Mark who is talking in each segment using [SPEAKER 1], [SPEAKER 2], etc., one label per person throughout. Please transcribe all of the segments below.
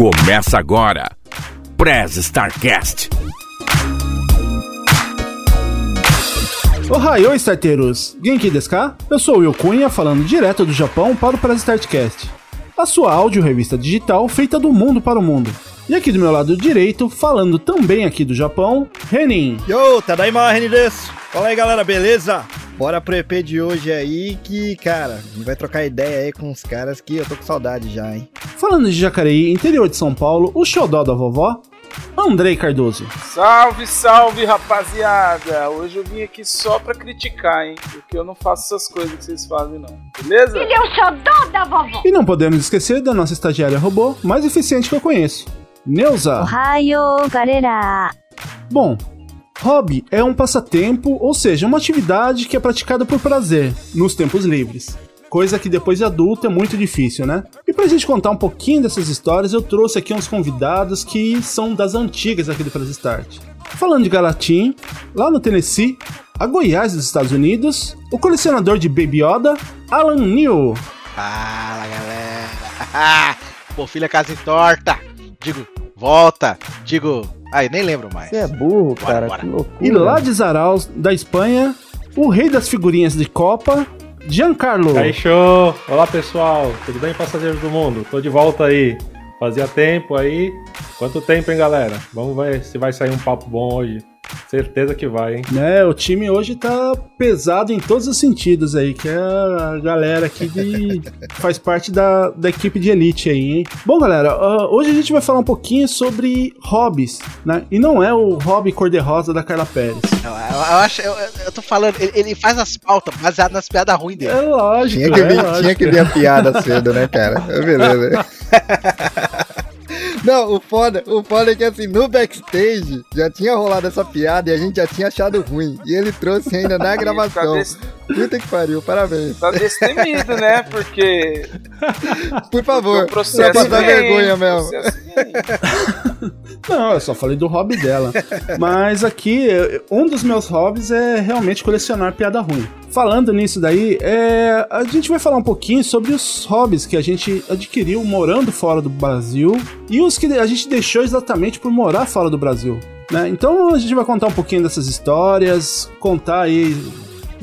[SPEAKER 1] Começa agora. Prez Starcast.
[SPEAKER 2] Ohayou, starteiros! Genki desu ka? Eu sou o Will Cunha, falando direto do Japão para o Press Startcast. A sua áudio revista digital feita do mundo para o mundo. E aqui do meu lado direito, falando também aqui do Japão, Renin.
[SPEAKER 3] Yo, Tadaima, Renin desu! Fala aí, galera, beleza? Bora pro EP de hoje aí que, cara, a gente vai trocar ideia aí com os caras que eu tô com saudade já, hein?
[SPEAKER 2] Falando de Jacareí, interior de São Paulo, o xodó da vovó, Andrei Cardoso.
[SPEAKER 4] Salve, salve, rapaziada! Hoje eu vim aqui só pra criticar, hein? Porque eu não faço essas coisas que vocês fazem, não. Beleza?
[SPEAKER 5] Ele é o xodó da vovó!
[SPEAKER 2] E não podemos esquecer da nossa estagiária robô mais eficiente que eu conheço, Neuza.
[SPEAKER 5] Ohio, galera!
[SPEAKER 2] Bom, hobby é um passatempo, ou seja, uma atividade que é praticada por prazer, nos tempos livres. Coisa que depois de adulto é muito difícil, né? E pra gente contar um pouquinho dessas histórias, eu trouxe aqui uns convidados que são das antigas aqui do Press Start. Falando de Galatim, lá no Tennessee, a Goiás dos Estados Unidos, o colecionador de Baby Yoda, Alan New.
[SPEAKER 6] Fala galera! Pô, filha casa torta! Digo, volta! Digo, ai, nem lembro mais.
[SPEAKER 7] Você é burro,
[SPEAKER 6] Bora,
[SPEAKER 7] cara.
[SPEAKER 6] bora.
[SPEAKER 7] Que loucura.
[SPEAKER 2] E lá de Zaraus, da Espanha, o rei das figurinhas de Copa, Giancarlo.
[SPEAKER 8] Aí, show! Olá pessoal, tudo bem, passageiros do mundo? Tô de volta aí. Fazia tempo aí. Quanto tempo, hein, galera? Vamos ver se vai sair um papo bom hoje. Certeza que vai, hein?
[SPEAKER 2] Né, o time hoje tá pesado em todos os sentidos aí, que é a galera aqui de, que faz parte da, da equipe de elite aí, hein? Bom, galera, ah, hoje a gente vai falar um pouquinho sobre hobbies, né? E não é o hobby cor-de-rosa da Carla Pérez.
[SPEAKER 6] Eu, eu- eu acho, eu, eu tô falando, ele, ele faz as pautas baseadas nas piadas ruins dele.
[SPEAKER 2] É lógico,
[SPEAKER 3] Tinha que,
[SPEAKER 2] é
[SPEAKER 3] vir,
[SPEAKER 2] lógico.
[SPEAKER 3] tinha que vir a piada cedo, né, cara? É Beleza. Não, o foda, o foda é que assim, no backstage já tinha rolado essa piada e a gente já tinha achado ruim. E ele trouxe ainda na gravação.
[SPEAKER 4] Tá, des-
[SPEAKER 3] Puta que pariu, parabéns.
[SPEAKER 4] tá destemido, né? Porque
[SPEAKER 3] Por favor,
[SPEAKER 4] processo
[SPEAKER 3] pra passar
[SPEAKER 4] vem,
[SPEAKER 3] vergonha
[SPEAKER 4] o
[SPEAKER 3] mesmo.
[SPEAKER 4] processo vem.
[SPEAKER 2] Não, eu só falei do hobby dela. Mas aqui, um dos meus hobbies é realmente colecionar piada ruim. Falando nisso daí, é, a gente vai falar um pouquinho sobre os hobbies que a gente adquiriu morando fora do Brasil e os que a gente deixou exatamente por morar fora do Brasil. né? Então a gente vai contar um pouquinho dessas histórias, contar aí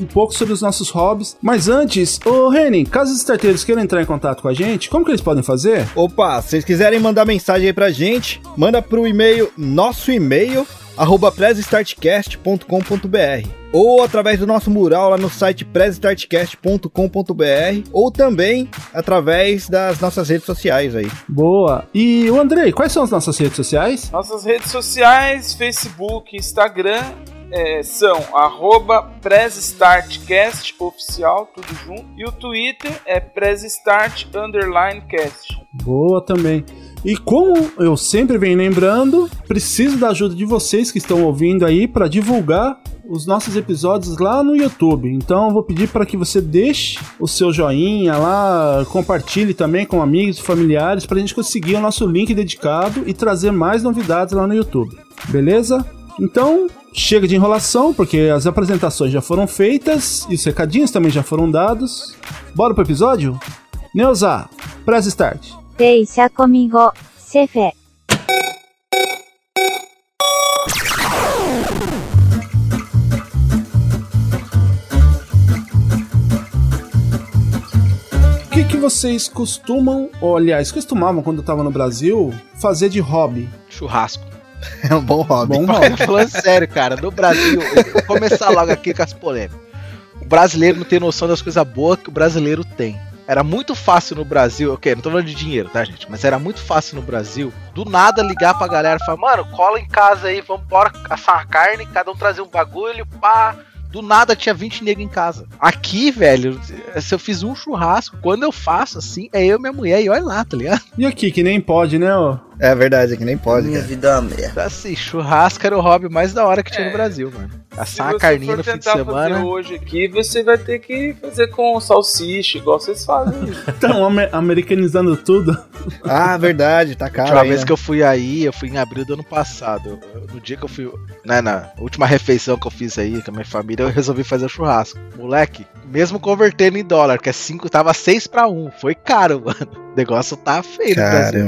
[SPEAKER 2] um pouco sobre os nossos hobbies. Mas antes, ô Renin, caso os starteiros queiram entrar em contato com a gente, como que eles podem fazer?
[SPEAKER 3] Opa, se vocês quiserem mandar mensagem aí pra gente, manda pro e-mail, nosso e-mail, arroba presstartcast.com.br ou através do nosso mural lá no site presstartcast.com.br ou também através das nossas redes sociais aí.
[SPEAKER 2] Boa. E o Andrei, quais são as nossas redes sociais?
[SPEAKER 4] Nossas redes sociais, Facebook, Instagram, é, são arroba PressStartCast oficial, tudo junto. E o Twitter é cast.
[SPEAKER 2] Boa também. E como eu sempre venho lembrando, preciso da ajuda de vocês que estão ouvindo aí para divulgar os nossos episódios lá no YouTube. Então eu vou pedir para que você deixe o seu joinha lá, compartilhe também com amigos e familiares para a gente conseguir o nosso link dedicado e trazer mais novidades lá no YouTube. Beleza? Então, chega de enrolação, porque as apresentações já foram feitas e os recadinhos também já foram dados. Bora pro episódio? Neuza, press start.
[SPEAKER 5] Deixa comigo, chefe.
[SPEAKER 2] O que, que vocês costumam, ou aliás, costumavam quando eu tava no Brasil, fazer de hobby?
[SPEAKER 6] Churrasco.
[SPEAKER 3] É um bom hobby.
[SPEAKER 2] Bom hobby.
[SPEAKER 6] Falando sério, cara, no Brasil, vou começar logo aqui com as polêmicas. O brasileiro não tem noção das coisas boas que o brasileiro tem. Era muito fácil no Brasil, ok, não tô falando de dinheiro, tá, gente? Mas era muito fácil no Brasil, do nada ligar pra galera e falar, mano, cola em casa aí, vamos embora assar uma carne, cada um trazer um bagulho, pá. Do nada tinha 20 negros em casa. Aqui, velho, se eu fiz um churrasco, quando eu faço assim, é eu e minha mulher, e olha lá, tá ligado?
[SPEAKER 2] E aqui, que nem pode, né? Ó.
[SPEAKER 3] É verdade, é que nem pode, cara.
[SPEAKER 9] vida é uma merda.
[SPEAKER 6] Assim, churrasco era o hobby mais da hora que tinha no Brasil, mano. Assar uma carninha no fim de semana.
[SPEAKER 4] fazer hoje aqui, você vai ter que fazer com salsicha, igual vocês fazem.
[SPEAKER 2] Estão amer- americanizando tudo.
[SPEAKER 3] Ah, verdade, tá
[SPEAKER 6] A
[SPEAKER 3] caro.
[SPEAKER 6] última
[SPEAKER 3] aí,
[SPEAKER 6] vez
[SPEAKER 3] né?
[SPEAKER 6] que eu fui aí, eu fui em abril do ano passado. No dia que eu fui, né, na última refeição que eu fiz aí com a minha família, eu resolvi fazer o churrasco. Moleque, mesmo convertendo em dólar, que é 5, tava 6 pra 1. Foi caro, mano. O negócio tá feio no Brasil.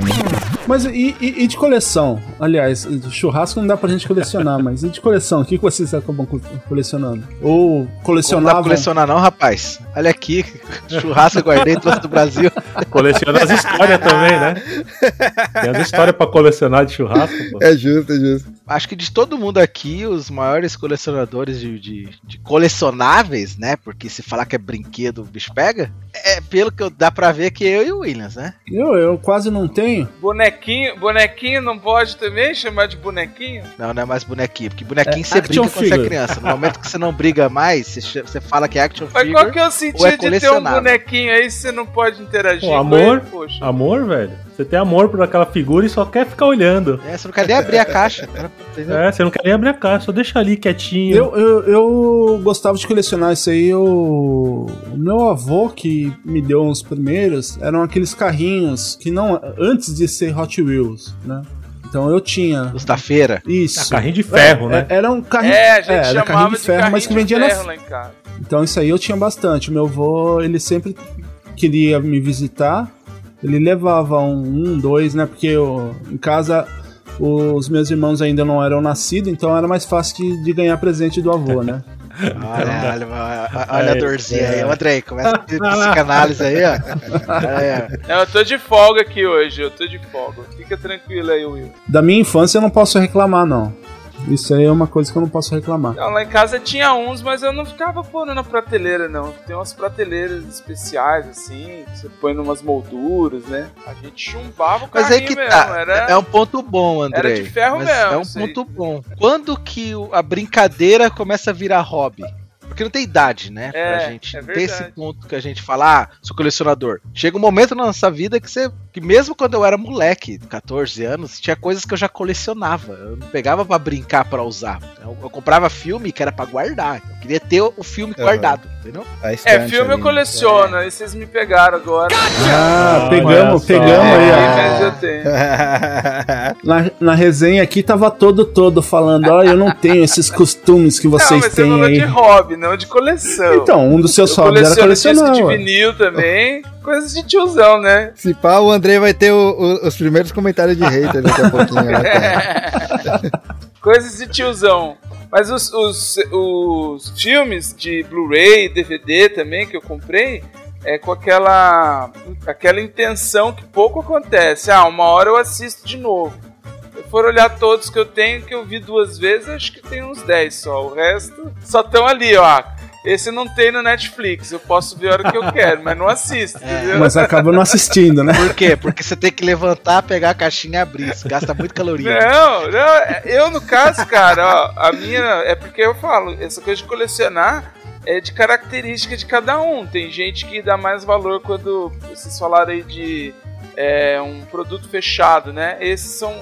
[SPEAKER 2] Mas e, e- e de coleção? Aliás, de churrasco não dá pra gente colecionar, mas e de coleção? O que que vocês acabam co- colecionando? Ou
[SPEAKER 6] Não dá pra
[SPEAKER 2] colecionavam?
[SPEAKER 6] colecionar não, rapaz. Olha aqui, churrasco eu guardei, trouxe do Brasil.
[SPEAKER 8] Coleciona as histórias também, né? Tem as histórias pra colecionar de churrasco, pô.
[SPEAKER 3] É justo, é justo.
[SPEAKER 6] Acho que de todo mundo aqui, os maiores colecionadores de, de, de colecionáveis, né? Porque se falar que é brinquedo, o bicho pega. É pelo que eu- dá pra ver que eu e o Williams, né?
[SPEAKER 2] Eu, eu quase não tenho.
[SPEAKER 4] Bonequinho, bonequinho não pode também chamar de bonequinho?
[SPEAKER 6] Não, não é mais bonequinho. Porque bonequinho
[SPEAKER 2] É
[SPEAKER 6] você briga quando você é
[SPEAKER 2] figure.
[SPEAKER 6] criança. No momento que você não briga mais, você, você fala que é action
[SPEAKER 4] Mas
[SPEAKER 6] figure.
[SPEAKER 4] qual que é o
[SPEAKER 6] ou é
[SPEAKER 4] sentido de ter um bonequinho aí se você não pode interagir
[SPEAKER 8] Pô,
[SPEAKER 4] com
[SPEAKER 8] amor,
[SPEAKER 4] ele, poxa?
[SPEAKER 8] amor, velho. Você tem amor por aquela figura e só quer ficar olhando.
[SPEAKER 6] É, você não quer nem abrir a caixa. cara, entendeu?
[SPEAKER 8] É, você não quer nem abrir a caixa, só deixa ali quietinho.
[SPEAKER 2] Eu, eu, eu gostava de colecionar isso aí. Eu, o meu avô que me deu uns primeiros eram aqueles carrinhos que não. Antes de ser Hot Wheels, né? Então eu tinha.
[SPEAKER 6] Os da feira.
[SPEAKER 2] Isso.
[SPEAKER 8] Ah, carrinho de ferro,
[SPEAKER 2] É,
[SPEAKER 8] né?
[SPEAKER 2] é, Era um carrinho.
[SPEAKER 4] É, a gente
[SPEAKER 2] era
[SPEAKER 4] chamava
[SPEAKER 2] carrinho de
[SPEAKER 4] de
[SPEAKER 2] ferro,
[SPEAKER 4] carrinho
[SPEAKER 2] mas que
[SPEAKER 4] de
[SPEAKER 2] vendia na
[SPEAKER 4] ferro lá em casa.
[SPEAKER 2] Então isso aí eu tinha bastante. O meu avô, ele sempre queria me visitar. Ele levava um, um dois, né? Porque eu, em casa os meus irmãos ainda não eram nascidos, então era mais fácil de, de ganhar presente do avô, né?
[SPEAKER 6] Olha, olha, olha, olha a
[SPEAKER 8] É,
[SPEAKER 6] dorzinha
[SPEAKER 8] é.
[SPEAKER 6] aí. Ô, Andrei, começa a ter psicanálise aí, ó. É,
[SPEAKER 4] Não, eu tô de folga aqui hoje, eu tô de folga. Fica tranquilo aí, Will.
[SPEAKER 2] Da minha infância eu não posso reclamar, não. Isso aí é uma coisa que eu não posso reclamar.
[SPEAKER 4] Não, lá em casa tinha uns, mas eu não ficava pondo na prateleira, não. Tem umas prateleiras especiais, assim, que você põe numas molduras, né? A gente chumbava o
[SPEAKER 6] Mas
[SPEAKER 4] carrinho
[SPEAKER 6] aí que
[SPEAKER 4] mesmo,
[SPEAKER 6] tá.
[SPEAKER 4] era...
[SPEAKER 6] É um ponto bom, André.
[SPEAKER 4] Era de ferro
[SPEAKER 6] mas
[SPEAKER 4] mesmo,
[SPEAKER 6] É um ponto bom. Quando que a brincadeira começa a virar hobby? Porque não tem idade, né?
[SPEAKER 4] É,
[SPEAKER 6] pra gente.
[SPEAKER 4] é
[SPEAKER 6] tem esse ponto que a gente fala, ah, sou colecionador. Chega um momento na nossa vida que você. Que mesmo quando eu era moleque, 14 anos, tinha coisas que eu já colecionava. Eu não pegava pra brincar pra usar. Eu, eu comprava filme que era pra guardar. Eu queria ter o, filme
[SPEAKER 3] Aham.
[SPEAKER 6] guardado, entendeu?
[SPEAKER 4] É, filme eu
[SPEAKER 3] ali.
[SPEAKER 4] coleciono, aí vocês me pegaram agora.
[SPEAKER 2] Ah,
[SPEAKER 8] Olha
[SPEAKER 2] pegamos, pegamos
[SPEAKER 4] É,
[SPEAKER 2] aí,
[SPEAKER 4] eu tenho.
[SPEAKER 2] Na, na resenha aqui tava todo todo falando, ó, eu não tenho esses costumes que
[SPEAKER 4] não,
[SPEAKER 2] vocês
[SPEAKER 4] você
[SPEAKER 2] têm
[SPEAKER 4] falou
[SPEAKER 2] aí.
[SPEAKER 4] de hobby, não de coleção.
[SPEAKER 2] Então, um dos seus
[SPEAKER 4] eu
[SPEAKER 2] hobbies era
[SPEAKER 4] coleciono disco
[SPEAKER 2] colecionar.
[SPEAKER 4] de
[SPEAKER 2] ué.
[SPEAKER 4] vinil também, coisas de tiozão, né?
[SPEAKER 3] Se pá, o Andrei vai ter o- o- os primeiros comentários de hater daqui a pouquinho. Né?
[SPEAKER 4] Coisas de tiozão. Mas os, os, os filmes de Blu-ray, DVD também que eu comprei, é com aquela, aquela intenção que pouco acontece. Ah, uma hora eu assisto de novo. Se eu for olhar todos que eu tenho, que eu vi duas vezes, acho que tem uns 10 só. O resto só estão ali, ó. Esse não tem no Netflix, eu posso ver a hora que eu quero, mas não assisto, entendeu?
[SPEAKER 2] Mas acaba não assistindo, né?
[SPEAKER 6] Por quê? Porque você tem que levantar, pegar a caixinha e abrir. Isso gasta muito caloria.
[SPEAKER 4] Não, não, é- eu no caso, cara, ó, a minha. É porque eu falo, essa coisa de colecionar é de característica de cada um. Tem gente que dá mais valor quando vocês falaram aí de é, um produto fechado, né? Esses são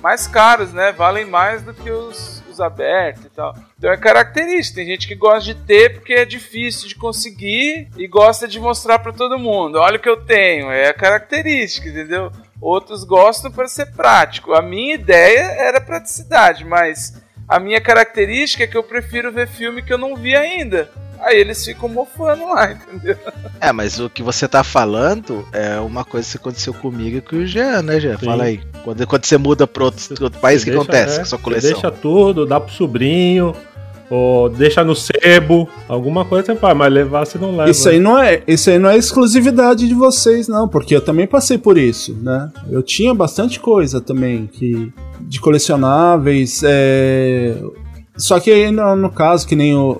[SPEAKER 4] mais caros, né? Valem mais do que os, os abertos e tal. Então é característica. Tem gente que gosta de ter porque é difícil de conseguir e gosta de mostrar pra todo mundo. Olha o que eu tenho. É a característica, entendeu? Outros gostam para ser prático. A minha ideia era praticidade, mas a minha característica é que eu prefiro ver filme que eu não vi ainda. Aí eles ficam mofando lá, entendeu?
[SPEAKER 6] É, mas o que você tá falando é uma coisa que aconteceu comigo e com o Jean, né, Jean?
[SPEAKER 8] Sim.
[SPEAKER 6] Fala aí. Quando, quando você muda pra outro, outro país, o que
[SPEAKER 8] deixa-
[SPEAKER 6] acontece
[SPEAKER 8] é,
[SPEAKER 6] com a sua
[SPEAKER 8] você
[SPEAKER 6] coleção?
[SPEAKER 8] Deixa tudo, dá pro sobrinho, ou deixa no sebo, alguma coisa você faz, mas levar você não leva.
[SPEAKER 2] Isso aí não é, isso aí não é exclusividade de vocês, não, porque eu também passei por isso, né? Eu tinha bastante coisa também que de colecionáveis, é... só que aí no, no caso que nem o-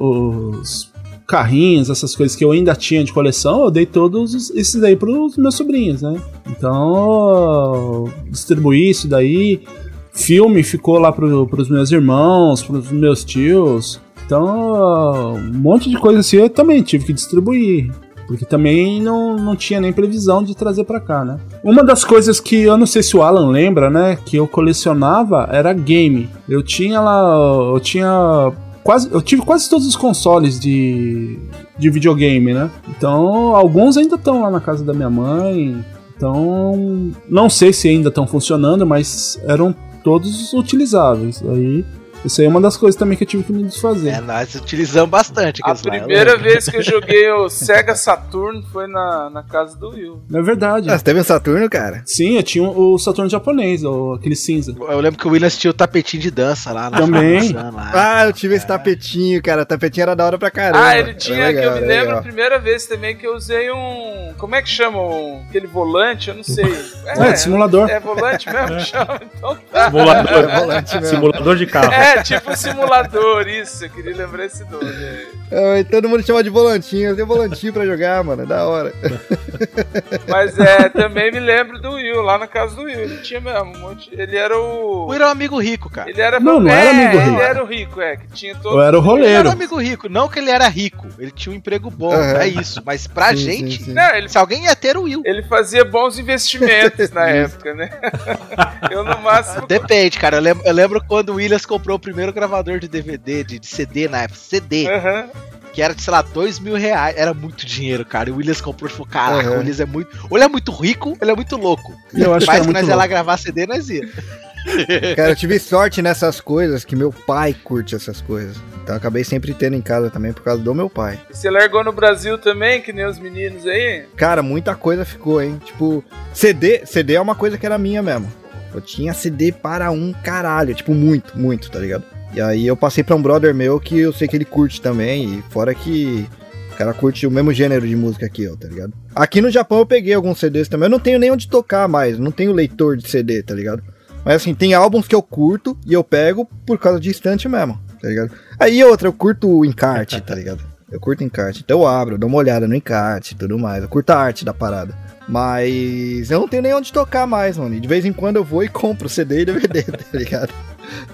[SPEAKER 2] os carrinhos, essas coisas que eu ainda tinha de coleção, eu dei todos os- esses daí pros meus sobrinhos, né? Então, distribuí isso daí. Filme ficou lá pro, pros meus irmãos, pros meus tios. Então, um monte de coisa assim eu também tive que distribuir. Porque também não, não tinha nem previsão de trazer pra cá, né? Uma das coisas que eu não sei se o Alan lembra, né? Que eu colecionava era game. Eu tinha lá. Eu tinha. Quase, eu tive quase todos os consoles de, de videogame, né? Então, alguns ainda estão lá na casa da minha mãe. Então, não sei se ainda estão funcionando, mas eram todos utilizáveis. Aí Isso aí é uma das coisas também que eu tive que me desfazer.
[SPEAKER 6] É, nós utilizamos bastante
[SPEAKER 4] A
[SPEAKER 6] lá,
[SPEAKER 4] primeira
[SPEAKER 6] lembro.
[SPEAKER 4] vez que eu joguei o Sega Saturn foi na, na casa do Will.
[SPEAKER 2] Não é verdade.
[SPEAKER 3] Ah, você teve um Saturno, cara?
[SPEAKER 2] Sim, eu tinha o Saturno japonês, o- aquele cinza.
[SPEAKER 6] Eu lembro que o Williams tinha o tapetinho de dança lá na
[SPEAKER 2] Também.
[SPEAKER 6] lá.
[SPEAKER 3] Ah, eu tive esse tapetinho, cara. O tapetinho era da hora pra caramba.
[SPEAKER 4] Ah, ele tinha,
[SPEAKER 3] legal,
[SPEAKER 4] que eu me lembro
[SPEAKER 3] legal.
[SPEAKER 4] a primeira vez também que eu usei um. Como é que chama? um- aquele volante? Eu não sei.
[SPEAKER 2] É, de simulador.
[SPEAKER 4] É volante mesmo que chama? Então tá.
[SPEAKER 8] Simulador,
[SPEAKER 3] É volante mesmo.
[SPEAKER 8] simulador de carro.
[SPEAKER 4] É, tipo um simulador, isso. Eu queria lembrar esse nome.
[SPEAKER 3] É, todo mundo chama de volantinho. Eu tenho volantinho pra jogar, mano. É da hora.
[SPEAKER 4] Mas é, também me lembro do Will, lá na casa do Will. Ele tinha mesmo um monte. Ele era o.
[SPEAKER 6] O Will era um amigo rico, cara.
[SPEAKER 4] Ele era.
[SPEAKER 2] Não, não
[SPEAKER 4] é,
[SPEAKER 2] era amigo rico.
[SPEAKER 4] Ele era o rico, é. Que tinha todo.
[SPEAKER 2] Eu era o
[SPEAKER 6] Ele era
[SPEAKER 2] roleiro.
[SPEAKER 6] um amigo rico. Não que ele era rico. Ele tinha um emprego bom,
[SPEAKER 3] Aham.
[SPEAKER 6] é isso. Mas pra
[SPEAKER 3] Sim,
[SPEAKER 6] gente,
[SPEAKER 3] sim, sim.
[SPEAKER 4] Não, ele
[SPEAKER 6] se alguém ia ter o Will.
[SPEAKER 4] Ele fazia bons investimentos na época, né? Eu no máximo.
[SPEAKER 6] Depende, cara. Eu lembro, eu lembro quando o Williams comprou o primeiro gravador de DVD, de, de CD na época. CD,
[SPEAKER 4] Aham.
[SPEAKER 6] que era de, sei lá, dois mil reais. Era muito dinheiro, cara. E o Williams comprou e falou: Caraca,
[SPEAKER 3] Aham.
[SPEAKER 6] o Williams é muito. Ou ele é muito rico, ou ele é muito louco.
[SPEAKER 2] Eu acho que
[SPEAKER 6] Mas que
[SPEAKER 2] muito
[SPEAKER 6] nós ia lá
[SPEAKER 2] louco.
[SPEAKER 6] gravar CD, nós ia.
[SPEAKER 3] Cara, eu tive sorte nessas coisas que meu pai curte essas coisas. Então eu acabei sempre tendo em casa também por causa do meu pai.
[SPEAKER 4] E você largou no Brasil também, que nem os meninos aí?
[SPEAKER 3] Cara, muita coisa ficou, hein? Tipo, CD, CD é uma coisa que era minha mesmo. Eu tinha CD para um caralho, tipo, muito, muito, tá ligado? E aí eu passei pra um brother meu que eu sei que ele curte também, e fora que o cara curte o mesmo gênero de música que eu, tá ligado? Aqui no Japão eu peguei alguns CDs também, eu não tenho nem onde tocar mais, não tenho leitor de CD, tá ligado? Mas assim, tem álbuns que eu curto e eu pego por causa de estante mesmo, tá ligado? Aí outra, eu curto o encarte, tá ligado? Eu curto encarte, então eu abro, dou uma olhada no encarte e tudo mais. Eu curto a arte da parada. Mas eu não tenho nem onde tocar mais, mano. E de vez em quando eu vou e compro CD e DVD, tá ligado?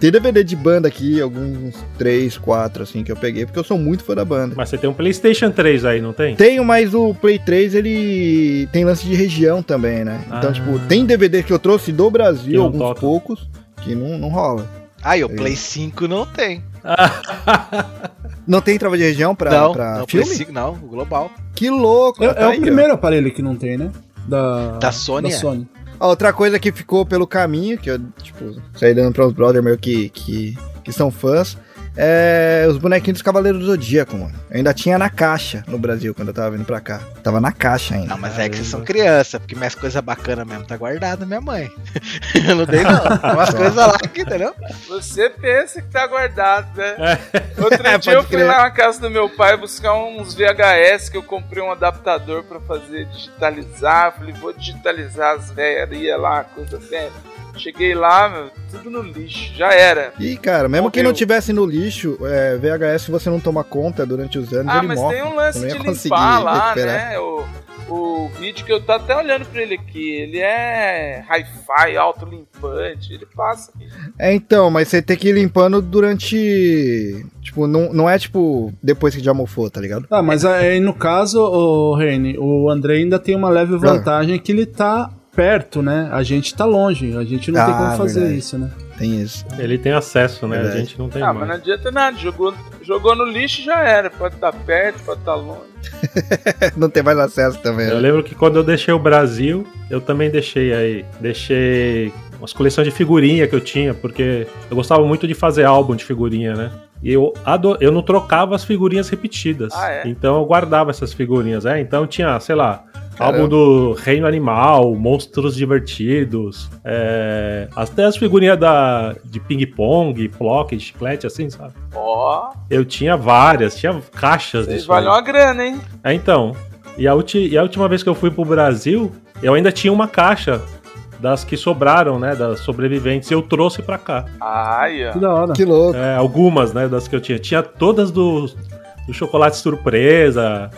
[SPEAKER 3] Tem DVD de banda aqui, alguns três, quatro, assim, que eu peguei, porque eu sou muito fã da banda.
[SPEAKER 8] Mas você tem um PlayStation 3 aí, não tem?
[SPEAKER 3] Tenho, mas o Play 3, ele tem lance de região também, né? Então,
[SPEAKER 8] Ah.
[SPEAKER 3] tipo, tem DVD que eu trouxe do Brasil, alguns
[SPEAKER 8] toca.
[SPEAKER 3] poucos, que não, não rola.
[SPEAKER 6] Aí, o Play 5 não tem.
[SPEAKER 3] Não tem trava de região pra,
[SPEAKER 6] não,
[SPEAKER 3] pra
[SPEAKER 6] não,
[SPEAKER 3] filme?
[SPEAKER 6] 5 não, o global.
[SPEAKER 3] Que louco!
[SPEAKER 2] É,
[SPEAKER 3] tá
[SPEAKER 2] é
[SPEAKER 3] aí,
[SPEAKER 2] o
[SPEAKER 3] ó.
[SPEAKER 2] primeiro aparelho que não tem, né? Da,
[SPEAKER 6] Da Sony,
[SPEAKER 2] Da
[SPEAKER 6] é.
[SPEAKER 2] Sony.
[SPEAKER 3] Ó, Outra coisa que ficou pelo caminho, que eu, tipo, saí dando pra uns brothers meio que, que, que são fãs, é os bonequinhos dos Cavaleiros do Zodíaco, mano. Eu ainda tinha na caixa no Brasil quando eu tava vindo pra cá. Tava na caixa ainda.
[SPEAKER 6] Não, mas é que vocês são criança, porque minhas coisas bacanas mesmo tá guardada, minha mãe. eu não dei, não. Tem umas coisas lá aqui, entendeu?
[SPEAKER 4] Você pensa que tá guardado, né?
[SPEAKER 8] É.
[SPEAKER 4] Outro
[SPEAKER 3] É,
[SPEAKER 4] dia eu fui
[SPEAKER 3] crer.
[SPEAKER 4] lá na casa do meu pai buscar uns VHS que eu comprei um adaptador pra fazer digitalizar. Falei, vou digitalizar as velharias lá, coisa velha. Cheguei lá, meu, tudo no lixo, já era.
[SPEAKER 3] E, cara, mesmo que
[SPEAKER 4] Morreu.
[SPEAKER 3] não tivesse no lixo, é, VHS, se você não tomar conta durante os anos,
[SPEAKER 4] Ah,
[SPEAKER 3] ele
[SPEAKER 4] mas
[SPEAKER 3] morre.
[SPEAKER 4] tem um lance de limpar lá,
[SPEAKER 3] recuperar.
[SPEAKER 4] né? O, o vídeo que eu tô até olhando pra ele aqui, ele é hi-fi, autolimpante, ele passa.
[SPEAKER 3] É, então, mas você tem que ir limpando durante. Tipo, não, não é tipo depois que já mofou, tá ligado?
[SPEAKER 2] Ah, mas aí no caso, o Reni, o André ainda tem uma leve vantagem que ele tá perto, né? A gente tá longe, a gente não tem
[SPEAKER 3] Ah,
[SPEAKER 2] como fazer
[SPEAKER 3] verdade.
[SPEAKER 2] isso, né?
[SPEAKER 3] Tem isso.
[SPEAKER 8] Ele tem acesso, né? A
[SPEAKER 3] Verdade.
[SPEAKER 8] gente não tem
[SPEAKER 4] ah, mas não
[SPEAKER 8] mais.
[SPEAKER 4] adianta nada, jogou, jogou no lixo já era. Pode estar perto, pode estar longe.
[SPEAKER 3] não tem mais acesso também.
[SPEAKER 8] Eu
[SPEAKER 3] né?
[SPEAKER 8] lembro que quando eu deixei o Brasil, eu também deixei aí. Deixei umas coleções de figurinha que eu tinha, porque eu gostava muito de fazer álbum de figurinha, né? E eu, ado- eu não trocava as figurinhas repetidas.
[SPEAKER 4] Ah, é?
[SPEAKER 8] Então eu guardava essas figurinhas. É, então tinha, sei lá,
[SPEAKER 3] Caramba.
[SPEAKER 8] álbum do Reino Animal, Monstros Divertidos, é, até as figurinhas da, de ping-pong, bloco, chiclete, assim, sabe?
[SPEAKER 4] Ó,
[SPEAKER 8] Eu tinha várias, tinha caixas
[SPEAKER 4] vocês
[SPEAKER 8] disso. aí.
[SPEAKER 4] valem uma grana, hein?
[SPEAKER 8] É, então. E a, ulti- e a última vez que eu fui pro Brasil, eu ainda tinha uma caixa das que sobraram, né? Das sobreviventes, eu trouxe pra cá.
[SPEAKER 4] Ai, ó.
[SPEAKER 2] Que da hora.
[SPEAKER 3] Que louco.
[SPEAKER 8] É, algumas, né? Das que eu tinha. Tinha todas do, do chocolate surpresa.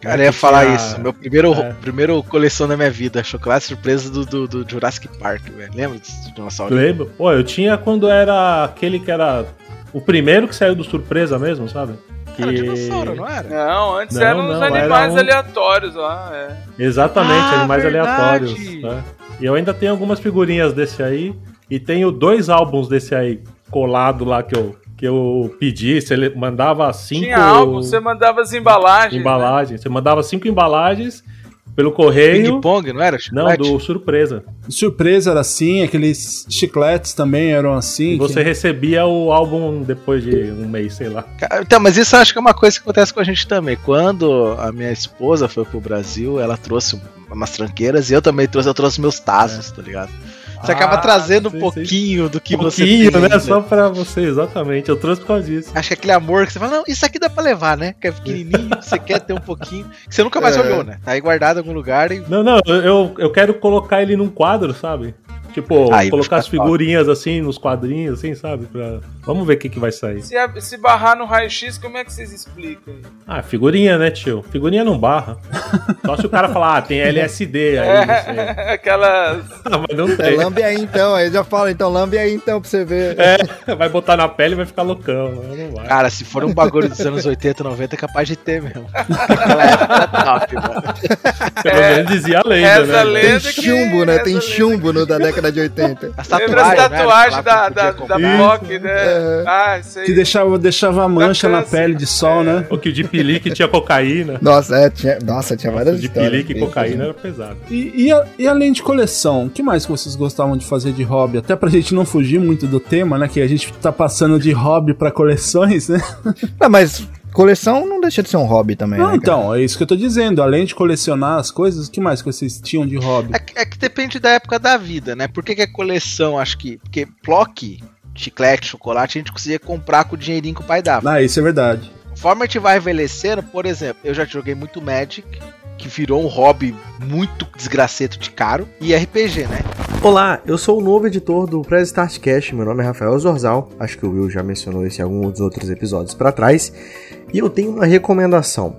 [SPEAKER 6] Cara, eu ia falar
[SPEAKER 8] tinha-
[SPEAKER 6] isso. Meu primeiro,
[SPEAKER 8] É.
[SPEAKER 6] primeiro coleção da minha vida, chocolate surpresa do, do, do Jurassic Park, velho. Lembra desse dinossauro?
[SPEAKER 8] Lembro. Pô, eu tinha quando era aquele que era. O primeiro que saiu do surpresa mesmo, sabe? Que...
[SPEAKER 6] Era dinossauro, não era?
[SPEAKER 4] Não, antes
[SPEAKER 8] Não,
[SPEAKER 4] eram
[SPEAKER 8] não, era
[SPEAKER 4] animais
[SPEAKER 8] um-
[SPEAKER 4] aleatórios lá, é.
[SPEAKER 8] Exatamente,
[SPEAKER 6] Ah,
[SPEAKER 8] animais
[SPEAKER 6] verdade.
[SPEAKER 8] aleatórios. né? E eu ainda tenho algumas figurinhas desse aí. E tenho dois álbuns desse aí colado lá que eu, que eu pedi. Você mandava cinco
[SPEAKER 4] Tinha álbum, você mandava as embalagens. né?
[SPEAKER 8] embalagens. Você mandava cinco embalagens pelo correio.
[SPEAKER 6] Ping-pong, não era?
[SPEAKER 8] Não,
[SPEAKER 6] Chiclete?
[SPEAKER 8] do surpresa.
[SPEAKER 2] Surpresa era assim, aqueles chicletes também eram assim.
[SPEAKER 8] E você
[SPEAKER 2] que-
[SPEAKER 8] recebia o álbum depois de um mês, sei lá.
[SPEAKER 6] Então, mas isso acho que é uma coisa que acontece com a gente também. Quando a minha esposa foi pro Brasil, ela trouxe umas tranqueiras e eu também trouxe, eu trouxe meus tazos, tá ligado? Você acaba
[SPEAKER 8] Ah,
[SPEAKER 6] trazendo um
[SPEAKER 8] sim, sim.
[SPEAKER 6] pouquinho do que
[SPEAKER 8] Um
[SPEAKER 6] você
[SPEAKER 8] pouquinho,
[SPEAKER 6] tem.
[SPEAKER 8] né? Só pra você, exatamente. Eu trouxe por causa disso.
[SPEAKER 6] Acho que aquele amor que você fala, não, isso aqui dá pra levar, né? Que é pequenininho, você quer ter um pouquinho. Que você nunca mais
[SPEAKER 3] É.
[SPEAKER 6] olhou, né? Tá aí guardado em algum lugar e.
[SPEAKER 8] Não, não, eu, eu quero colocar ele num quadro, sabe? Tipo,
[SPEAKER 6] Aí
[SPEAKER 8] colocar as
[SPEAKER 6] ficar top.
[SPEAKER 8] figurinhas assim nos quadrinhos, assim, sabe? Pra... Vamos ver o que, que vai sair.
[SPEAKER 4] Se, a- se barrar no raio-x, como é que vocês explicam? aí?
[SPEAKER 8] Ah, figurinha, né, tio? Figurinha não barra. Só se o cara falar, ah, tem LSD aí, não sei.
[SPEAKER 4] É, aquelas.
[SPEAKER 8] Ah, mas não
[SPEAKER 3] É,
[SPEAKER 8] tem.
[SPEAKER 3] lambe aí então, aí já fala, então lambe aí então pra você ver.
[SPEAKER 8] É, vai botar na pele e vai ficar loucão. mas Não vai.
[SPEAKER 6] Cara, se for um bagulho dos anos 80, 90, é capaz de ter mesmo. Aquela época era top, mano.
[SPEAKER 8] Pelo menos dizia a lenda,
[SPEAKER 4] essa
[SPEAKER 8] né?
[SPEAKER 4] lenda-
[SPEAKER 3] Tem
[SPEAKER 4] que-
[SPEAKER 3] chumbo, né?
[SPEAKER 4] essa
[SPEAKER 3] Tem chumbo no da década de 80.
[SPEAKER 6] As
[SPEAKER 4] Lembra as
[SPEAKER 6] né?
[SPEAKER 4] tatuagens da, da, da
[SPEAKER 6] comprar.
[SPEAKER 4] Block, né?
[SPEAKER 3] É.
[SPEAKER 4] Ah, isso aí.
[SPEAKER 2] Que deixava, deixava a mancha na pele de sol, né?
[SPEAKER 8] O que o de pelique tinha cocaína.
[SPEAKER 3] Nossa, é, tinha, nossa, tinha várias
[SPEAKER 8] O de
[SPEAKER 3] histórias.
[SPEAKER 8] pelique e cocaína era pesado.
[SPEAKER 2] E, e, a- e além de coleção, o que mais que vocês gostavam de fazer de hobby? Até pra gente não fugir muito do tema, né? Que a gente tá passando de hobby pra coleções, né?
[SPEAKER 3] Ah, mas coleção não deixa de ser um hobby também,
[SPEAKER 2] Não,
[SPEAKER 3] né, cara?
[SPEAKER 2] então, é isso que eu tô dizendo. Além de colecionar as coisas, o que mais que vocês tinham de hobby?
[SPEAKER 6] É que, é que depende da época da vida, né? Por que, que é coleção? Acho que. Porque Plock, chiclete, chocolate, a gente conseguia comprar com o dinheirinho que o pai dava.
[SPEAKER 2] Ah, isso é verdade.
[SPEAKER 6] Conforme a gente vai envelhecendo, por exemplo, eu já joguei muito Magic, que virou um hobby muito desgraceto de caro, e RPG, né?
[SPEAKER 7] Olá, eu sou o novo editor do Press Start Cash, meu nome é Rafael Zorzal, acho que o Will já mencionou isso em dos outros episódios para trás, e eu tenho uma recomendação.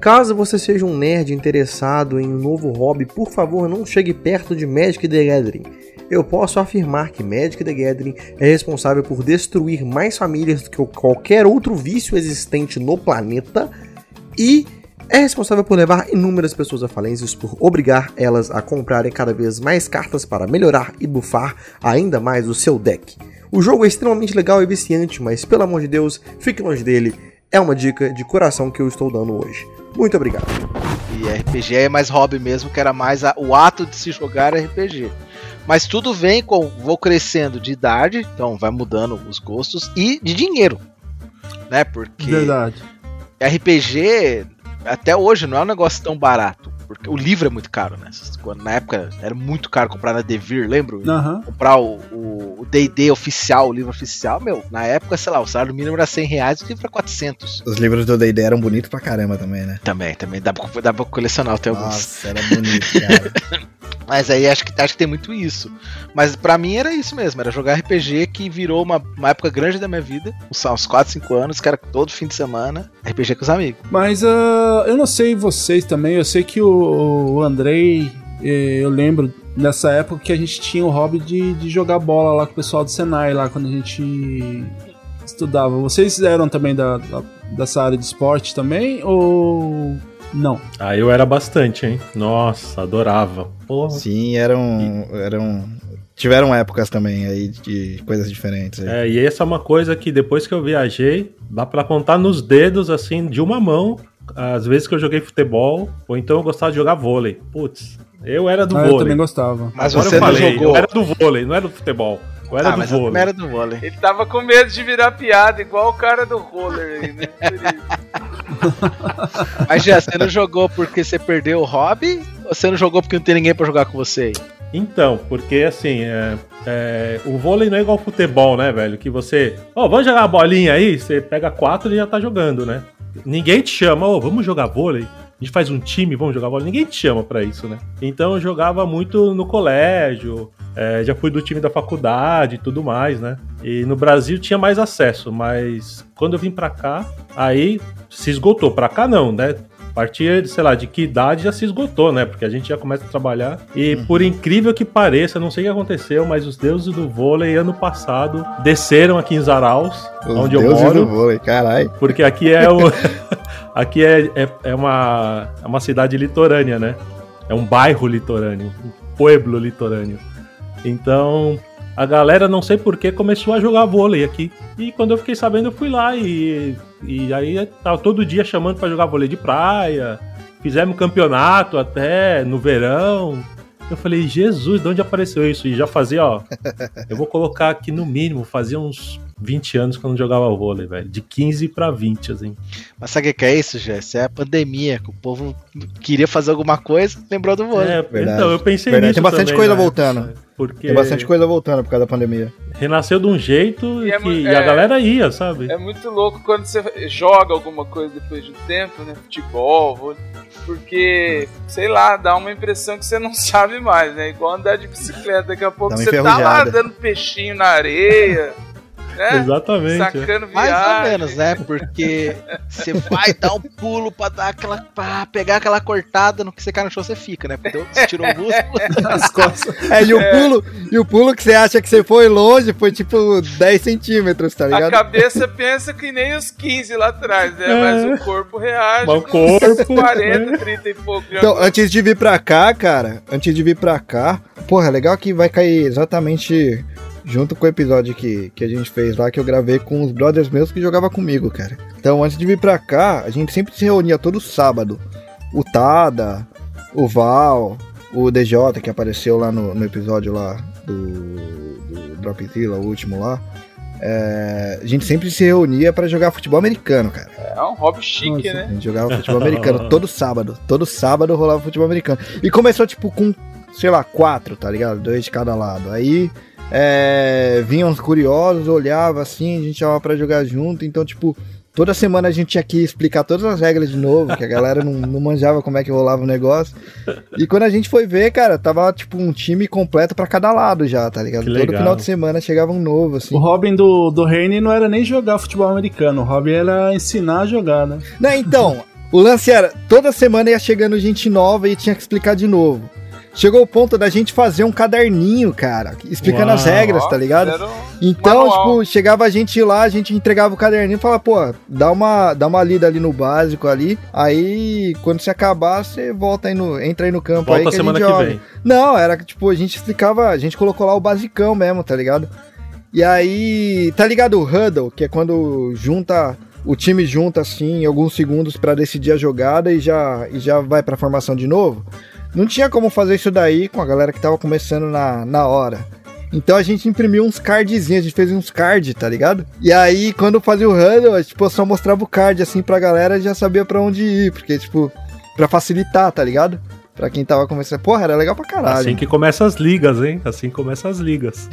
[SPEAKER 7] Caso você seja um nerd interessado em um novo hobby, por favor não chegue perto de Magic the Gathering. Eu posso afirmar que Magic the Gathering é responsável por destruir mais famílias do que qualquer outro vício existente no planeta e é responsável por levar inúmeras pessoas à falência, por obrigar elas a comprarem cada vez mais cartas para melhorar e bufar ainda mais o seu deck. O jogo é extremamente legal e viciante, mas pelo amor de Deus, fique longe dele. É uma dica de coração que eu estou dando hoje. Muito obrigado.
[SPEAKER 6] E RPG é mais hobby mesmo, que era mais a- o ato de se jogar RPG. Mas tudo vem com vou crescendo de idade, então vai mudando os gostos e de dinheiro. Né? Porque
[SPEAKER 2] Verdade.
[SPEAKER 6] RPG até hoje não é um negócio tão barato, porque o livro é muito caro, né? Quando, na época era muito caro comprar na Devir, lembra?
[SPEAKER 2] Aham.
[SPEAKER 6] Comprar o o- o D&D oficial, o livro oficial, meu, na época, sei lá, o salário mínimo era 100 reais, o livro era 400.
[SPEAKER 3] Os livros do D&D eram bonitos pra caramba também, né?
[SPEAKER 6] Também, também, dá pra, dá pra colecionar, tem alguns.
[SPEAKER 3] Nossa, era bonito, cara.
[SPEAKER 6] Mas aí acho que, acho que tem muito isso. Mas pra mim era isso mesmo, era jogar RPG que virou uma, uma época grande da minha vida, uns, uns 4, 5 anos, que era todo fim de semana, RPG com os amigos.
[SPEAKER 2] Mas ah, eu não sei vocês também, eu sei que o, o Andrei, eh, eu lembro nessa época que a gente tinha o hobby de, de jogar bola lá com o pessoal do Senai, lá quando a gente estudava. Vocês eram também da, da- dessa área de esporte também? Ou não?
[SPEAKER 8] Ah, eu era bastante, hein? Nossa, adorava. Porra.
[SPEAKER 3] Sim, eram, eram... Tiveram épocas também aí de coisas diferentes. aí.
[SPEAKER 8] É, e essa é uma coisa que depois que eu viajei, dá pra contar nos dedos, assim, de uma mão, as vezes que eu joguei futebol, ou então eu gostava de jogar vôlei. Putz, eu era do
[SPEAKER 2] Ah, eu
[SPEAKER 8] vôlei.
[SPEAKER 2] também gostava.
[SPEAKER 6] Mas
[SPEAKER 8] Agora
[SPEAKER 6] você
[SPEAKER 8] eu
[SPEAKER 6] não
[SPEAKER 8] falei,
[SPEAKER 6] jogou.
[SPEAKER 8] eu era do vôlei, não era do futebol. Eu era
[SPEAKER 6] ah,
[SPEAKER 8] do
[SPEAKER 6] mas a
[SPEAKER 8] vôlei.
[SPEAKER 6] primeira do vôlei.
[SPEAKER 4] Ele tava com medo de virar piada, igual o cara do roller aí, né?
[SPEAKER 6] Mas já, você não jogou porque você perdeu o hobby? Ou você não jogou porque não tem ninguém pra jogar com você aí?
[SPEAKER 8] Então, porque assim, é, é, o vôlei não é igual futebol, né, velho? Que você. Ó, vamos jogar uma bolinha aí? Você pega quatro e já tá jogando, né? Ninguém te chama, ó, vamos jogar vôlei? A gente faz um time, vamos jogar vôlei? Ninguém te chama pra isso, né? Então eu jogava muito no colégio, é, já fui do time da faculdade e tudo mais, né? E no Brasil tinha mais acesso, mas quando eu vim pra cá, aí se esgotou. Pra cá não, né? A partir, de, sei lá, de que idade já se esgotou, né? Porque a gente já começa a trabalhar. E por incrível que pareça, não sei o que aconteceu, mas os deuses do vôlei ano passado desceram aqui em Zaraus,
[SPEAKER 3] Os
[SPEAKER 8] onde eu
[SPEAKER 3] deuses
[SPEAKER 8] moro.
[SPEAKER 3] do vôlei, caralho.
[SPEAKER 8] Porque aqui é o. aqui é, é, é uma, é uma cidade litorânea, né? É um bairro litorâneo, um pueblo litorâneo. Então, a galera, não sei porquê, começou a jogar vôlei aqui. E quando eu fiquei sabendo, eu fui lá e. E aí tava todo dia chamando pra jogar vôlei de praia, Fizemos campeonato até no verão. Eu falei, Jesus, de onde apareceu isso? E já fazia, ó. eu vou colocar aqui no mínimo, fazia uns 20 anos não jogava vôlei, velho. De 15 pra 20, assim.
[SPEAKER 6] Mas sabe o que é isso, Jess? É a pandemia, que o povo queria fazer alguma coisa, lembrou do vôlei.
[SPEAKER 8] É,
[SPEAKER 3] Verdade.
[SPEAKER 8] então, eu pensei
[SPEAKER 3] Verdade,
[SPEAKER 8] nisso
[SPEAKER 3] tem bastante
[SPEAKER 8] também,
[SPEAKER 3] coisa
[SPEAKER 8] né?
[SPEAKER 3] voltando.
[SPEAKER 8] Porque
[SPEAKER 3] Tem bastante coisa voltando por causa da pandemia.
[SPEAKER 8] renasceu de um jeito
[SPEAKER 4] E é
[SPEAKER 8] que-
[SPEAKER 4] mu-
[SPEAKER 8] e
[SPEAKER 4] é-
[SPEAKER 8] a galera ia, sabe?
[SPEAKER 4] É muito louco quando você joga alguma coisa depois de um tempo, né? Futebol, vôlei, porque, sei lá, dá uma impressão que você não sabe mais, né? Igual andar de bicicleta, daqui a pouco você tá lá dando peixinho na areia, né?
[SPEAKER 8] Exatamente. é.
[SPEAKER 4] Sacando
[SPEAKER 6] Mais ou menos, né? Porque você vai dar um pulo pra dar aquela. pra pegar aquela cortada no que você cai no chão, você fica, né? Porque você tirou o músculo.
[SPEAKER 2] As costas.
[SPEAKER 3] É, e o pulo, e o pulo que você acha que você foi longe foi tipo 10 centímetros, tá
[SPEAKER 4] A
[SPEAKER 3] ligado?
[SPEAKER 4] cabeça pensa que nem os 15 lá atrás, né?
[SPEAKER 8] É.
[SPEAKER 4] Mas o corpo reage.
[SPEAKER 8] Mas o corpo,
[SPEAKER 4] 40,
[SPEAKER 8] né?
[SPEAKER 4] 30 e pouco.
[SPEAKER 3] Então,
[SPEAKER 4] agora.
[SPEAKER 3] antes de vir pra cá, cara, antes de vir pra cá, porra, é legal que vai cair exatamente junto com o episódio que, que a gente fez lá, que eu gravei com os brothers meus que jogavam comigo, cara. Então, antes de vir pra cá, a gente sempre se reunia todo sábado. O Tada, o Val, o DJ, que apareceu lá no, no episódio lá do, do Dropzilla, o último lá. É, a gente sempre se reunia pra jogar futebol americano, cara.
[SPEAKER 4] É um hobby chique,
[SPEAKER 2] Nossa.
[SPEAKER 3] A
[SPEAKER 4] né?
[SPEAKER 3] gente jogava futebol americano todo sábado. Todo sábado rolava futebol americano. E começou, tipo, com, sei lá, quatro, tá ligado? Dois de cada lado. Aí é, vinham os curiosos, olhava assim, a gente chamava pra jogar junto. Então, tipo, toda semana a gente tinha que explicar todas as regras de novo, que a galera não, não manjava como é que rolava o negócio. E quando a gente foi ver, cara, tava, tipo, um time completo pra cada lado já, tá ligado?
[SPEAKER 8] Que
[SPEAKER 3] Todo
[SPEAKER 8] legal.
[SPEAKER 3] final de semana chegava um novo, assim.
[SPEAKER 2] O Robin do, do Reine não era nem jogar futebol americano, o Robin era ensinar a jogar, né?
[SPEAKER 3] Não, então, o lance era, toda semana ia chegando gente nova e tinha que explicar de novo. Chegou o ponto da gente fazer um caderninho, cara, explicando
[SPEAKER 8] Uau.
[SPEAKER 3] as regras, tá ligado?
[SPEAKER 4] Um
[SPEAKER 3] Então,
[SPEAKER 4] manual.
[SPEAKER 3] tipo, chegava a gente lá, a gente entregava o caderninho e falava, pô, dá uma, dá uma lida ali no básico ali. Aí, quando você acabar, você volta aí no. Entra aí no campo aí
[SPEAKER 8] Volta
[SPEAKER 3] que
[SPEAKER 8] semana
[SPEAKER 3] a gente
[SPEAKER 8] que
[SPEAKER 3] joga.
[SPEAKER 8] vem.
[SPEAKER 3] Não, era que, tipo, a gente explicava, a gente colocou lá o basicão mesmo, tá ligado? E aí, tá ligado o huddle, que é quando junta. O time junta assim em alguns segundos pra decidir a jogada e já, e já vai pra formação de novo. Não tinha como fazer isso daí com a galera que tava começando na, na hora. Então a gente imprimiu uns cardzinhos, a gente fez uns cards, tá ligado? E aí, quando fazia o huddle, tipo, eu só mostrava o card assim pra galera e já sabia pra onde ir, porque, tipo, pra facilitar, tá ligado? Pra quem tava começando. Porra, era legal pra caralho.
[SPEAKER 8] Assim que começa as ligas, hein? Assim começa as ligas.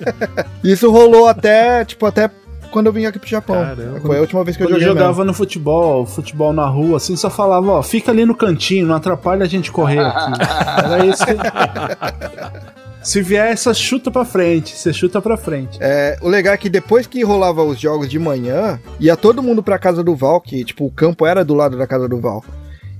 [SPEAKER 3] Isso rolou até, tipo, até quando eu vim aqui pro Japão.
[SPEAKER 8] Caramba.
[SPEAKER 3] Foi a última vez que eu
[SPEAKER 2] Quando eu
[SPEAKER 3] joguei
[SPEAKER 2] jogava
[SPEAKER 3] mesmo.
[SPEAKER 2] no futebol, futebol na rua, assim, só falava, ó, fica ali no cantinho, não atrapalha a gente correr aqui. Era isso que... Se vier essa chuta pra frente, você chuta pra frente.
[SPEAKER 3] É, o legal é que depois que rolava os jogos de manhã, ia todo mundo pra casa do Val, que, tipo, o campo era do lado da casa do Val.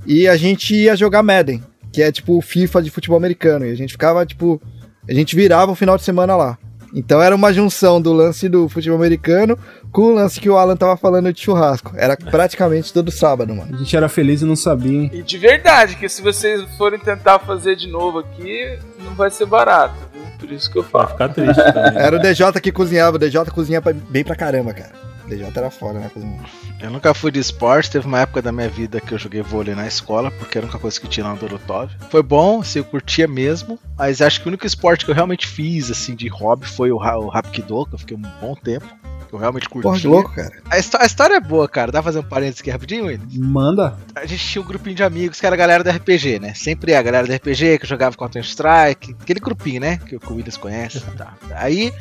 [SPEAKER 3] E a gente ia jogar Madden, que é, tipo, o FIFA de futebol americano. E a gente ficava, tipo, a gente virava o final de semana lá. Então era uma junção do lance do futebol americano com o lance que o Alan tava falando de churrasco. Era praticamente todo sábado, mano.
[SPEAKER 2] A gente era feliz e não sabia, hein?
[SPEAKER 4] E de verdade, que se vocês forem tentar fazer de novo aqui, não vai ser barato, viu? Por isso que eu
[SPEAKER 8] Vai
[SPEAKER 4] falo.
[SPEAKER 8] ficar triste também.
[SPEAKER 3] Era o DJ que cozinhava, o DJ cozinha bem pra caramba, cara. DJ era na cozinha.
[SPEAKER 6] Eu nunca fui de esporte, teve uma época da minha vida que eu joguei vôlei na escola, porque era a única coisa que tinha lá no Dorotov. Foi bom, assim, eu curtia mesmo, mas acho que o único esporte que eu realmente fiz, assim, de hobby foi o, o Rapkido, que eu fiquei um bom tempo, que eu realmente curti.
[SPEAKER 3] Porra, que louco, cara.
[SPEAKER 6] A, a história é boa, cara. Dá pra fazer um parênteses aqui rapidinho, William?
[SPEAKER 2] Manda.
[SPEAKER 6] A gente tinha um grupinho de amigos que era a galera do RPG, né? Sempre a galera do RPG que jogava Counter-Strike, aquele grupinho, né? Que, que o Willis conhece. Tá. Aí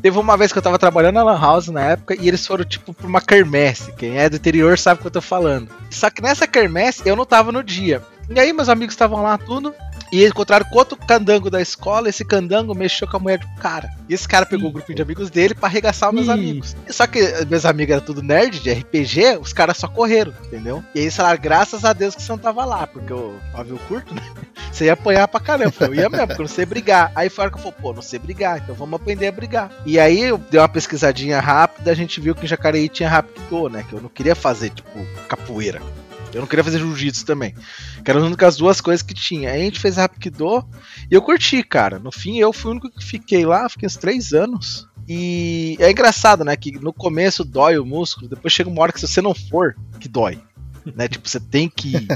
[SPEAKER 6] teve uma vez que eu tava trabalhando na Lan House na época e eles foram, tipo, pra uma quermesse. Quem é do interior sabe o que eu tô falando. Só que nessa quermesse eu não tava no dia. E aí meus amigos estavam lá, tudo. E encontraram com outro candango da escola. Esse candango mexeu com a mulher do cara. E esse cara pegou o grupinho de amigos dele pra arregaçar os meus amigos. Só que meus amigos eram tudo nerd de RPG, os caras só correram, entendeu? E aí eles falaram, graças a Deus que você não tava lá, porque o pavio curto, né? Você ia apanhar pra caramba. Eu ia mesmo, porque eu não sei brigar. Aí foi a hora que eu falei, pô, não sei brigar, então vamos aprender a brigar. E aí eu dei uma pesquisadinha rápida, a gente viu que em Jacareí tinha Rapkido, né? Que eu não queria fazer, tipo, capoeira. Eu não queria fazer jiu-jitsu também. Que eram as únicas duas coisas que tinha. Aí a gente fez Rapkido e eu curti, cara. No fim, eu fui o único que fiquei lá, fiquei uns três anos. E é engraçado, né? Que no começo dói o músculo, depois chega uma hora que se você não for, que dói. né? Tipo, você tem que ir.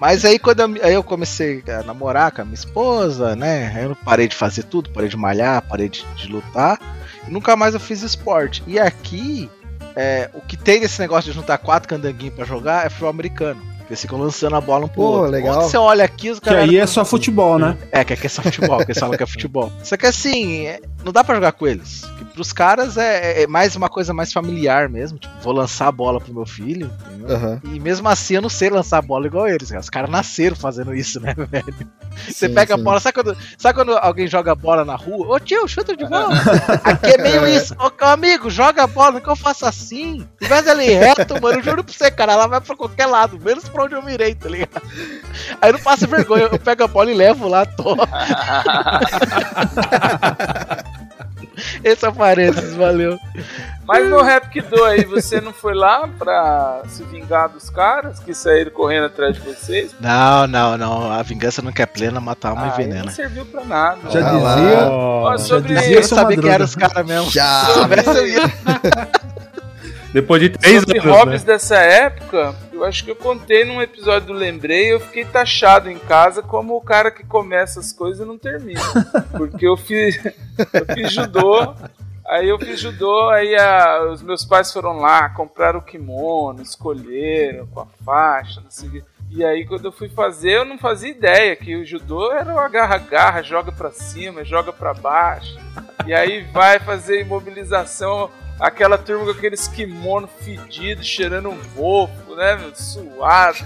[SPEAKER 6] Mas aí quando eu, aí eu comecei a namorar com a minha esposa, né? Aí eu parei de fazer tudo, parei de malhar, parei de, de lutar. E nunca mais eu fiz esporte. E aqui, é, o que tem desse negócio de juntar quatro candanguinhos pra jogar é futebol americano. Eles ficam lançando a bola um pro
[SPEAKER 3] Pô,
[SPEAKER 6] outro.
[SPEAKER 3] legal.
[SPEAKER 6] Onde você olha aqui, os
[SPEAKER 2] Que
[SPEAKER 6] caras.
[SPEAKER 2] aí é só futebol, né?
[SPEAKER 6] É, que aqui é só futebol, que eles falam que é futebol. Só que assim, é- não dá pra jogar com eles. Pros caras é, é mais uma coisa mais familiar mesmo. Tipo, vou lançar a bola pro meu filho.
[SPEAKER 3] Aham.
[SPEAKER 6] E mesmo assim eu não sei lançar a bola igual eles. cara. Os caras nasceram fazendo isso, né, velho? Você
[SPEAKER 3] Sim,
[SPEAKER 6] pega a
[SPEAKER 3] sim.
[SPEAKER 6] bola, sabe quando, sabe quando alguém joga a bola na rua? Ô tio, chuta de volta. Aqui é meio isso. Ô amigo, joga a bola, não que eu faça assim. Em vez dela ir reto, mano, eu juro pra você, cara, ela vai pra qualquer lado, menos pra onde eu mirei, tá ligado? Aí não passa vergonha, eu pego a bola e levo lá, tô. Esse é o parênteses, valeu.
[SPEAKER 4] Mas no Rapkido aí, você não foi lá pra se vingar dos caras que saíram correndo atrás de vocês?
[SPEAKER 6] Não, não, não. A vingança não quer plena, matar uma
[SPEAKER 4] Ah,
[SPEAKER 6] envenena.
[SPEAKER 4] Não serviu pra nada.
[SPEAKER 2] Já
[SPEAKER 3] Ah,
[SPEAKER 2] dizia.
[SPEAKER 4] Ó,
[SPEAKER 8] Oh,
[SPEAKER 4] sobre
[SPEAKER 2] já
[SPEAKER 6] Eu
[SPEAKER 2] dizia seu
[SPEAKER 6] sabia quem
[SPEAKER 2] Madruga.
[SPEAKER 6] eram os caras mesmo.
[SPEAKER 3] Já.
[SPEAKER 6] Se soubesse, eu ia.
[SPEAKER 8] depois de três
[SPEAKER 4] Sobre
[SPEAKER 8] anos,
[SPEAKER 4] hobbies
[SPEAKER 8] né?
[SPEAKER 4] dessa época, eu acho que eu contei num episódio do Lembrei, eu fiquei taxado em casa como o cara que começa as coisas e não termina. Porque eu fiz, eu fiz judô, aí eu fiz judô, aí a- os meus pais foram lá, compraram o kimono, escolheram com a faixa, não sei o. E aí quando eu fui fazer, eu não fazia ideia que o judô era o agarra-agarra, joga pra cima, joga pra baixo. E aí vai fazer imobilização, aquela turma com aqueles kimono fedidos, cheirando um mofo, né, meu, suado.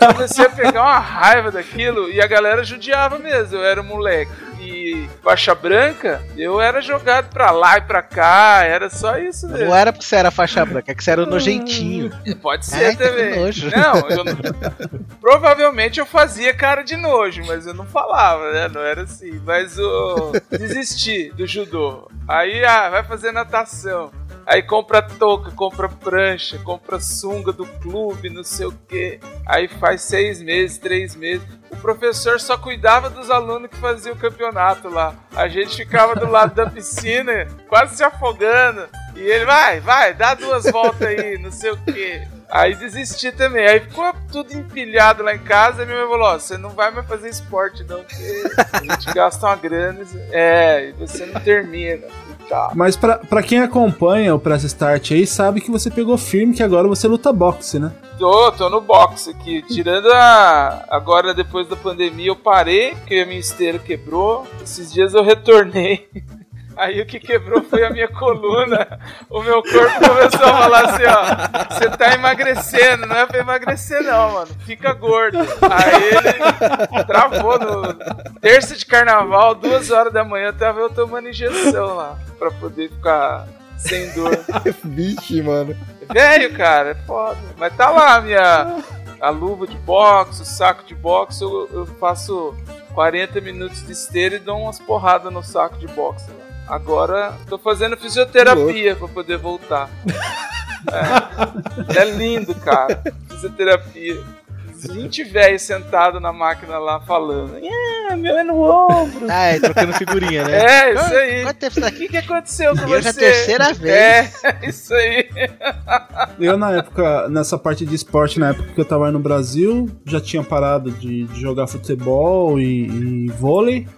[SPEAKER 4] Eu comecei a pegar uma raiva daquilo e a galera judiava mesmo, eu era um moleque. E faixa branca, eu era jogado pra lá e pra cá, era só isso mesmo.
[SPEAKER 6] Não era porque você era faixa branca, é que você era o nojentinho.
[SPEAKER 4] Pode ser
[SPEAKER 6] Ai, que
[SPEAKER 4] também. Não, eu não- provavelmente eu fazia cara de nojo, mas eu não falava, né? Não era assim. Mas eu desisti do judô. Aí, ah, vai fazer natação. Aí compra touca, compra prancha, compra sunga do clube, não sei o quê. Aí faz seis meses, três meses. O professor só cuidava dos alunos que faziam o campeonato lá. A gente ficava do lado da piscina, quase se afogando. E ele, vai, vai, dá duas voltas aí, não sei o quê. Aí desisti também. Aí ficou tudo empilhado lá em casa. E minha mãe falou: Ó, você não vai mais fazer esporte, não, porque a gente gasta uma grana. É, e você não termina. Tal.
[SPEAKER 2] Mas pra, pra quem acompanha o Press Start aí, sabe que você pegou firme, que agora você luta boxe, né?
[SPEAKER 4] Tô, tô no boxe aqui. Tirando a. Agora, depois da pandemia, eu parei, porque a minha esteira quebrou. Esses dias eu retornei. Aí o que quebrou foi a minha coluna. O meu corpo começou a falar assim, ó. Você tá emagrecendo, não é pra emagrecer não, mano. Fica gordo. Aí ele travou no terça de carnaval, duas horas da manhã, tava eu tomando injeção lá. Pra poder ficar sem dor.
[SPEAKER 3] Vixe, mano.
[SPEAKER 4] Velho, cara, é foda. Mas tá lá a minha a luva de boxe, o saco de boxe, eu, eu faço 40 minutos de esteira e dou umas porradas no saco de boxe. lá. Agora tô fazendo fisioterapia pra poder voltar. É, é lindo, cara. Fisioterapia. 20 velhos sentados na máquina lá falando. É, meu é no ombro.
[SPEAKER 6] Ah, é, trocando figurinha, né?
[SPEAKER 4] É, isso aí.
[SPEAKER 6] Tá
[SPEAKER 4] O que, que aconteceu com
[SPEAKER 6] E
[SPEAKER 4] você?
[SPEAKER 6] hoje é a terceira vez.
[SPEAKER 4] É, isso aí.
[SPEAKER 2] Eu, na época, nessa parte de esporte, na época que eu tava no Brasil, já tinha parado de, de jogar futebol e, e vôlei.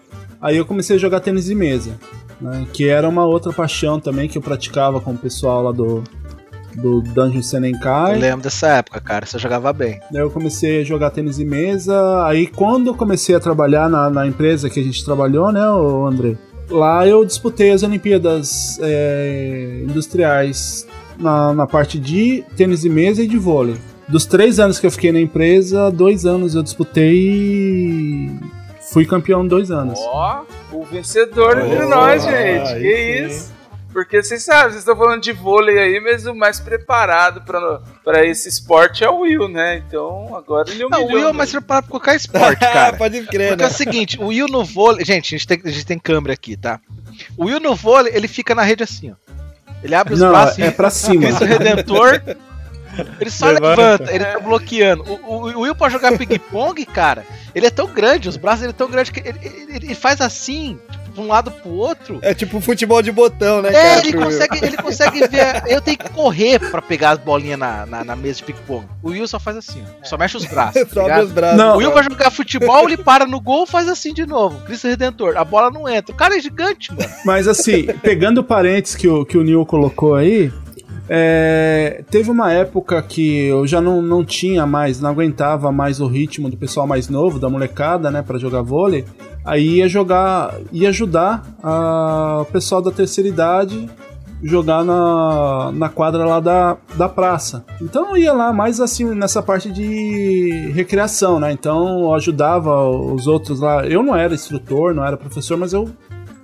[SPEAKER 2] Aí eu comecei a jogar tênis de mesa, né? Que era uma outra paixão também que eu praticava com o pessoal lá do, do Dungeon
[SPEAKER 6] Eu
[SPEAKER 2] Senenkai.
[SPEAKER 6] lembro dessa época, cara. Você jogava bem.
[SPEAKER 2] Daí eu comecei a jogar tênis de mesa. Aí quando eu comecei a trabalhar na, na empresa que a gente trabalhou, né, o André? Lá eu disputei as Olimpíadas é, Industriais na, na parte de tênis de mesa e de vôlei. Dos três anos que eu fiquei na empresa, dois anos eu disputei fui campeão dois anos.
[SPEAKER 4] Ó, o vencedor entre
[SPEAKER 8] Oh,
[SPEAKER 4] nós, gente.
[SPEAKER 8] aí
[SPEAKER 4] Que
[SPEAKER 8] sim.
[SPEAKER 4] isso? Porque vocês sabem, vocês estão falando de vôlei aí, mas o mais preparado pra, pra esse esporte é o Will, né? Então agora ele
[SPEAKER 6] Não,
[SPEAKER 4] humilhou.
[SPEAKER 6] o Will é mais preparado pra qualquer esporte, cara.
[SPEAKER 3] Pode crer,
[SPEAKER 6] Porque é
[SPEAKER 3] né?
[SPEAKER 6] o seguinte, o Will no vôlei. Gente, a gente, tem, a gente tem câmera aqui, tá? O Will no vôlei, ele fica na rede assim, ó. Ele abre os
[SPEAKER 2] Não,
[SPEAKER 6] braços
[SPEAKER 2] é pra cima.
[SPEAKER 6] Cristo Redentor. Ele só
[SPEAKER 8] Levanta.
[SPEAKER 6] levanta, ele tá bloqueando. O, o, o Will pra jogar ping-pong, cara, ele é tão grande, os braços dele é tão grande que ele, ele- ele faz assim, tipo, pra um lado pro outro.
[SPEAKER 3] É tipo futebol de botão, né,
[SPEAKER 6] É,
[SPEAKER 3] cara?
[SPEAKER 6] ele consegue, ele consegue ver. Eu tenho que correr pra pegar as bolinhas na, na, na mesa de ping-pong. O Will só faz assim, ó. Só mexe os braços. tá ligado?
[SPEAKER 3] os braços.
[SPEAKER 2] Não.
[SPEAKER 6] O Will vai jogar futebol, ele para no gol faz assim de novo. Cristo Redentor. A bola não entra. O cara é gigante, mano.
[SPEAKER 2] Mas assim, pegando o parênteses que o, que o Neil colocou aí, é, teve uma época que eu já não, não tinha mais, não aguentava mais o ritmo do pessoal mais novo, da molecada, né, pra jogar vôlei. Aí ia jogar, ia ajudar o pessoal da terceira idade jogar na, na quadra lá da, da praça. Então ia lá mais assim nessa parte de recreação, né? Então eu ajudava os outros lá. Eu não era instrutor, não era professor, mas eu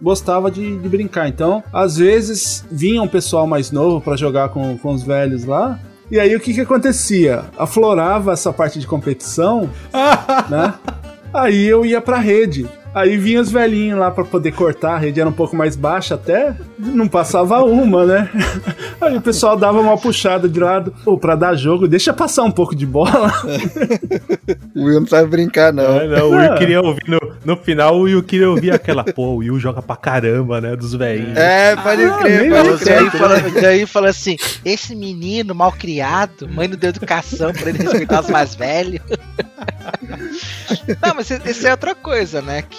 [SPEAKER 2] gostava de, de brincar. Então, às vezes vinha um pessoal mais novo pra jogar com, com os velhos lá. E aí o que que acontecia? Aflorava essa parte de competição, né? Aí eu ia pra rede. Aí vinha os velhinhos lá pra poder cortar, a rede era um pouco mais baixa até, não passava uma, né? Aí o pessoal dava uma puxada de lado, pô, pra dar jogo, deixa passar um pouco de bola.
[SPEAKER 3] O Will não sabe brincar, não.
[SPEAKER 8] É, não, o Will queria ouvir no, no final, o Will queria ouvir aquela, pô, o Will joga pra caramba, né? Dos velhinhos.
[SPEAKER 3] É, pode
[SPEAKER 2] Ah,
[SPEAKER 3] crer,
[SPEAKER 2] nem
[SPEAKER 3] pode
[SPEAKER 2] eu
[SPEAKER 6] Você aí
[SPEAKER 3] crer.
[SPEAKER 6] fala, você aí fala assim: esse menino mal criado, mãe não deu educação pra ele respeitar os mais velhos. Não, mas isso é outra coisa, né? Que,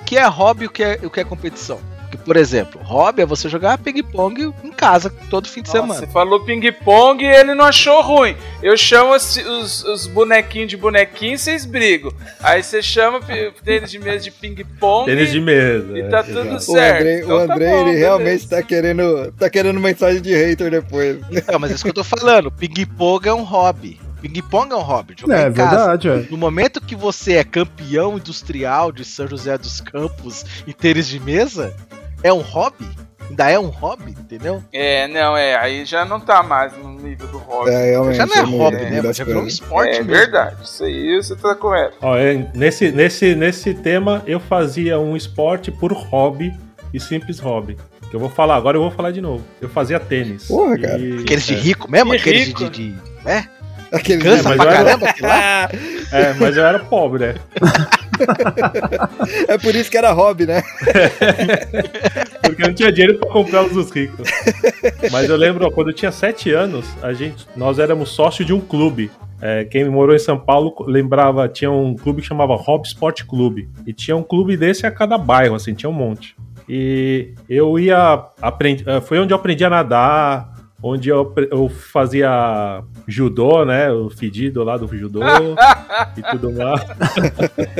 [SPEAKER 6] o que é hobby e o que é, o que é competição. Porque, por exemplo, hobby é você jogar ping-pong em casa todo fim de
[SPEAKER 4] Nossa,
[SPEAKER 6] semana.
[SPEAKER 4] Você falou ping-pong e ele não achou ruim. Eu chamo os, os, os bonequinhos de bonequinho e vocês brigam. Aí você chama tênis de mesa de ping-pong
[SPEAKER 8] Tênis de mesa.
[SPEAKER 4] e
[SPEAKER 8] é,
[SPEAKER 4] tá
[SPEAKER 8] exato.
[SPEAKER 4] tudo
[SPEAKER 3] O
[SPEAKER 4] certo.
[SPEAKER 3] Andrei,
[SPEAKER 4] Então
[SPEAKER 3] o
[SPEAKER 4] tá
[SPEAKER 3] Andrei
[SPEAKER 4] bom,
[SPEAKER 3] ele
[SPEAKER 4] beleza.
[SPEAKER 3] realmente tá querendo, tá querendo mensagem de hater depois.
[SPEAKER 6] Não, mas é isso que eu tô falando. Ping-pong é um hobby. Ping-pong é um hobby. Jogar
[SPEAKER 2] É
[SPEAKER 6] em casa.
[SPEAKER 2] verdade, é.
[SPEAKER 6] No momento que você é campeão industrial de São José dos Campos em tênis de mesa, é um hobby? Ainda é um hobby, entendeu?
[SPEAKER 4] É, não, é. Aí já não tá mais no nível do hobby.
[SPEAKER 3] É.
[SPEAKER 6] Já não é
[SPEAKER 3] eu
[SPEAKER 6] hobby,
[SPEAKER 3] vi
[SPEAKER 6] né? Já virou um esporte
[SPEAKER 4] é
[SPEAKER 6] mesmo.
[SPEAKER 4] verdade. Isso aí você tá correto.
[SPEAKER 8] Ó, é, nesse, nesse, nesse tema, eu fazia um esporte por hobby e simples hobby. Que eu vou falar, agora eu vou falar de novo. Eu fazia tênis.
[SPEAKER 3] Porra, cara.
[SPEAKER 8] E-
[SPEAKER 6] Aqueles de
[SPEAKER 8] é,
[SPEAKER 6] rico mesmo?
[SPEAKER 4] Que
[SPEAKER 6] Aqueles
[SPEAKER 4] rico.
[SPEAKER 6] de, de, É?
[SPEAKER 3] Aquele
[SPEAKER 6] Cansa
[SPEAKER 8] mas
[SPEAKER 6] pra
[SPEAKER 8] eu era-
[SPEAKER 6] caramba aquilo lá?
[SPEAKER 8] É, mas eu era pobre, né?
[SPEAKER 3] É por isso que era hobby, né?
[SPEAKER 8] Porque eu não tinha dinheiro pra comprar os dos ricos. Mas eu lembro, ó, quando eu tinha sete anos, a gente, nós éramos sócios de um clube. É, quem morou em São Paulo lembrava, tinha um clube que chamava Hobby Sport Clube. E tinha um clube desse a cada bairro, assim, tinha um monte. E eu ia aprendi, eh, foi onde eu aprendi a nadar, onde eu, eu fazia judô, né? O fedido lá do judô e tudo mais.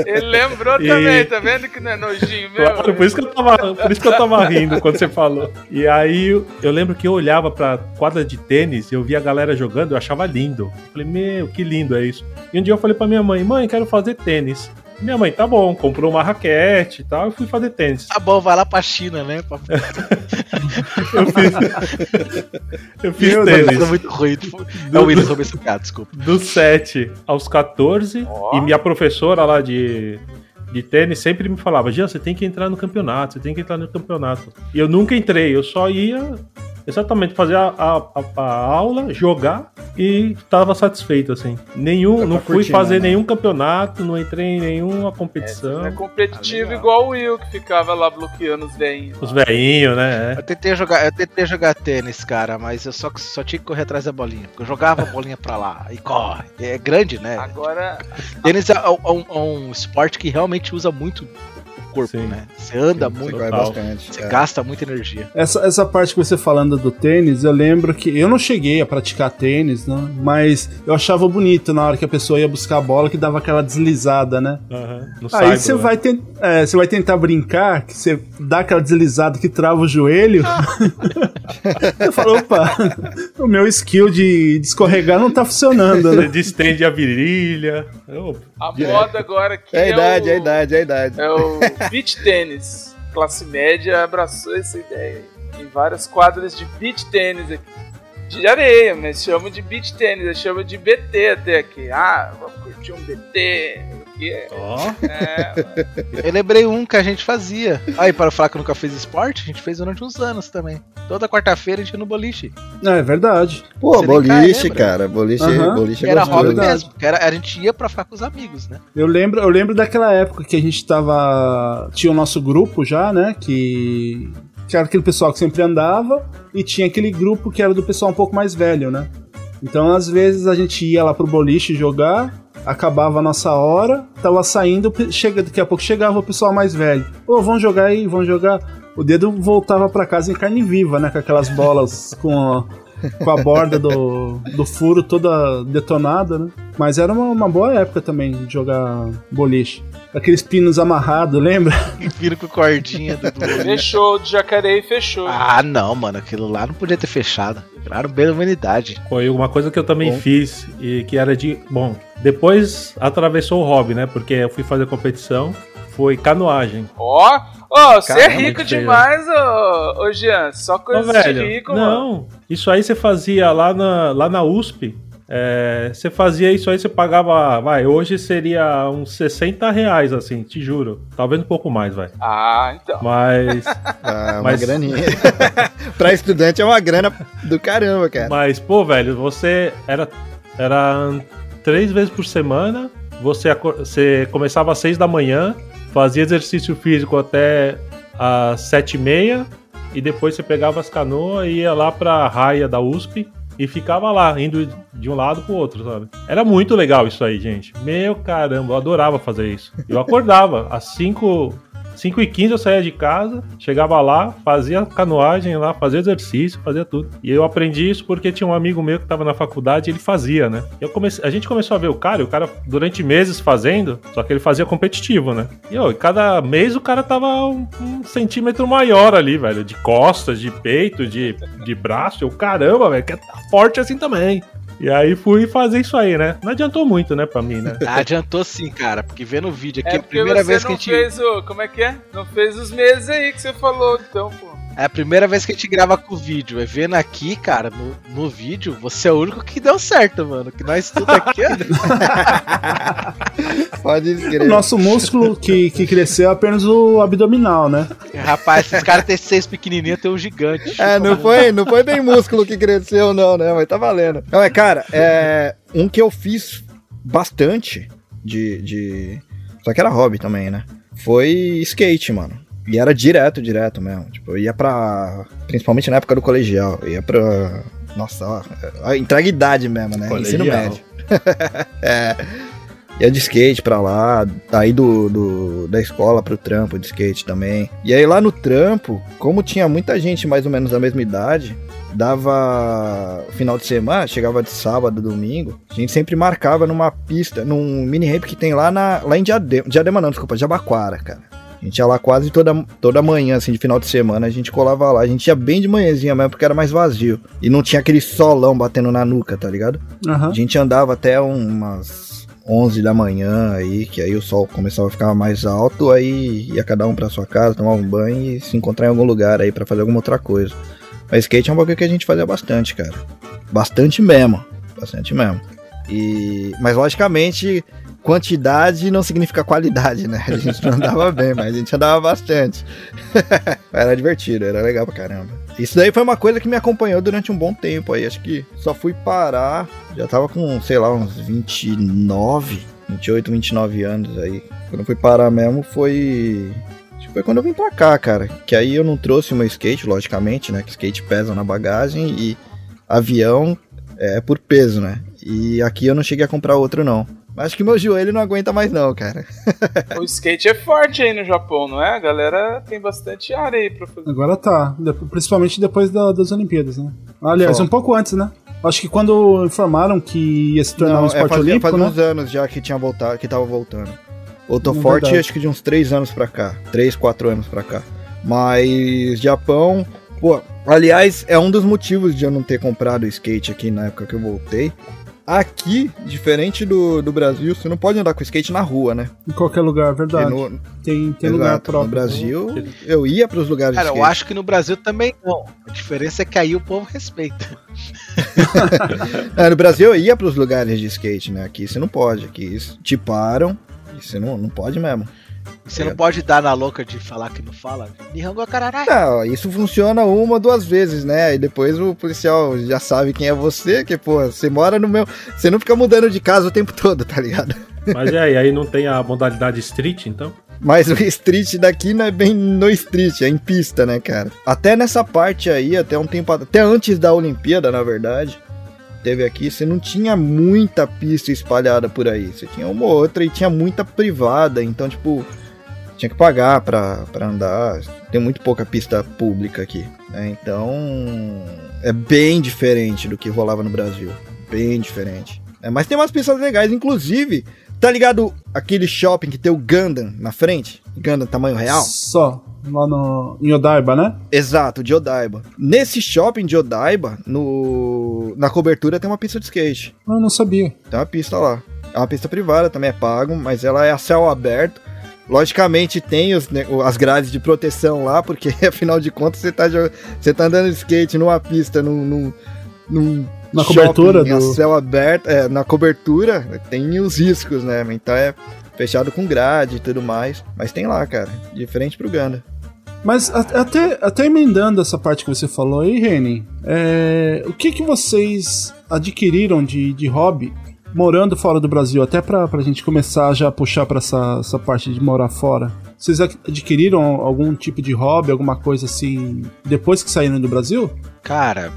[SPEAKER 4] Ele lembrou
[SPEAKER 8] E-
[SPEAKER 4] também, tá vendo que não é nojinho mesmo?
[SPEAKER 8] Claro, por isso, que eu tava, por isso que eu tava rindo quando você falou. E aí eu, lembro que eu olhava pra quadra de tênis e eu via a galera jogando, eu achava lindo. Eu falei, meu, que lindo é isso. E um dia eu falei pra minha mãe, mãe, quero fazer tênis. Minha mãe, tá bom, comprou uma raquete e tal, eu fui fazer tênis.
[SPEAKER 6] Tá bom, vai lá pra China, né?
[SPEAKER 8] Eu fiz, eu fiz
[SPEAKER 6] Meu
[SPEAKER 8] tênis.
[SPEAKER 6] Deus, é muito ruim. É o piada, desculpa.
[SPEAKER 8] dos 7 aos 14
[SPEAKER 4] Ó.
[SPEAKER 8] e minha professora lá de, de tênis sempre me falava, Jean, você tem que entrar no campeonato, você tem que entrar no campeonato. E eu nunca entrei, eu só ia exatamente fazer a, a, a- a aula, jogar e tava satisfeito, assim. Nenhum,
[SPEAKER 3] Tá
[SPEAKER 8] não fui
[SPEAKER 3] curtindo,
[SPEAKER 8] fazer
[SPEAKER 3] né?
[SPEAKER 8] nenhum campeonato, não entrei em nenhuma competição.
[SPEAKER 4] Não é competitivo
[SPEAKER 8] Ah,
[SPEAKER 4] igual o Will que ficava lá bloqueando os velhinhos.
[SPEAKER 8] Os velhinhos, né? é.
[SPEAKER 6] Eu tentei jogar, eu tentei jogar tênis, cara, mas eu só, só tinha que correr atrás da bolinha. Porque eu jogava a bolinha pra lá e corre. É grande, né?
[SPEAKER 4] Agora,
[SPEAKER 6] Tênis é, é um, é um esporte que realmente usa muito o corpo,
[SPEAKER 8] Sim.
[SPEAKER 6] né? Você anda
[SPEAKER 3] Você
[SPEAKER 6] muito,
[SPEAKER 3] vai
[SPEAKER 8] total.
[SPEAKER 3] bastante.
[SPEAKER 6] você
[SPEAKER 3] é.
[SPEAKER 6] gasta muita energia.
[SPEAKER 2] Essa, essa parte que você falando do tênis, eu lembro que eu não cheguei a praticar tênis, né? Mas eu achava bonito na hora que a pessoa ia buscar a bola que dava aquela deslizada, né?
[SPEAKER 8] No
[SPEAKER 2] Aí você
[SPEAKER 8] né?
[SPEAKER 2] vai, ten- é, você vai tentar brincar, que você dá aquela deslizada que trava o joelho. eu falo, opa, o meu skill de, escorregar não tá funcionando,
[SPEAKER 8] Você
[SPEAKER 2] né?
[SPEAKER 8] distende a virilha. Ô,
[SPEAKER 4] a moda agora que
[SPEAKER 3] É a idade,
[SPEAKER 4] o,
[SPEAKER 3] é a idade, é a idade.
[SPEAKER 4] É o beach tênis. Classe média abraçou essa ideia. Tem várias quadras de beach tênis aqui. De areia, mas chamam de beach tênis, eu chamo de BT até aqui. Ah, vamos curtir um BT. Aqui é.
[SPEAKER 8] Ó,
[SPEAKER 4] é
[SPEAKER 6] Eu lembrei um que a gente fazia. Aí, para falar que nunca fez esporte, a gente fez durante uns anos também. Toda quarta-feira a gente ia no boliche.
[SPEAKER 2] É, é verdade.
[SPEAKER 3] Pô,
[SPEAKER 6] Você
[SPEAKER 3] boliche,
[SPEAKER 6] lembra?
[SPEAKER 3] cara. Boliche,
[SPEAKER 2] Aham.
[SPEAKER 3] boliche é
[SPEAKER 6] era hobby
[SPEAKER 2] verdade.
[SPEAKER 6] mesmo. que Era, a gente ia pra ficar com os amigos, né?
[SPEAKER 2] Eu lembro, eu lembro daquela época que a gente tava. Tinha o nosso grupo já, né? Que. Que era aquele pessoal que sempre andava. E tinha aquele grupo que era do pessoal um pouco mais velho, né? Então, às vezes, a gente ia lá pro boliche jogar. Acabava a nossa hora, tava saindo, chega, daqui a pouco chegava o pessoal mais velho. Ô, vamos jogar aí, vamos jogar. O dedo voltava pra casa em carne viva, né? Com aquelas bolas com com a borda do, do furo toda detonada, né? Mas era uma, uma boa época também de jogar boliche. Aqueles pinos amarrados, lembra?
[SPEAKER 6] E vira com cordinha do.
[SPEAKER 4] Fechou, de Jacareí fechou.
[SPEAKER 6] Ah, não, mano. Aquilo lá não podia ter fechado. Claro, bem da humanidade.
[SPEAKER 8] foi uma coisa que eu também
[SPEAKER 3] Bom.
[SPEAKER 8] fiz e que era de. Bom, depois atravessou o hobby, né? Porque eu fui fazer competição. Foi canoagem.
[SPEAKER 4] Ó, ó, você é rico demais, ô, ô Jean. Só coisa de
[SPEAKER 8] velho,
[SPEAKER 4] rico, mano.
[SPEAKER 8] não, isso aí você fazia lá na, lá na USP. é, você fazia isso aí, você pagava. Vai, hoje seria uns 60 reais, assim, te juro. Talvez um pouco mais, vai.
[SPEAKER 4] Ah, então.
[SPEAKER 8] Mas.
[SPEAKER 3] Ah, uma
[SPEAKER 8] Mas-
[SPEAKER 3] graninha. pra estudante é uma grana do caramba, cara.
[SPEAKER 8] Mas, pô, velho, você era, era três vezes por semana. Você, você começava às seis da manhã, fazia exercício físico até às sete e meia, e depois você pegava as canoas e ia lá pra raia da USP e ficava lá, indo de um lado pro outro, sabe? Era muito legal isso aí, gente. Meu caramba, eu adorava fazer isso. Eu acordava às cinco 5 e 15 eu saía de casa, chegava lá, fazia canoagem lá, fazia exercício, fazia tudo. E eu aprendi isso porque tinha um amigo meu que tava na faculdade e ele fazia, né? Eu comecei, a gente começou a ver o cara, o cara durante meses fazendo, só que ele fazia competitivo, né? E cada mês o cara tava um, um centímetro maior ali, velho, de costas, de peito, de, de braço. Eu, caramba, velho, que tá forte assim também. E aí fui fazer isso aí, né? Não adiantou muito, né, pra mim, né?
[SPEAKER 6] Adiantou sim, cara. Porque vendo o vídeo aqui,
[SPEAKER 4] É
[SPEAKER 6] a primeira vez
[SPEAKER 4] não
[SPEAKER 6] que a gente.
[SPEAKER 4] fez o. Como é que é? Não fez os meses aí que você falou, então, pô.
[SPEAKER 6] É a primeira vez que a gente grava com o vídeo. É vendo aqui, cara, no, no vídeo, você é o único que deu certo, mano. Que nós tudo aqui, ó.
[SPEAKER 3] Pode
[SPEAKER 2] O
[SPEAKER 3] escrever.
[SPEAKER 2] nosso músculo que, que cresceu é apenas o abdominal, né?
[SPEAKER 6] Rapaz, esses caras têm seis pequenininhos, tem um gigante.
[SPEAKER 3] É, não foi, não foi bem músculo que cresceu, não, né? Mas tá valendo. Não, é, cara, é. Um que eu fiz bastante de. de... Só que era hobby também, né? Foi skate, mano. E era direto, direto mesmo. Tipo, eu ia pra. Principalmente na época do colegial. Eu ia pra. Nossa, ó. ó, Entrega idade mesmo, né? Ensino
[SPEAKER 8] Colegial.
[SPEAKER 3] médio. é. Ia de skate pra lá, aí do, do- da escola pro trampo de skate também. E aí lá no trampo, como tinha muita gente mais ou menos da mesma idade, dava final de semana, chegava de sábado, domingo, a gente sempre marcava numa pista, num mini ramp que tem lá, na, lá em Diadema, Diadema não, desculpa, Jabaquara, cara. A gente ia lá quase toda, toda manhã, assim, de final de semana, a gente colava lá. A gente ia bem de manhãzinha mesmo, porque era mais vazio. E não tinha aquele solão batendo na nuca, tá ligado?
[SPEAKER 2] Aham.
[SPEAKER 3] A gente andava até umas 11 da manhã aí, que aí o sol começava a ficar mais alto, aí ia cada um pra sua casa, tomar um banho e se encontrar em algum lugar aí pra fazer alguma outra coisa. Mas skate é um bagulho que a gente fazia bastante, cara. Bastante mesmo. Bastante mesmo. E... Mas logicamente, quantidade não significa qualidade, né? A gente não andava bem, mas a gente andava bastante. era divertido, era legal pra caramba. Isso daí foi uma coisa que me acompanhou durante um bom tempo aí. Acho que só fui parar. Já tava com, sei lá, uns 29, 28, 29 anos aí. Quando fui parar mesmo foi. Foi quando eu vim pra cá, cara. Que aí eu não trouxe o meu skate, logicamente, né? Que skate pesa na bagagem e avião é por peso, né? E aqui eu não cheguei a comprar outro, não. Mas acho que meu joelho não aguenta mais, não, cara.
[SPEAKER 4] O skate é forte aí no Japão, não é? A galera tem bastante área aí pra fazer.
[SPEAKER 2] Agora tá. Principalmente depois da- das Olimpíadas, né? Aliás,
[SPEAKER 3] Só.
[SPEAKER 2] um pouco antes, né? Acho que quando informaram que ia se tornar um
[SPEAKER 3] Não,
[SPEAKER 2] esporte
[SPEAKER 3] é, fazia,
[SPEAKER 2] olímpico,
[SPEAKER 3] fazia
[SPEAKER 2] né?
[SPEAKER 3] uns anos já que tinha voltado, que tava voltando. Eu tô
[SPEAKER 2] É
[SPEAKER 3] forte
[SPEAKER 2] verdade.
[SPEAKER 3] acho que de uns 3 anos pra cá. 3, 4 anos pra cá. Mas Japão, pô, aliás, é um dos motivos de eu não ter comprado skate aqui na época que eu voltei. Aqui, diferente do, do Brasil, você não pode andar com skate na rua, né?
[SPEAKER 2] Em qualquer lugar,
[SPEAKER 3] Porque
[SPEAKER 2] verdade.
[SPEAKER 3] no,
[SPEAKER 2] Tem, tem
[SPEAKER 3] exato,
[SPEAKER 2] lugar
[SPEAKER 3] no
[SPEAKER 2] próprio.
[SPEAKER 3] Brasil, eu ia pros lugares
[SPEAKER 6] Cara,
[SPEAKER 3] de
[SPEAKER 6] eu
[SPEAKER 3] skate.
[SPEAKER 6] acho que no Brasil também não. A diferença é que aí o povo respeita.
[SPEAKER 3] É, no Brasil eu ia pros lugares de skate, né? Aqui você não pode. Aqui te param E você não, não pode mesmo.
[SPEAKER 6] Você
[SPEAKER 3] É.
[SPEAKER 6] não pode dar na louca de falar que não fala. Nihongo kararai.
[SPEAKER 3] Não, isso funciona uma, duas vezes, né? E depois o policial já sabe quem é você, que, pô, você mora no meu. Você não fica mudando de casa o tempo todo, tá ligado?
[SPEAKER 8] Mas e aí, aí não tem a modalidade street, então?
[SPEAKER 3] Mas o street daqui não é bem no street, é em pista, né, cara? Até nessa parte aí, até um tempo até antes da Olimpíada, na verdade, teve aqui, você não tinha muita pista espalhada por aí. Você tinha uma ou outra e tinha muita privada, então, tipo, tinha que pagar pra, pra andar. Tem muito pouca pista pública aqui. né? Então, é bem diferente do que rolava no Brasil. Bem diferente. É, mas tem umas pistas legais, inclusive, tá ligado aquele shopping que tem o Gundam na frente? Gundam tamanho real?
[SPEAKER 2] Só. Lá no, em Odaiba, né?
[SPEAKER 3] Exato, de Odaiba. Nesse shopping de Odaiba, no, na cobertura tem uma pista de skate.
[SPEAKER 2] Eu não sabia.
[SPEAKER 3] Tem uma pista lá. É uma pista privada, também é pago, mas ela é a céu aberto. Logicamente tem os, ne- as grades de proteção lá, porque afinal de contas você tá, você tá andando de skate numa pista, num, num, num
[SPEAKER 2] Na
[SPEAKER 3] shopping
[SPEAKER 2] cobertura
[SPEAKER 3] a
[SPEAKER 2] do-
[SPEAKER 3] céu aberto, é, na cobertura tem os riscos, né? Então é fechado com grade e tudo mais. Mas tem lá, cara, diferente pro Ganda.
[SPEAKER 2] Mas até, até emendando essa parte que você falou aí, Reni, é, o que, que vocês adquiriram de, de hobby morando fora do Brasil? Até pra, pra gente começar já a puxar pra essa, essa parte de morar fora. Vocês ad- adquiriram algum tipo de hobby, alguma coisa assim, depois que saíram do Brasil?
[SPEAKER 6] Cara,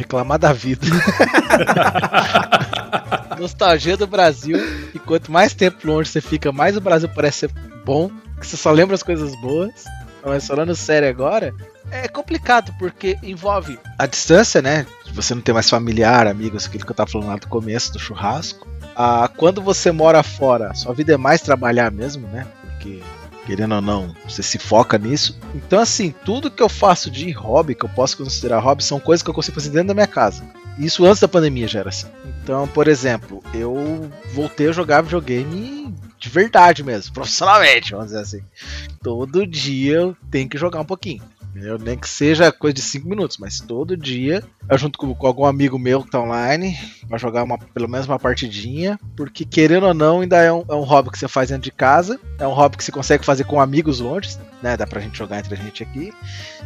[SPEAKER 6] reclamar da vida. Nostalgia do Brasil. E quanto mais tempo longe você fica, mais o Brasil parece ser bom. Que você só lembra as coisas boas. Mas falando sério agora, é complicado, porque envolve a distância, né? Você não ter mais familiar, amigos, aquilo que eu tava falando lá do começo do churrasco. Ah, quando você mora fora, sua vida é mais trabalhar mesmo, né? Porque querendo ou não, você se foca nisso. Então, assim, tudo que eu faço de hobby, que eu posso considerar hobby, são coisas que eu consigo fazer dentro da minha casa. Isso antes da pandemia já era assim. Então, por exemplo, eu voltei a jogar videogame de verdade mesmo, profissionalmente, vamos dizer assim. Todo dia eu tenho que jogar um pouquinho. Entendeu? Nem que seja coisa de 5 minutos, mas todo dia eu junto com, com algum amigo meu que tá online, pra jogar uma, pelo menos uma partidinha, porque querendo ou não, ainda é um, é um hobby que você faz dentro de casa, é um hobby que você consegue fazer com amigos longe, né? Dá pra gente jogar entre a gente aqui.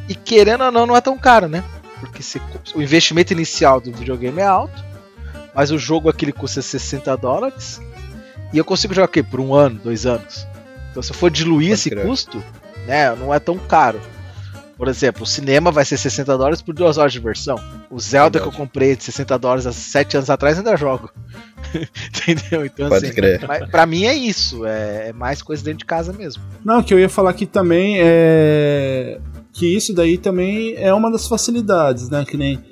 [SPEAKER 6] E querendo ou não, não é tão caro, né? Porque você- o investimento inicial do videogame é alto, mas o jogo aquele custa 60 dólares. E eu consigo jogar o quê? Por um ano, dois anos. Então se eu for diluir
[SPEAKER 3] Pode
[SPEAKER 6] esse custo, né? Não é tão caro. Por exemplo, o cinema vai ser 60 dólares por duas horas de versão. O Zelda que eu comprei de 60 dólares há 7 anos atrás ainda jogo. Entendeu? Então,
[SPEAKER 3] Pode
[SPEAKER 6] assim,
[SPEAKER 3] crer.
[SPEAKER 6] mas pra mim é isso. É, é mais coisa dentro de casa mesmo.
[SPEAKER 2] Não, que eu ia falar aqui também é que isso daí também é uma das facilidades, né? Que nem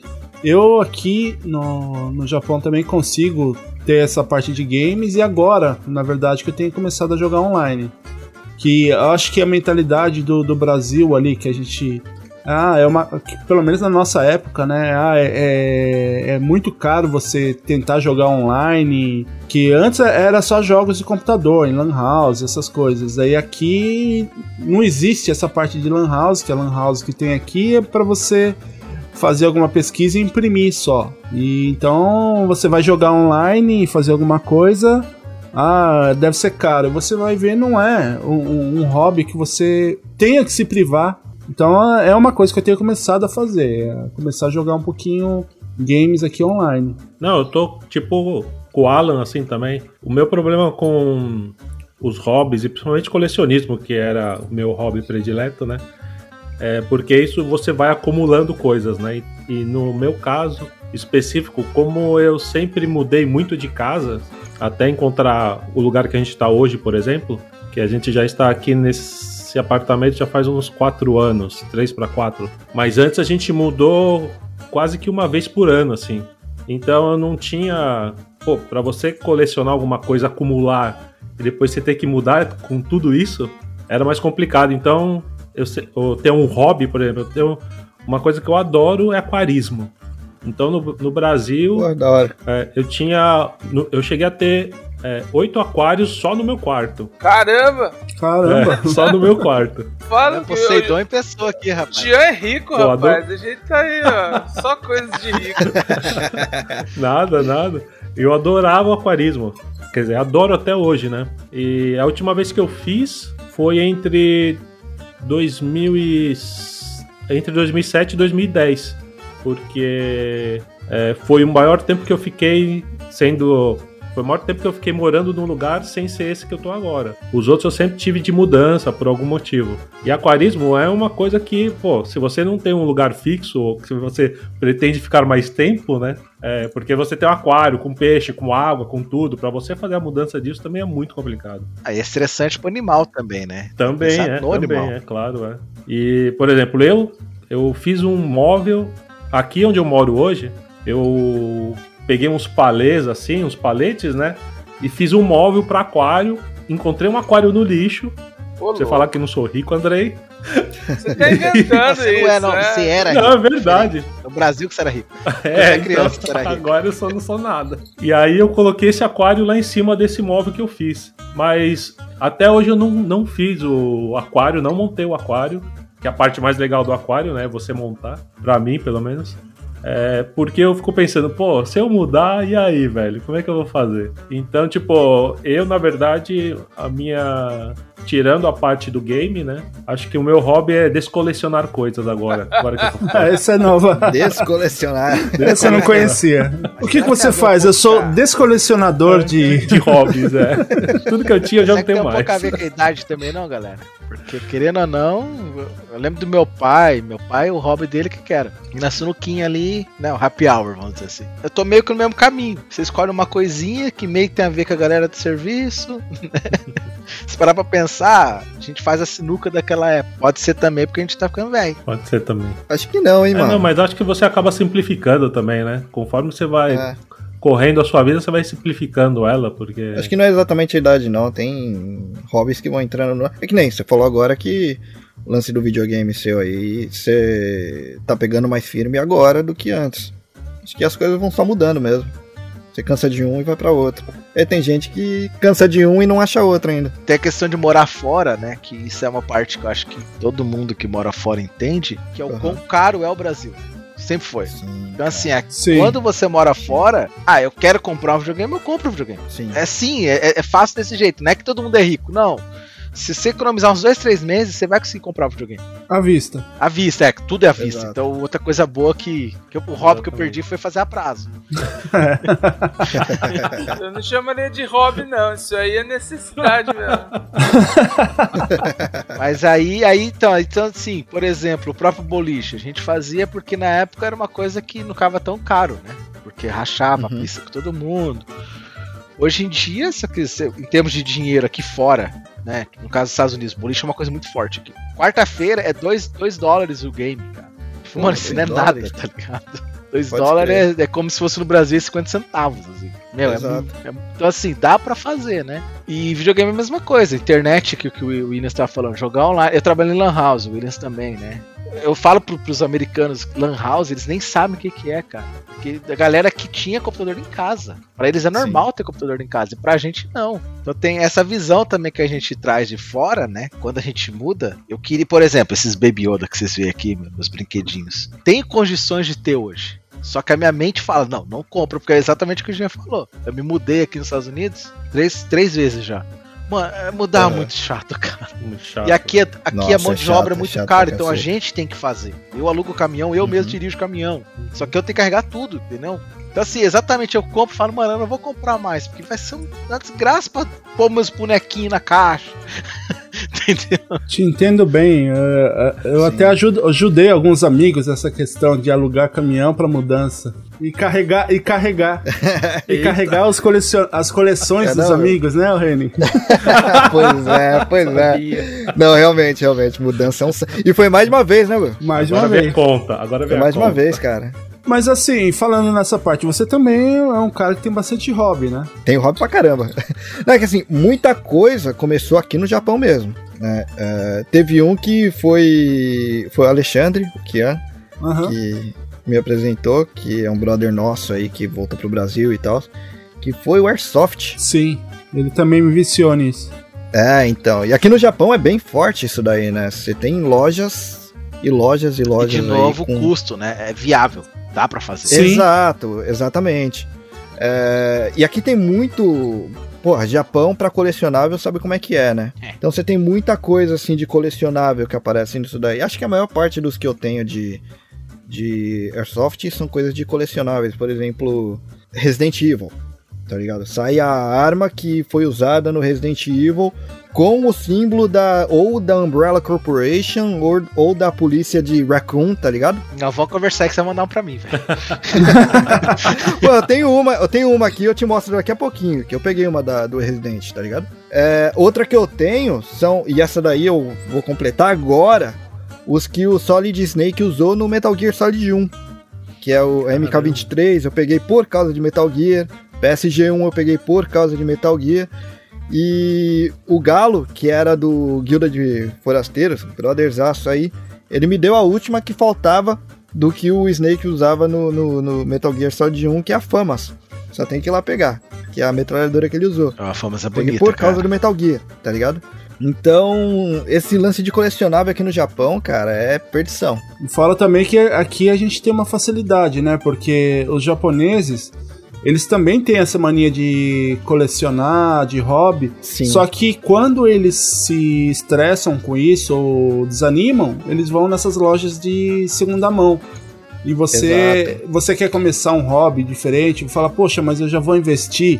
[SPEAKER 2] eu aqui no, no Japão também consigo ter essa parte de games e agora, na verdade, que eu tenho começado a jogar online. Que eu acho que a mentalidade do, do Brasil ali, que a gente. Ah, é uma. pelo menos na nossa época, né? Ah, é, é, é muito caro você tentar jogar online. Que antes era só jogos de computador, em Lan House, essas coisas. Aí aqui não existe essa parte de Lan House, que a Lan House que tem aqui é para você fazer alguma pesquisa e imprimir só. E então você vai jogar online e fazer alguma coisa. Ah, deve ser caro. Você vai ver, não é um, um- hobby que você tenha que se privar. Então é uma coisa que eu tenho começado a fazer, é começar a jogar um pouquinho games aqui online.
[SPEAKER 8] Não, eu tô tipo com o Alan assim também. O meu problema com os hobbies, e principalmente colecionismo, que era o meu hobby predileto, né? É porque isso você vai acumulando coisas, né? E, e no meu caso específico, como eu sempre mudei muito de casa, até encontrar o lugar que a gente está hoje, por exemplo, que a gente já está aqui nesse apartamento já faz uns quatro anos, três para quatro. Mas antes a gente mudou quase que uma vez por ano, assim. Então eu não tinha. Pô, pra você colecionar alguma coisa, acumular e depois você ter que mudar com tudo isso, era mais complicado. Então eu, eu tenho um hobby, por exemplo, eu tenho uma coisa que eu adoro é aquarismo. Então no, no Brasil
[SPEAKER 3] Pô, da hora.
[SPEAKER 8] é, eu tinha. no- eu cheguei a ter é, oito aquários só no meu quarto.
[SPEAKER 4] Caramba!
[SPEAKER 2] Caramba!
[SPEAKER 8] É, só no meu quarto.
[SPEAKER 4] Fala
[SPEAKER 6] É
[SPEAKER 4] que eu,
[SPEAKER 6] Poseidon em pessoa aqui, rapaz.
[SPEAKER 4] Tian é rico,
[SPEAKER 8] Pô,
[SPEAKER 4] rapaz. A gente tá aí, ó. Só coisas de rico.
[SPEAKER 8] Nada, nada. Eu adorava o aquarismo. Quer dizer, adoro até hoje, né? E a última vez que eu fiz foi entre 2000 e... entre 2007 e 2010. Porque é, foi o maior tempo que eu fiquei sendo. Foi o maior tempo que eu fiquei morando num lugar sem ser esse que eu tô agora. Os outros eu sempre tive de mudança por algum motivo. E aquarismo é uma coisa que, pô, se você não tem um lugar fixo, ou se você pretende ficar mais tempo, né? É, porque você tem um aquário com peixe, com água, com tudo, para você fazer a mudança disso também é muito complicado.
[SPEAKER 6] Aí é estressante pro animal também, né?
[SPEAKER 8] Também é, também
[SPEAKER 6] animal.
[SPEAKER 8] é, claro, é. E, por exemplo, eu eu fiz um móvel aqui onde eu moro hoje, eu peguei uns palês assim, uns paletes, né? E fiz um móvel para aquário, encontrei um aquário no lixo.
[SPEAKER 4] Ô,
[SPEAKER 8] Você
[SPEAKER 4] louco.
[SPEAKER 8] falar que não sou rico, Andrei?
[SPEAKER 4] Você tá inventando
[SPEAKER 6] Você
[SPEAKER 4] isso.
[SPEAKER 6] não é, não.
[SPEAKER 4] né?
[SPEAKER 6] Você era
[SPEAKER 8] Não, é
[SPEAKER 6] rico.
[SPEAKER 8] verdade.
[SPEAKER 6] No Brasil que você era rico.
[SPEAKER 8] É,
[SPEAKER 6] é criança,
[SPEAKER 8] então,
[SPEAKER 6] será rico?
[SPEAKER 8] agora eu só não sou nada. E aí eu coloquei esse aquário lá em cima desse móvel que eu fiz. Mas até hoje eu não, não fiz o aquário, não montei o aquário, que é a parte mais legal do aquário, né? Você montar, pra mim, pelo menos. É, porque eu fico pensando, pô, se eu mudar, e aí, velho? Como é que eu vou fazer? Então, tipo, eu, na verdade, a minha. Tirando a parte do game, né? Acho que o meu hobby é descolecionar coisas agora. Agora que eu tô
[SPEAKER 2] Ah, essa é nova.
[SPEAKER 3] Descolecionar.
[SPEAKER 2] Essa eu não conhecia. O que, que você faz? Eu sou descolecionador de.
[SPEAKER 8] de hobbies, é. Tudo que eu tinha eu já não
[SPEAKER 6] tem
[SPEAKER 8] tenho
[SPEAKER 6] um
[SPEAKER 8] mais.
[SPEAKER 6] pouco a ver com a idade também, não, galera? Porque, querendo ou não, eu lembro do meu pai. Meu pai, o hobby dele, que que era? Na sinuquinha ali, né? O happy hour, vamos dizer assim. Eu tô meio que no mesmo caminho. Você escolhe uma coisinha que meio que tem a ver com a galera do serviço. né? Se parar pra pensar, a gente faz a sinuca daquela época. Pode ser também porque a gente tá ficando velho.
[SPEAKER 8] Pode ser também.
[SPEAKER 3] Acho que não, hein,
[SPEAKER 8] É,
[SPEAKER 3] mano.
[SPEAKER 8] não, mas acho que você acaba simplificando também, né? Conforme você vai
[SPEAKER 3] É.
[SPEAKER 8] correndo a sua vida, você vai simplificando ela, porque.
[SPEAKER 3] Acho que não é exatamente a idade, não. Tem hobbies que vão entrando no. É que nem você falou agora que o lance do videogame seu aí, você tá pegando mais firme agora do que antes. Acho que as coisas vão só mudando mesmo. Você cansa de um e vai pra outro. E tem gente que cansa de um e não acha outro ainda.
[SPEAKER 6] Tem a questão de morar fora, né? Que isso é uma parte que eu acho que todo mundo que mora fora entende, que é o
[SPEAKER 3] Aham.
[SPEAKER 6] quão caro é o Brasil. Sempre foi.
[SPEAKER 3] Sim,
[SPEAKER 6] Então, assim, é-
[SPEAKER 2] Sim.
[SPEAKER 6] quando você mora fora, ah, eu quero comprar um videogame, eu compro um videogame.
[SPEAKER 3] sim.
[SPEAKER 6] É sim, é, é fácil desse jeito. Não é que todo mundo é rico, não. Se você economizar uns dois, três meses, você vai conseguir comprar um videogame.
[SPEAKER 2] À vista.
[SPEAKER 6] À vista, é, tudo é à vista.
[SPEAKER 3] Exato.
[SPEAKER 6] Então, outra coisa boa que, que eu- o hobby que eu perdi foi fazer a prazo.
[SPEAKER 4] Eu não chamaria de hobby, não. Isso aí é necessidade mesmo.
[SPEAKER 6] Mas aí, aí então, então, assim, por exemplo, o próprio boliche, a gente fazia porque na época era uma coisa que não ficava tão caro, né? Porque rachava
[SPEAKER 3] Uhum.
[SPEAKER 6] a pista com todo mundo. Hoje em dia, só que você- em termos de dinheiro aqui fora, né? No caso dos Estados Unidos, boliche é uma coisa muito forte aqui. Quarta-feira é 2 dólares o game, cara.
[SPEAKER 3] Pô,
[SPEAKER 6] Mano, isso não é
[SPEAKER 3] dois
[SPEAKER 6] nada,
[SPEAKER 3] dólares.
[SPEAKER 6] tá ligado? 2
[SPEAKER 3] Pode
[SPEAKER 6] dólares é, é como se fosse no Brasil 50 centavos, assim. Meu, é é- então assim, dá pra fazer, né? E videogame é a mesma coisa. Internet, que, que o Williams tava falando, jogar online. Eu trabalho em Lan House, o Williams também, né? Eu falo pro, pros americanos, Lan House, eles nem sabem o que, que é, cara. Porque a galera que tinha computador em casa. Pra eles é normal ter computador em casa. E pra gente não. Então tem essa visão também que a gente traz de fora, né? Quando a gente muda. Eu queria, por exemplo, esses Baby Yoda que vocês veem aqui, meus brinquedinhos. Tem condições de ter hoje. Só que a minha mente fala, não, não compra, porque é exatamente o que o Jean falou. Eu me mudei aqui nos Estados Unidos três, três vezes já. Mano, é mudar é
[SPEAKER 3] É.
[SPEAKER 6] muito chato, cara.
[SPEAKER 8] Muito chato.
[SPEAKER 6] E aqui, é- aqui
[SPEAKER 3] Nossa,
[SPEAKER 6] a mão
[SPEAKER 3] é
[SPEAKER 6] de
[SPEAKER 3] chato,
[SPEAKER 6] obra é
[SPEAKER 3] é
[SPEAKER 6] muito
[SPEAKER 3] chato
[SPEAKER 6] cara, então a gente tem que fazer. Eu alugo o caminhão, eu mesmo
[SPEAKER 3] Uhum.
[SPEAKER 6] dirijo o caminhão. Só que eu tenho que carregar tudo, entendeu? Então, assim, exatamente, eu compro e falo, mano, eu não vou comprar mais, porque vai ser um- uma desgraça pra pôr meus bonequinhos na caixa. Entendeu?
[SPEAKER 2] Te entendo bem. é, é, Eu
[SPEAKER 3] Sim.
[SPEAKER 2] até ajudo, ajudei alguns amigos nessa questão de alugar caminhão para mudança. E carregar, e carregar. e carregar os colecion... as coleções
[SPEAKER 3] É,
[SPEAKER 2] dos
[SPEAKER 3] não,
[SPEAKER 2] amigos, né, Reni?
[SPEAKER 3] pois é, pois é. Não, realmente, realmente, mudança é um. E foi mais de uma vez, né, meu?
[SPEAKER 2] Mais de uma
[SPEAKER 8] Agora vem a
[SPEAKER 2] vez.
[SPEAKER 8] conta. Agora
[SPEAKER 3] Foi
[SPEAKER 8] vem a
[SPEAKER 3] mais de uma vez, cara.
[SPEAKER 2] Mas assim, falando nessa parte, você também é um cara que tem bastante hobby, né?
[SPEAKER 3] Tem hobby pra caramba. Não, é que assim, muita coisa começou aqui no Japão mesmo. Né? É, teve um que foi. Foi o Alexandre, o Kian,
[SPEAKER 2] Aham.
[SPEAKER 3] que me apresentou, que é um brother nosso aí que voltou pro Brasil e tal. Que foi o Airsoft.
[SPEAKER 2] Sim, ele também me viciou nisso.
[SPEAKER 3] É, então. E aqui no Japão é bem forte isso daí, né? Você tem lojas e lojas e
[SPEAKER 6] E
[SPEAKER 3] lojas.
[SPEAKER 6] de
[SPEAKER 3] aí
[SPEAKER 6] novo, o
[SPEAKER 3] com-
[SPEAKER 6] custo, né? É viável. Dá pra fazer.
[SPEAKER 2] Sim.
[SPEAKER 3] Exato, exatamente. É, e aqui tem muito. Porra, Japão pra colecionável sabe como é que é, né?
[SPEAKER 6] É.
[SPEAKER 3] Então você tem muita coisa assim de colecionável que aparece nisso daí. Acho que a maior parte dos que eu tenho de, de Airsoft são coisas de colecionáveis. Por exemplo, Resident Evil. Tá ligado? Sai a arma que foi usada no Resident Evil com o símbolo da ou da Umbrella Corporation ou, ou da polícia de Raccoon, tá ligado?
[SPEAKER 6] Não, vou conversar que você vai mandar um pra mim, velho.
[SPEAKER 3] Pô, eu tenho uma, eu tenho uma aqui, eu te mostro daqui a pouquinho, que eu peguei uma da, do Resident, tá ligado? É, outra que eu tenho são, e essa daí eu vou completar agora, os que o Solid Snake usou no Metal Gear Solid 1, que é o MK23, eu peguei por causa de Metal Gear, PSG1 eu peguei por causa de Metal Gear, e o Galo, que era do Guilda de Forasteiros, brotherzaço aí, ele me deu a última que faltava do que o Snake usava no, no, no Metal Gear Solid 1, que é a Famas. Só tem que ir lá pegar, que é a metralhadora que ele usou.
[SPEAKER 6] É uma famosa
[SPEAKER 3] Peguei
[SPEAKER 6] bonita,
[SPEAKER 3] por causa
[SPEAKER 6] cara.
[SPEAKER 3] do Metal Gear, tá ligado? Então, esse lance de colecionável aqui no Japão, cara, é perdição.
[SPEAKER 2] Fala também que aqui a gente tem uma facilidade, né? Porque os japoneses, eles também têm essa mania de colecionar, de hobby.
[SPEAKER 3] Sim.
[SPEAKER 2] Só que quando eles se estressam com isso ou desanimam, eles vão nessas lojas de segunda mão. E você, você quer começar um hobby diferente, fala, poxa, mas eu já vou investir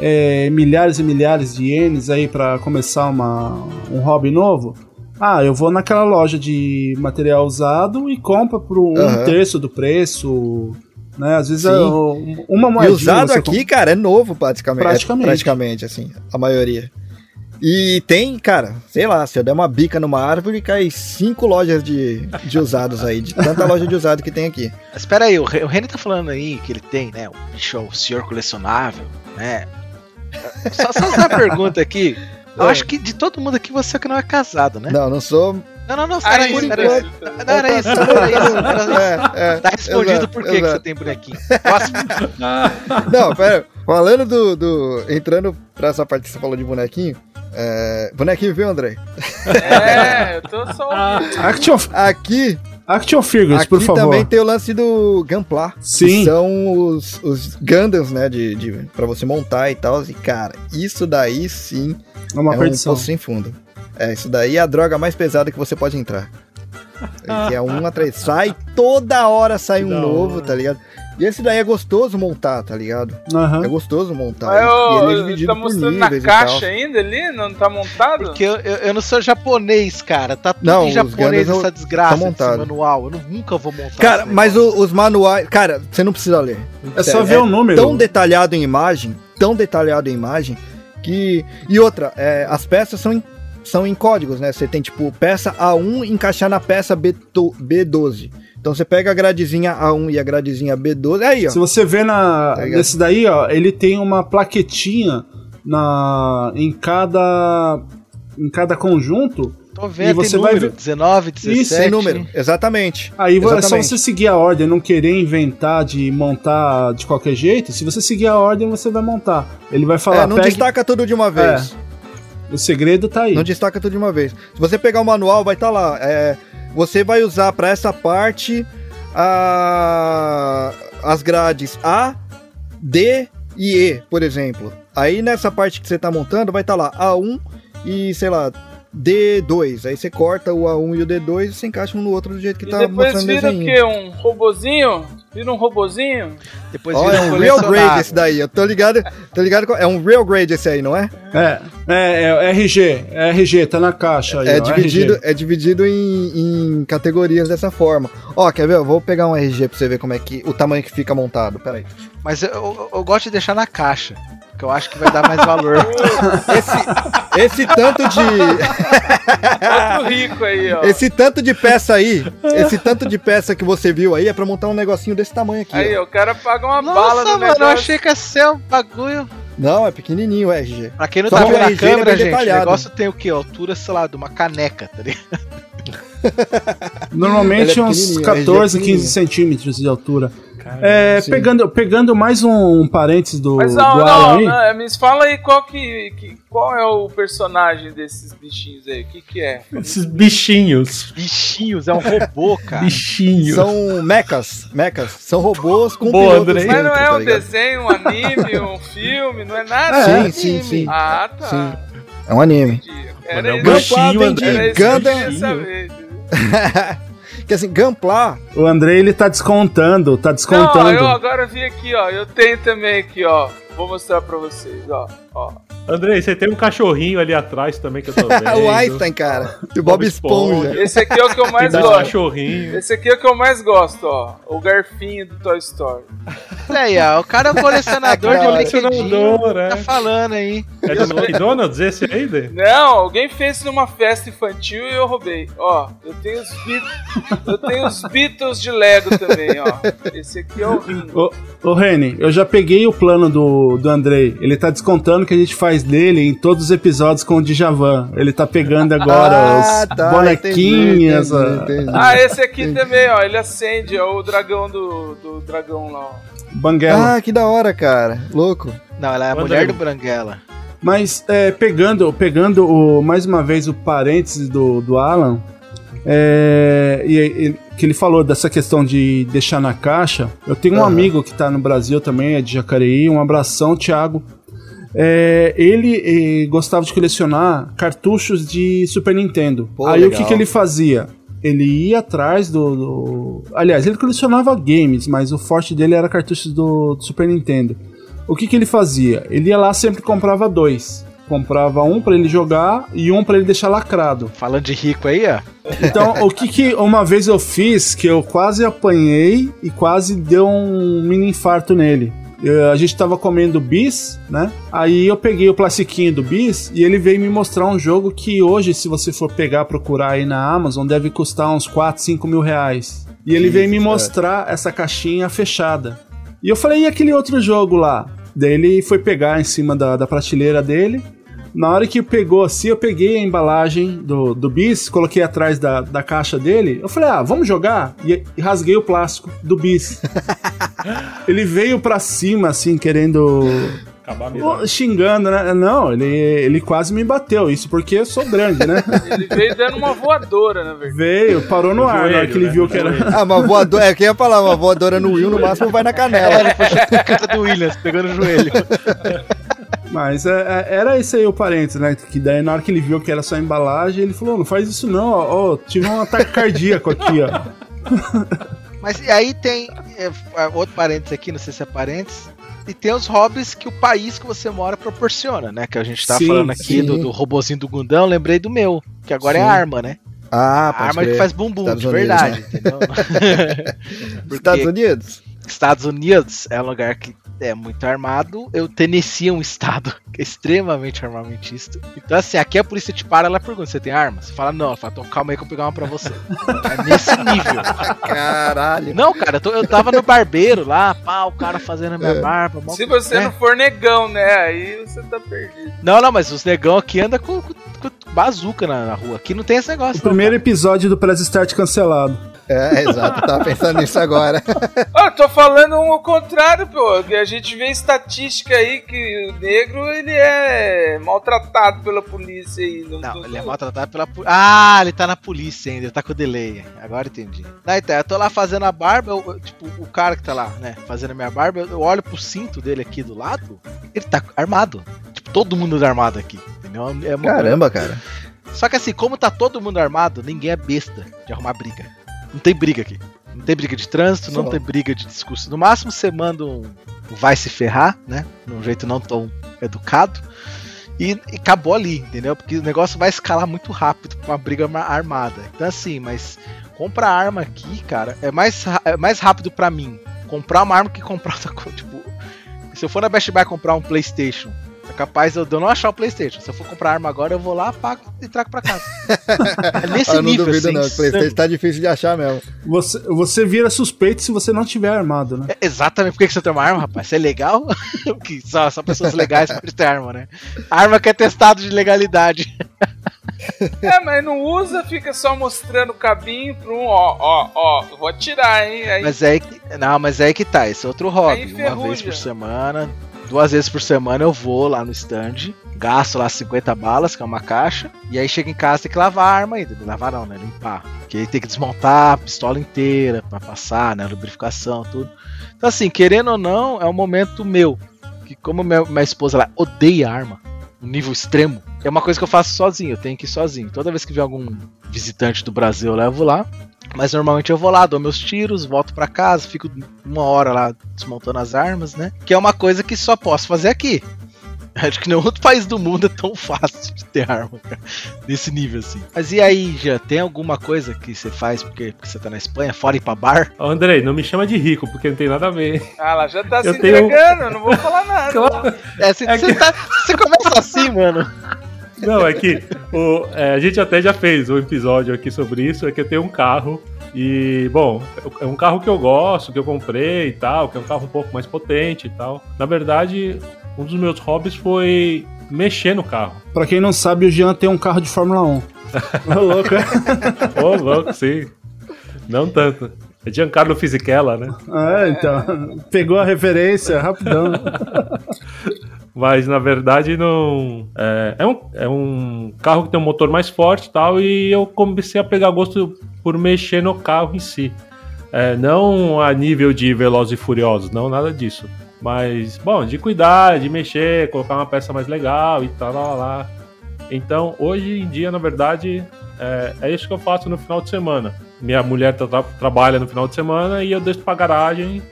[SPEAKER 2] é, milhares e milhares de ienes aí para começar uma, um hobby novo. Ah, eu vou naquela loja de material usado e compra por um
[SPEAKER 3] Aham.
[SPEAKER 2] terço do preço. Né? Às vezes é um- uma
[SPEAKER 3] E
[SPEAKER 2] moedinha.
[SPEAKER 3] usado aqui, cara, é novo praticamente.
[SPEAKER 2] Praticamente.
[SPEAKER 3] É praticamente, assim, a maioria. E tem, cara, sei lá, se eu der uma bica numa árvore, cai cinco lojas de, de usados aí, de tanta loja de usado que tem aqui.
[SPEAKER 6] Mas espera aí, o o Reni tá falando aí que ele tem, né? O bicho, o senhor colecionável, né? Só, só uma pergunta aqui. Eu
[SPEAKER 3] Oi.
[SPEAKER 6] acho que de todo mundo aqui você é que não é casado, né?
[SPEAKER 3] Não, não sou.
[SPEAKER 6] Não, não, não,
[SPEAKER 4] Ah,
[SPEAKER 6] era
[SPEAKER 4] isso,
[SPEAKER 6] isso, era
[SPEAKER 4] era
[SPEAKER 6] isso. Não, era isso, era isso. Era isso.
[SPEAKER 3] É, é,
[SPEAKER 6] Tá respondido
[SPEAKER 3] exato,
[SPEAKER 6] por que, que você tem bonequinho. Próximo.
[SPEAKER 3] Não, pera. Falando do, do. Entrando pra essa parte que você falou de bonequinho. É, bonequinho, viu, André?
[SPEAKER 4] É, eu tô só ouvindo.
[SPEAKER 2] Action,
[SPEAKER 3] Aqui,
[SPEAKER 2] action Figures,
[SPEAKER 3] aqui
[SPEAKER 2] por favor.
[SPEAKER 3] também tem o lance do Gunpla.
[SPEAKER 2] Sim.
[SPEAKER 3] Que são os, os Gundams, né? De, de, pra você montar e tal. E, cara, isso daí sim
[SPEAKER 2] É uma
[SPEAKER 3] é um
[SPEAKER 2] perdição.
[SPEAKER 3] poço sem fundo. É, isso daí é a droga mais pesada que você pode entrar. Que é um atrás. Sai toda hora sai um novo,
[SPEAKER 8] hora.
[SPEAKER 3] tá ligado? E esse daí é gostoso montar, tá ligado?
[SPEAKER 2] Aham.
[SPEAKER 3] É gostoso montar.
[SPEAKER 4] Mas
[SPEAKER 3] e
[SPEAKER 4] ô,
[SPEAKER 3] ele é
[SPEAKER 4] tá
[SPEAKER 3] por
[SPEAKER 4] mostrando na caixa ainda ali? Não tá montado?
[SPEAKER 6] Porque eu, eu, eu não sou japonês, cara. Tá tudo
[SPEAKER 3] Não,
[SPEAKER 6] em japonês essa desgraça
[SPEAKER 3] tá
[SPEAKER 6] desse
[SPEAKER 3] montado.
[SPEAKER 6] manual. Eu não- nunca vou montar.
[SPEAKER 3] Cara, mas o- os manuais. Cara, você não precisa ler.
[SPEAKER 2] É só
[SPEAKER 3] Sério,
[SPEAKER 2] ver o número.
[SPEAKER 3] Tão detalhado em imagem, tão detalhado em imagem, que. E outra, é, as peças são são em códigos, né? Você tem, tipo, peça A1 encaixar na peça B12. B12. Então você pega a gradezinha A1 e a gradezinha B12. Aí, ó.
[SPEAKER 2] Se você vê na
[SPEAKER 3] Tá
[SPEAKER 2] nesse daí, ó, ele tem uma plaquetinha na em cada em cada conjunto.
[SPEAKER 6] Tô vendo,
[SPEAKER 2] e você
[SPEAKER 6] tem
[SPEAKER 2] vai
[SPEAKER 6] número.
[SPEAKER 2] ver-
[SPEAKER 6] 19, 17.
[SPEAKER 2] Isso,
[SPEAKER 3] Sem número. Exatamente.
[SPEAKER 2] Aí é só
[SPEAKER 3] Exatamente.
[SPEAKER 2] você seguir a ordem, não querer inventar de montar de qualquer jeito. Se você seguir a ordem, você vai montar. Ele vai falar,
[SPEAKER 3] É, não
[SPEAKER 2] pegue-
[SPEAKER 3] destaca tudo de uma vez.
[SPEAKER 2] O segredo tá aí.
[SPEAKER 3] Não destaca tudo de uma vez. Se você pegar o manual, vai estar lá. É, você vai usar para essa parte a, as grades A, D e E, por exemplo. Aí nessa parte que você tá montando, vai estar lá A1 e, sei lá, D2. Aí você corta o A1 e o D2 e você encaixa um no outro do jeito que
[SPEAKER 4] E
[SPEAKER 3] tá
[SPEAKER 4] depois
[SPEAKER 3] mostrando o
[SPEAKER 4] vira o
[SPEAKER 3] desenho.
[SPEAKER 4] quê? Um robozinho? Vira um robozinho?
[SPEAKER 6] Depois vira
[SPEAKER 3] é um real grade esse daí. Eu tô ligado, tô ligado. com- É um real grade esse aí, não é?
[SPEAKER 2] É, é, é RG, é RG, tá na caixa aí,
[SPEAKER 3] É
[SPEAKER 2] ó,
[SPEAKER 3] dividido,
[SPEAKER 2] RG.
[SPEAKER 3] é dividido em, em categorias dessa forma. Ó, quer ver? Eu vou pegar um RG pra você ver como é que o tamanho que fica montado. Pera aí.
[SPEAKER 6] Mas eu, eu- eu gosto de deixar na caixa. Porque eu acho que vai dar mais valor.
[SPEAKER 3] Esse, esse tanto de
[SPEAKER 4] Outro rico aí, ó.
[SPEAKER 3] esse tanto de peça aí, esse tanto de peça que você viu aí é pra montar um negocinho desse tamanho aqui.
[SPEAKER 4] Aí,
[SPEAKER 3] ó.
[SPEAKER 4] o cara paga uma bala
[SPEAKER 6] Nossa,
[SPEAKER 4] no
[SPEAKER 6] mano,
[SPEAKER 4] negócio.
[SPEAKER 6] eu achei que ia ser um bagulho.
[SPEAKER 3] Não, é pequenininho o RG.
[SPEAKER 6] Pra quem não
[SPEAKER 3] Só
[SPEAKER 6] tá
[SPEAKER 3] que
[SPEAKER 6] vendo
[SPEAKER 3] o
[SPEAKER 6] na
[SPEAKER 3] ele é
[SPEAKER 6] câmera, gente, o
[SPEAKER 3] detalhado.
[SPEAKER 6] negócio tem o quê? Altura, sei lá, de uma caneca, tá ligado?
[SPEAKER 2] Normalmente
[SPEAKER 3] Ele é
[SPEAKER 2] uns
[SPEAKER 3] pequenininho,
[SPEAKER 2] 14,
[SPEAKER 3] RG é
[SPEAKER 2] 15 centímetros de altura. É, pegando, pegando mais um, parênteses do,
[SPEAKER 4] Mas
[SPEAKER 2] do
[SPEAKER 4] não,
[SPEAKER 2] Alan
[SPEAKER 4] não,
[SPEAKER 2] aí.
[SPEAKER 4] não, é, me fala aí qual que, que- qual é o personagem desses bichinhos aí, o que que é?
[SPEAKER 8] Esses bichinhos.
[SPEAKER 6] Bichinhos, é um robô, cara.
[SPEAKER 8] Bichinhos.
[SPEAKER 3] São mechas, mechas. São robôs com
[SPEAKER 8] Boa,
[SPEAKER 3] pilotos
[SPEAKER 8] Andrei.
[SPEAKER 4] Mas não é
[SPEAKER 3] tá
[SPEAKER 4] um desenho, um anime, um filme, não é nada?
[SPEAKER 3] Sim, sim, sim.
[SPEAKER 4] Ah, tá.
[SPEAKER 3] Sim. É um anime.
[SPEAKER 4] Entendi.
[SPEAKER 8] Mano,
[SPEAKER 4] Era
[SPEAKER 8] é um
[SPEAKER 4] que eu
[SPEAKER 3] Gundam.
[SPEAKER 4] queria saber, entendeu?
[SPEAKER 3] que assim, Gunpla,
[SPEAKER 2] O Andrei ele tá descontando, tá
[SPEAKER 4] Não,
[SPEAKER 2] descontando.
[SPEAKER 4] eu agora vi aqui, ó. Eu tenho também aqui, ó. Vou mostrar pra vocês, ó. ó.
[SPEAKER 8] Andrei, você tem um cachorrinho ali atrás também que eu tô vendo.
[SPEAKER 3] o Einstein, cara. E o Bob
[SPEAKER 8] Bob Esponja.
[SPEAKER 3] Esponja.
[SPEAKER 4] Esse aqui é o que eu mais gosto.
[SPEAKER 8] cachorrinhos.
[SPEAKER 4] Esse aqui é o que eu mais gosto, ó. O garfinho do Toy Story.
[SPEAKER 6] Olha aí, ó. O cara é um colecionador de
[SPEAKER 3] Cara,
[SPEAKER 6] brinquedinho.
[SPEAKER 8] colecionador, é.
[SPEAKER 6] Tá falando aí.
[SPEAKER 8] É do McDonald's esse aí, Dê?
[SPEAKER 4] Não, alguém fez numa festa infantil e eu roubei. Ó, eu tenho os Beatles. eu tenho os Beatles de Lego também, ó. Esse aqui é o Ringo.
[SPEAKER 2] Ô, Reni, eu já peguei o plano do, do Andrei. Ele tá descontando que a gente faz dele em todos os episódios com o Djavan. Ele tá pegando agora
[SPEAKER 3] Ah,
[SPEAKER 2] os
[SPEAKER 3] tá,
[SPEAKER 2] bonequinhos.
[SPEAKER 3] entendi, entendi, entendi.
[SPEAKER 4] Ah, esse aqui também, ó. Ele acende, ó. O dragão do, do dragão lá, ó.
[SPEAKER 2] Banguela.
[SPEAKER 3] Ah, que da hora, cara. Louco.
[SPEAKER 6] Não, ela é a
[SPEAKER 8] Manda
[SPEAKER 6] mulher do Branguela.
[SPEAKER 2] Mas é, pegando, pegando o, mais uma vez o parênteses do, do Alan, é, e, e- que ele falou dessa questão de deixar na caixa. Eu tenho um amigo que tá no Brasil também, é de Jacareí. Um abração, Thiago. É, ele eh, gostava de colecionar cartuchos de Super Nintendo.
[SPEAKER 3] Pô,
[SPEAKER 2] Aí o
[SPEAKER 3] legal.
[SPEAKER 2] que, que ele fazia? Ele ia atrás do, do- Aliás, ele colecionava games, mas o forte dele era cartuchos do, do Super Nintendo. O que, que ele fazia? Ele ia lá sempre comprava dois. Comprava um pra ele jogar e um pra ele deixar lacrado.
[SPEAKER 6] Falando de rico aí, ó.
[SPEAKER 2] Então, o que que uma vez eu fiz que eu quase apanhei e quase deu um mini infarto nele. A gente tava comendo bis, né? Aí eu peguei o plastiquinho do bis e ele veio me mostrar um jogo que hoje, se você for pegar, procurar aí na Amazon, deve custar uns 4, 5 mil reais. E ele veio me
[SPEAKER 3] é.
[SPEAKER 2] mostrar essa caixinha fechada. E eu falei, e aquele outro jogo lá? Daí ele foi pegar em cima da, da prateleira dele. Na hora que pegou assim, eu peguei a embalagem do, do bis, coloquei atrás da, da caixa dele. Eu falei, ah, vamos jogar? E, e rasguei o plástico do bis. ele veio pra cima, assim, querendo.
[SPEAKER 8] Acabar a mirada.
[SPEAKER 2] xingando, né? Não, ele, ele quase me bateu. Isso porque eu sou grande, né?
[SPEAKER 4] Ele veio dando uma voadora, na verdade.
[SPEAKER 2] Veio, parou no
[SPEAKER 8] No
[SPEAKER 2] ar na hora
[SPEAKER 8] joelho,
[SPEAKER 2] que ele
[SPEAKER 8] né?
[SPEAKER 2] viu que era.
[SPEAKER 8] joelho.
[SPEAKER 3] Ah, uma voadora. É, quem ia falar? Uma voadora no Will, no máximo vai na canela.
[SPEAKER 6] Casa do Williams, pegando o joelho.
[SPEAKER 2] Mas é, é, era esse aí o parênteses, né? Que daí na hora que ele viu que era só embalagem, ele falou: não faz isso não, ó. ó, tive um ataque cardíaco aqui, ó.
[SPEAKER 6] Mas e aí tem é, é, outro parênteses aqui, não sei se é parênteses. E tem os hobbies que o país que você mora proporciona, né? Que a gente tá
[SPEAKER 2] Sim,
[SPEAKER 6] falando aqui
[SPEAKER 3] sim.
[SPEAKER 6] do, do robozinho do Gundão, lembrei do meu, que agora é
[SPEAKER 3] Sim.
[SPEAKER 6] arma, né?
[SPEAKER 3] Ah,
[SPEAKER 6] A arma
[SPEAKER 3] crer.
[SPEAKER 6] que faz bumbum,
[SPEAKER 3] Estados
[SPEAKER 6] de
[SPEAKER 3] Unidos,
[SPEAKER 6] verdade, entendeu? Porque
[SPEAKER 3] Estados Unidos?
[SPEAKER 6] Estados Unidos é um lugar que é muito armado. Eu Tennessee é um estado é extremamente armamentista. Então, assim, aqui a polícia te para, ela pergunta: você tem arma? Você fala, não. Ela fala, então calma aí que eu vou pegar uma pra você. É nesse nível.
[SPEAKER 3] Caralho.
[SPEAKER 6] Não, cara, eu, tô- eu tava no barbeiro lá, pá, o cara fazendo a minha
[SPEAKER 3] É.
[SPEAKER 6] barba. mó-
[SPEAKER 4] Se você
[SPEAKER 6] né?
[SPEAKER 4] não for negão, né? Aí você tá perdido.
[SPEAKER 6] Não, não, mas os negão aqui andam com, com, com bazuca na, na rua. Aqui não tem esse negócio.
[SPEAKER 2] O primeiro episódio do Press Start cancelado.
[SPEAKER 3] É, exato. Eu tava pensando nisso agora.
[SPEAKER 4] Ah, eu tô falando ao contrário, pô. Que a gente vê estatística aí que o negro ele é maltratado pela polícia aí.
[SPEAKER 6] Não, não ele é maltratado pela polícia. Ah, ele tá na polícia ainda, ele tá com o delay. Agora entendi. Não, então, eu tô lá fazendo a barba, eu- tipo, o cara que tá lá, né, fazendo a minha barba, eu- eu olho pro cinto dele aqui do lado, ele tá armado. Tipo, todo mundo armado aqui, entendeu? É uma-
[SPEAKER 3] Caramba, cara.
[SPEAKER 6] Só que assim, como tá todo mundo armado, ninguém é besta de arrumar briga. Não tem briga aqui. Não tem briga de trânsito, não tem briga de discurso. No máximo você manda um vai se ferrar, né? De um jeito não tão educado. E, e acabou ali, entendeu? Porque o negócio vai escalar muito rápido pra uma briga ma- armada. Então assim, mas comprar arma aqui, cara, é mais, é mais rápido pra mim comprar uma arma que comprar outra coisa. Tipo, se eu for na Best Buy comprar um Playstation, é capaz de eu não achar o Playstation. Se eu for comprar arma agora, eu vou lá, pago e trago pra casa. É nesse
[SPEAKER 3] eu não
[SPEAKER 6] nível,
[SPEAKER 3] duvido
[SPEAKER 6] assim,
[SPEAKER 3] não. O Playstation tá difícil de achar mesmo.
[SPEAKER 2] Você, você vira suspeito se você não tiver armado, né?
[SPEAKER 6] É, Exatamente, por que que você tem uma arma, rapaz? Isso é legal? que só, só pessoas legais podem ter arma, né? Arma que é testado de legalidade.
[SPEAKER 4] É, mas não usa, fica só mostrando o cabinho pra um, ó, ó, ó, vou atirar, hein? Aí,
[SPEAKER 6] Mas é aí que. Não, mas é aí que tá. Esse é outro hobby. Uma vez por semana, duas vezes por semana eu vou lá no stand, gasto lá 50 balas, que é uma caixa, e aí chega em casa tem que lavar a arma ainda. Lavar não, né? Limpar. Porque aí tem que desmontar a pistola inteira pra passar, né? Lubrificação, tudo. Então, assim, querendo ou não, é um momento meu. Que como minha, minha esposa ela odeia arma, um nível extremo, é uma coisa que eu faço sozinho, eu tenho que ir sozinho. Toda vez que vem algum visitante do Brasil, eu levo lá. Mas normalmente eu vou lá, dou meus tiros, volto pra casa, fico uma hora lá desmontando as armas, né? Que é uma coisa que só posso fazer aqui. Acho que nenhum outro país do mundo é tão fácil de ter arma, cara. Nesse nível assim. Mas e aí, já tem alguma coisa que você faz porque, porque você tá na Espanha, fora ir pra bar?
[SPEAKER 8] Ô, Andrei, não me chama de rico, porque não tem nada a ver.
[SPEAKER 4] Ah, ela já tá
[SPEAKER 8] Eu
[SPEAKER 4] se
[SPEAKER 8] tenho-
[SPEAKER 4] entregando, eu não vou falar nada.
[SPEAKER 8] Claro.
[SPEAKER 6] É, você,
[SPEAKER 8] É
[SPEAKER 6] você
[SPEAKER 8] que-
[SPEAKER 6] tá- você começa assim, mano.
[SPEAKER 8] Não, é que o- é, a gente até já fez um episódio aqui sobre isso, é que eu tenho um carro e, bom, é um carro que eu gosto, que eu comprei e tal, que é um carro um pouco mais potente e tal. Na verdade, um dos meus hobbies foi mexer no carro.
[SPEAKER 2] Pra quem não sabe, o Jean tem um carro de Fórmula 1. Ô, louco, é?
[SPEAKER 8] Ô, louco, sim. Não tanto. É Giancarlo Fisichella, né?
[SPEAKER 2] É, então. Pegou a referência rapidão.
[SPEAKER 8] Mas na verdade não. É, é, um, é um carro que tem um motor mais forte e tal, e eu comecei a pegar gosto por mexer no carro em si. É, não a nível de Velozes e Furiosos, não, nada disso. Mas, bom, de cuidar, de mexer, colocar uma peça mais legal e tal, lá, lá, lá. Então, hoje em dia, na verdade, é, é isso que eu faço no final de semana. Minha mulher tra- tra- trabalha no final de semana e eu deixo pra garagem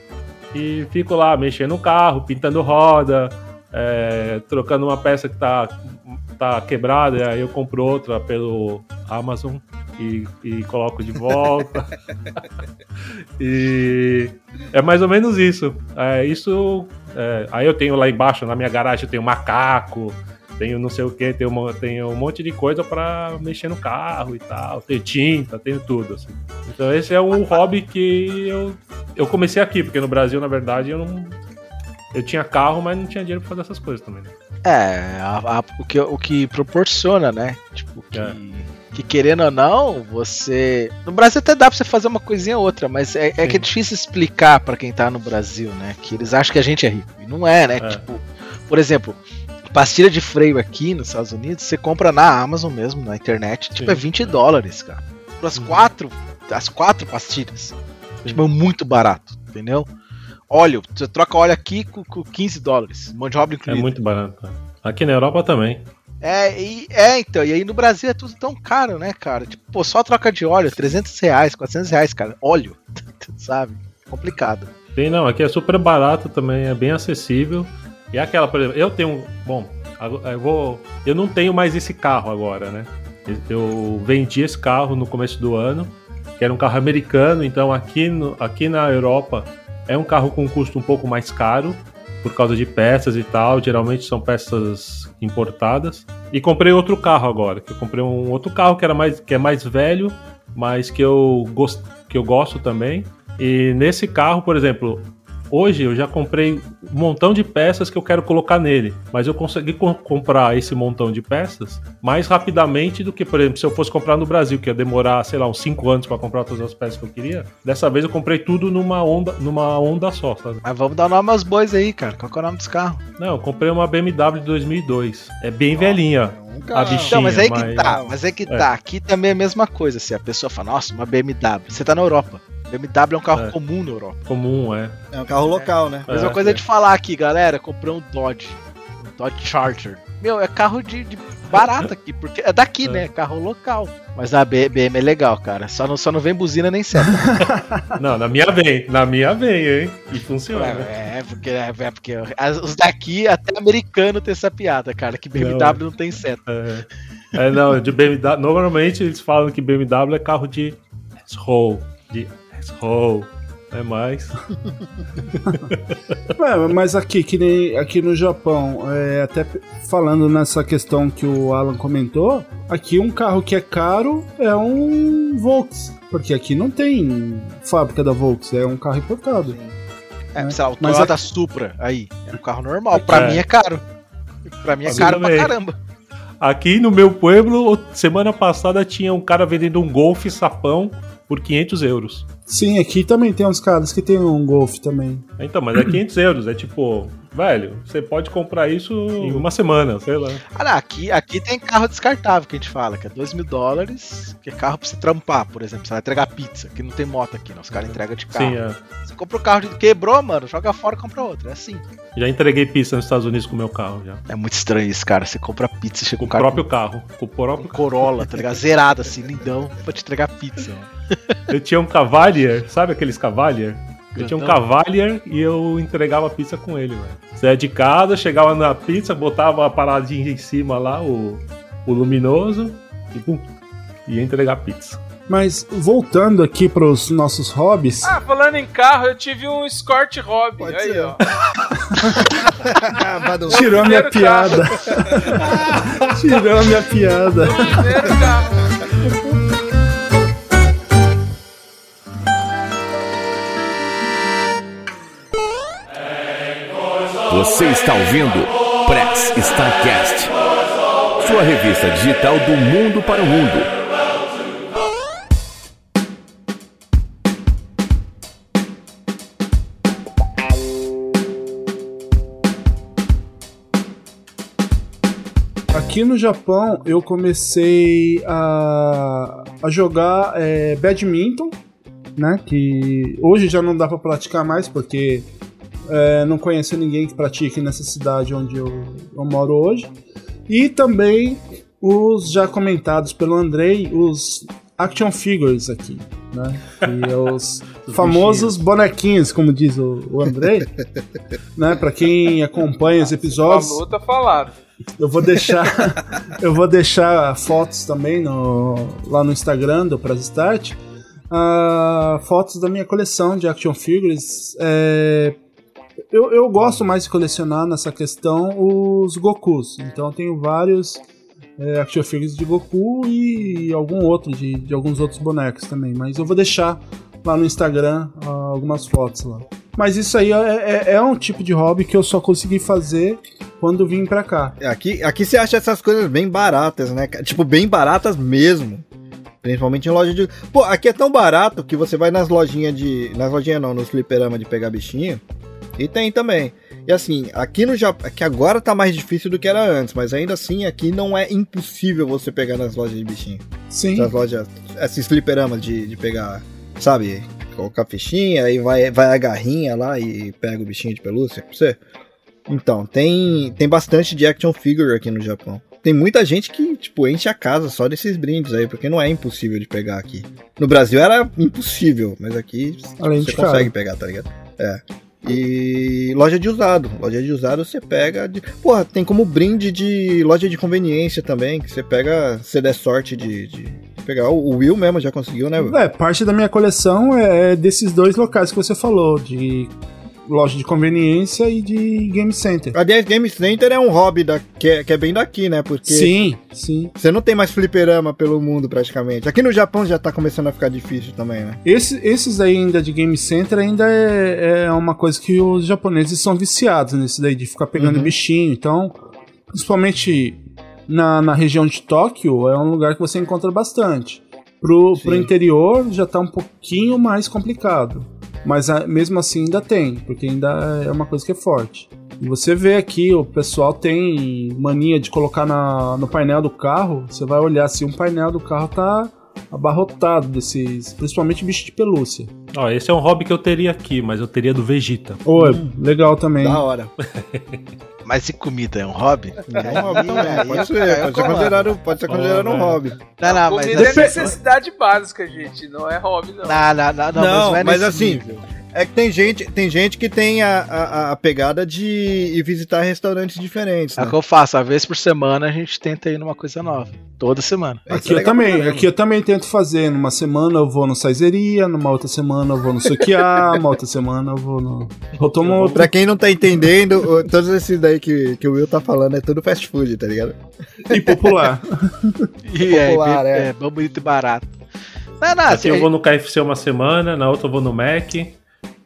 [SPEAKER 8] e fico lá mexendo no carro, pintando roda, é, trocando uma peça que tá, tá quebrada, aí eu compro outra pelo Amazon e, e coloco de volta. e é mais ou menos isso. É, isso é, aí eu tenho lá embaixo, na minha garagem, eu tenho macaco, tenho não sei o que, tenho, tenho um monte de coisa para mexer no carro e tal, tenho tinta, tenho tudo. assim. Então esse é um hobby que eu, eu comecei aqui, porque no Brasil, na verdade, eu não. Eu tinha carro, mas não tinha dinheiro pra fazer essas coisas também. né?
[SPEAKER 6] É, a- a- o, que, o que proporciona, né? Tipo, que,
[SPEAKER 8] É.
[SPEAKER 6] que querendo ou não, você. No Brasil até dá pra você fazer uma coisinha ou outra, mas é, é que é difícil explicar pra quem tá no Brasil, né? Que eles acham que a gente é rico. E não é, né?
[SPEAKER 8] É.
[SPEAKER 6] Tipo, por exemplo, pastilha de freio aqui nos Estados Unidos, você compra na Amazon mesmo, na internet, tipo,
[SPEAKER 8] Sim.
[SPEAKER 6] é 20 dólares, cara. As quatro, as quatro pastilhas. Tipo, é muito barato, entendeu? Óleo, você troca óleo aqui com, com 15 dólares, mão de obra
[SPEAKER 8] É
[SPEAKER 6] incluída.
[SPEAKER 8] muito barato. Aqui na Europa também.
[SPEAKER 6] É, e, é, então, e aí no Brasil é tudo tão caro, né, cara? Tipo, pô, só troca de óleo, 300 reais, 400 reais, cara. Óleo, sabe? Complicado.
[SPEAKER 8] Tem não, aqui é super barato também, é bem acessível. E é aquela, por exemplo, eu tenho. um- Bom, eu vou. Eu não tenho mais esse carro agora, né? Eu vendi esse carro no começo do ano, que era um carro americano, então aqui, no, aqui na Europa é um carro com custo um pouco mais caro, por causa de peças e tal. Geralmente são peças importadas. E comprei outro carro agora, que eu comprei um outro carro que era mais que é mais velho, mas que eu que eu gosto também. E nesse carro, por exemplo, hoje eu já comprei um montão de peças que eu quero colocar nele, mas eu consegui co- comprar esse montão de peças mais rapidamente do que, por exemplo, se eu fosse comprar no Brasil, que ia demorar, sei lá, uns 5 anos para comprar todas as peças que eu queria. Dessa vez eu comprei tudo numa onda, numa onda só, sabe?
[SPEAKER 6] Mas vamos dar nome aos bois aí, cara. Qual que é o nome dos carros?
[SPEAKER 8] Não, eu comprei uma BMW de 2002. É bem velhinha. A bichinha,
[SPEAKER 6] Então, mas aí que
[SPEAKER 8] mas-
[SPEAKER 6] tá, mas é que tá. Aqui também é a mesma coisa. Se a pessoa fala, nossa, uma BMW. Você tá na Europa. BMW é um carro
[SPEAKER 8] É.
[SPEAKER 6] comum na Europa.
[SPEAKER 8] Comum, é.
[SPEAKER 3] É um carro local, né?
[SPEAKER 6] Mesma
[SPEAKER 8] É,
[SPEAKER 6] coisa
[SPEAKER 8] é.
[SPEAKER 6] de falar aqui, galera. Comprei um Dodge. Um Dodge Charger. Meu, é carro de, de barato aqui, porque é daqui,
[SPEAKER 8] É.
[SPEAKER 6] né? Carro local. Mas a BM é legal, cara. Só não, só não vem buzina nem seta.
[SPEAKER 8] Não, na minha vem. Na minha vem, hein? E funciona.
[SPEAKER 6] É, porque, é, é porque os daqui, até americano tem essa piada, cara, que BMW não, tem seta.
[SPEAKER 8] É, É, não, de BMW. Normalmente eles falam que BMW é carro de asshole. De asshole. É mais.
[SPEAKER 2] É, mas aqui, que nem aqui no Japão, é, até falando nessa questão que o Alan comentou, aqui um carro que é caro é um Volks. Porque aqui não tem fábrica da Volks, é um carro importado.
[SPEAKER 6] É, sei lá, o
[SPEAKER 2] Mas
[SPEAKER 6] Toyota Supra, aí, é um carro normal. Pra
[SPEAKER 8] É.
[SPEAKER 6] mim é caro. Pra mim é caro pra caramba.
[SPEAKER 8] Aqui no meu pueblo, semana passada tinha um cara vendendo um golfe sapão por 500 euros.
[SPEAKER 2] Sim, aqui também tem uns caras que tem um Golf também.
[SPEAKER 8] Então, mas é 500 euros, é tipo, velho, você pode comprar isso em uma semana, sei lá.
[SPEAKER 6] Ah, aqui, aqui tem carro descartável que a gente fala, que é 2 mil dólares, que é carro pra você trampar, por exemplo. Você vai entregar pizza, que não tem moto aqui, não. Os caras entregam de carro.
[SPEAKER 8] Sim, é.
[SPEAKER 6] Você compra o carro, de... quebrou, mano, joga fora e compra outro. É assim.
[SPEAKER 8] Já entreguei pizza nos Estados Unidos com o meu carro já.
[SPEAKER 6] É muito estranho isso, cara. Você compra pizza, chega
[SPEAKER 8] Com
[SPEAKER 6] um
[SPEAKER 8] o
[SPEAKER 6] cara
[SPEAKER 8] próprio carro. Com o
[SPEAKER 6] com
[SPEAKER 8] próprio
[SPEAKER 6] Corolla, tá ligado? Zerado assim, lindão, pra te entregar pizza. mano.
[SPEAKER 8] Eu tinha um Cavalier, sabe aqueles Cavalier? Eu tinha um. Cavalier e eu entregava pizza com ele, velho. Saia de casa, chegava na pizza, botava a paradinha em cima lá, o, o luminoso, e pum, ia entregar pizza.
[SPEAKER 2] Mas voltando aqui pros nossos hobbies,
[SPEAKER 4] Ah, falando em carro, eu tive um Escort Hobby.
[SPEAKER 3] Pode
[SPEAKER 4] Aí,
[SPEAKER 3] ser.
[SPEAKER 4] ó.
[SPEAKER 3] Ah,
[SPEAKER 2] tirou a minha
[SPEAKER 4] carro.
[SPEAKER 2] piada. tirou a minha piada.
[SPEAKER 1] Você está ouvindo Press Starcast, sua revista digital do mundo para o mundo.
[SPEAKER 2] Aqui no Japão eu comecei a, a jogar é, badminton, né? Que hoje já não dá pra praticar mais porque é, não conheço ninguém que pratique nessa cidade onde eu, eu moro hoje. E também os já comentados pelo Andrei, os action figures aqui, né? Que é os famosos bonequinhos, como diz o, o Andrei, né? Para quem acompanha os episódios.
[SPEAKER 4] Falou, tá falado.
[SPEAKER 2] Eu vou deixar, eu vou deixar fotos também no, lá no Instagram do Press Start. ah, fotos da minha coleção de action figures. É, eu, eu gosto mais de colecionar nessa questão os Gokus. Então eu tenho vários é, action figures de Goku e algum outro de, de alguns outros bonecos também. Mas eu vou deixar lá no Instagram ah, algumas fotos lá. Mas isso aí é, é- é um tipo de hobby que eu só consegui fazer quando vim pra cá.
[SPEAKER 3] Aqui, aqui você acha essas coisas bem baratas, né? Tipo, bem baratas mesmo. Principalmente em loja de. Pô, aqui é tão barato que você vai nas lojinhas de. Nas lojinhas não, nos fliperama de pegar bichinho. E tem também. E assim, aqui no Japão. Que agora tá mais difícil do que era antes, mas ainda assim aqui não é impossível você pegar nas lojas de bichinho.
[SPEAKER 2] Sim.
[SPEAKER 3] Nas lojas. Esses fliperamas de, de pegar. Sabe? Colocar fichinha, aí vai, vai a garrinha lá e pega o bichinho de pelúcia pra você. Então, tem, tem bastante de action figure aqui no Japão. Tem muita gente que, tipo, enche a casa só desses brindes aí, porque não é impossível de pegar aqui. No Brasil era impossível, mas aqui
[SPEAKER 2] Além
[SPEAKER 3] você consegue pegar, tá ligado? É. E loja de usado. Loja de usado você pega. De... Porra, tem como brinde de loja de conveniência também, que você pega, se der sorte de, de pegar. O Will mesmo já conseguiu, né? Will?
[SPEAKER 2] É, parte da minha coleção é desses dois locais que você falou, de loja de conveniência e de game center.
[SPEAKER 3] Aliás, Game Center é um hobby da, que, é, que é bem daqui, né? Porque
[SPEAKER 2] Sim, sim.
[SPEAKER 3] você não tem mais fliperama pelo mundo praticamente. Aqui no Japão já tá começando a ficar difícil também, né?
[SPEAKER 2] Esse- esses aí ainda de game center ainda é, é uma coisa que os japoneses são viciados nesse daí, de ficar pegando
[SPEAKER 3] Uhum.
[SPEAKER 2] bichinho. Então, principalmente na, na região de Tóquio, é um lugar que você encontra bastante. Pro, pro interior já tá um pouquinho mais complicado. Mas ah, mesmo assim ainda tem, porque ainda é uma coisa que é forte. E você vê aqui, o pessoal tem mania de colocar na, no painel do carro. Você vai olhar assim, um painel do carro tá abarrotado desses, principalmente bicho de pelúcia.
[SPEAKER 8] Ó, esse é um hobby que eu teria aqui, mas eu teria do Vegeta.
[SPEAKER 2] Ô, é legal também.
[SPEAKER 3] Da hora.
[SPEAKER 6] Mas e comida é um hobby?
[SPEAKER 3] É um hobby também.
[SPEAKER 6] Aí
[SPEAKER 3] Pode
[SPEAKER 6] eu-
[SPEAKER 3] ser,
[SPEAKER 6] aí eu
[SPEAKER 3] pode ser considerado, pode ser considerado um hobby.
[SPEAKER 6] Não, não, mas
[SPEAKER 4] Comida é
[SPEAKER 6] assim,
[SPEAKER 4] necessidade básica, gente. Não é hobby, não.
[SPEAKER 6] não, não, não, não,
[SPEAKER 3] Não,
[SPEAKER 6] não é
[SPEAKER 3] mas
[SPEAKER 6] nesse
[SPEAKER 3] assim,
[SPEAKER 6] nível.
[SPEAKER 3] É que tem gente, tem gente que tem a, a, a pegada de ir visitar restaurantes diferentes,
[SPEAKER 6] É
[SPEAKER 3] né?
[SPEAKER 6] o que eu faço, uma vez por semana a gente tenta ir numa coisa nova. Toda semana.
[SPEAKER 2] Aqui
[SPEAKER 3] é
[SPEAKER 2] eu também, aqui eu também tento fazer. Numa semana eu vou no Saizeria, numa outra semana eu vou no Sukiá, uma outra semana eu vou no Rotomo.
[SPEAKER 3] Pra quem não tá entendendo, todos esses daí que, que o Will tá falando é tudo fast food, tá ligado?
[SPEAKER 2] E popular.
[SPEAKER 6] E é,
[SPEAKER 3] popular,
[SPEAKER 6] é,
[SPEAKER 3] é.
[SPEAKER 6] é bom, bonito e barato. Não, não,
[SPEAKER 8] Aqui
[SPEAKER 6] assim,
[SPEAKER 8] eu vou no KFC uma semana, na outra eu vou no Mac.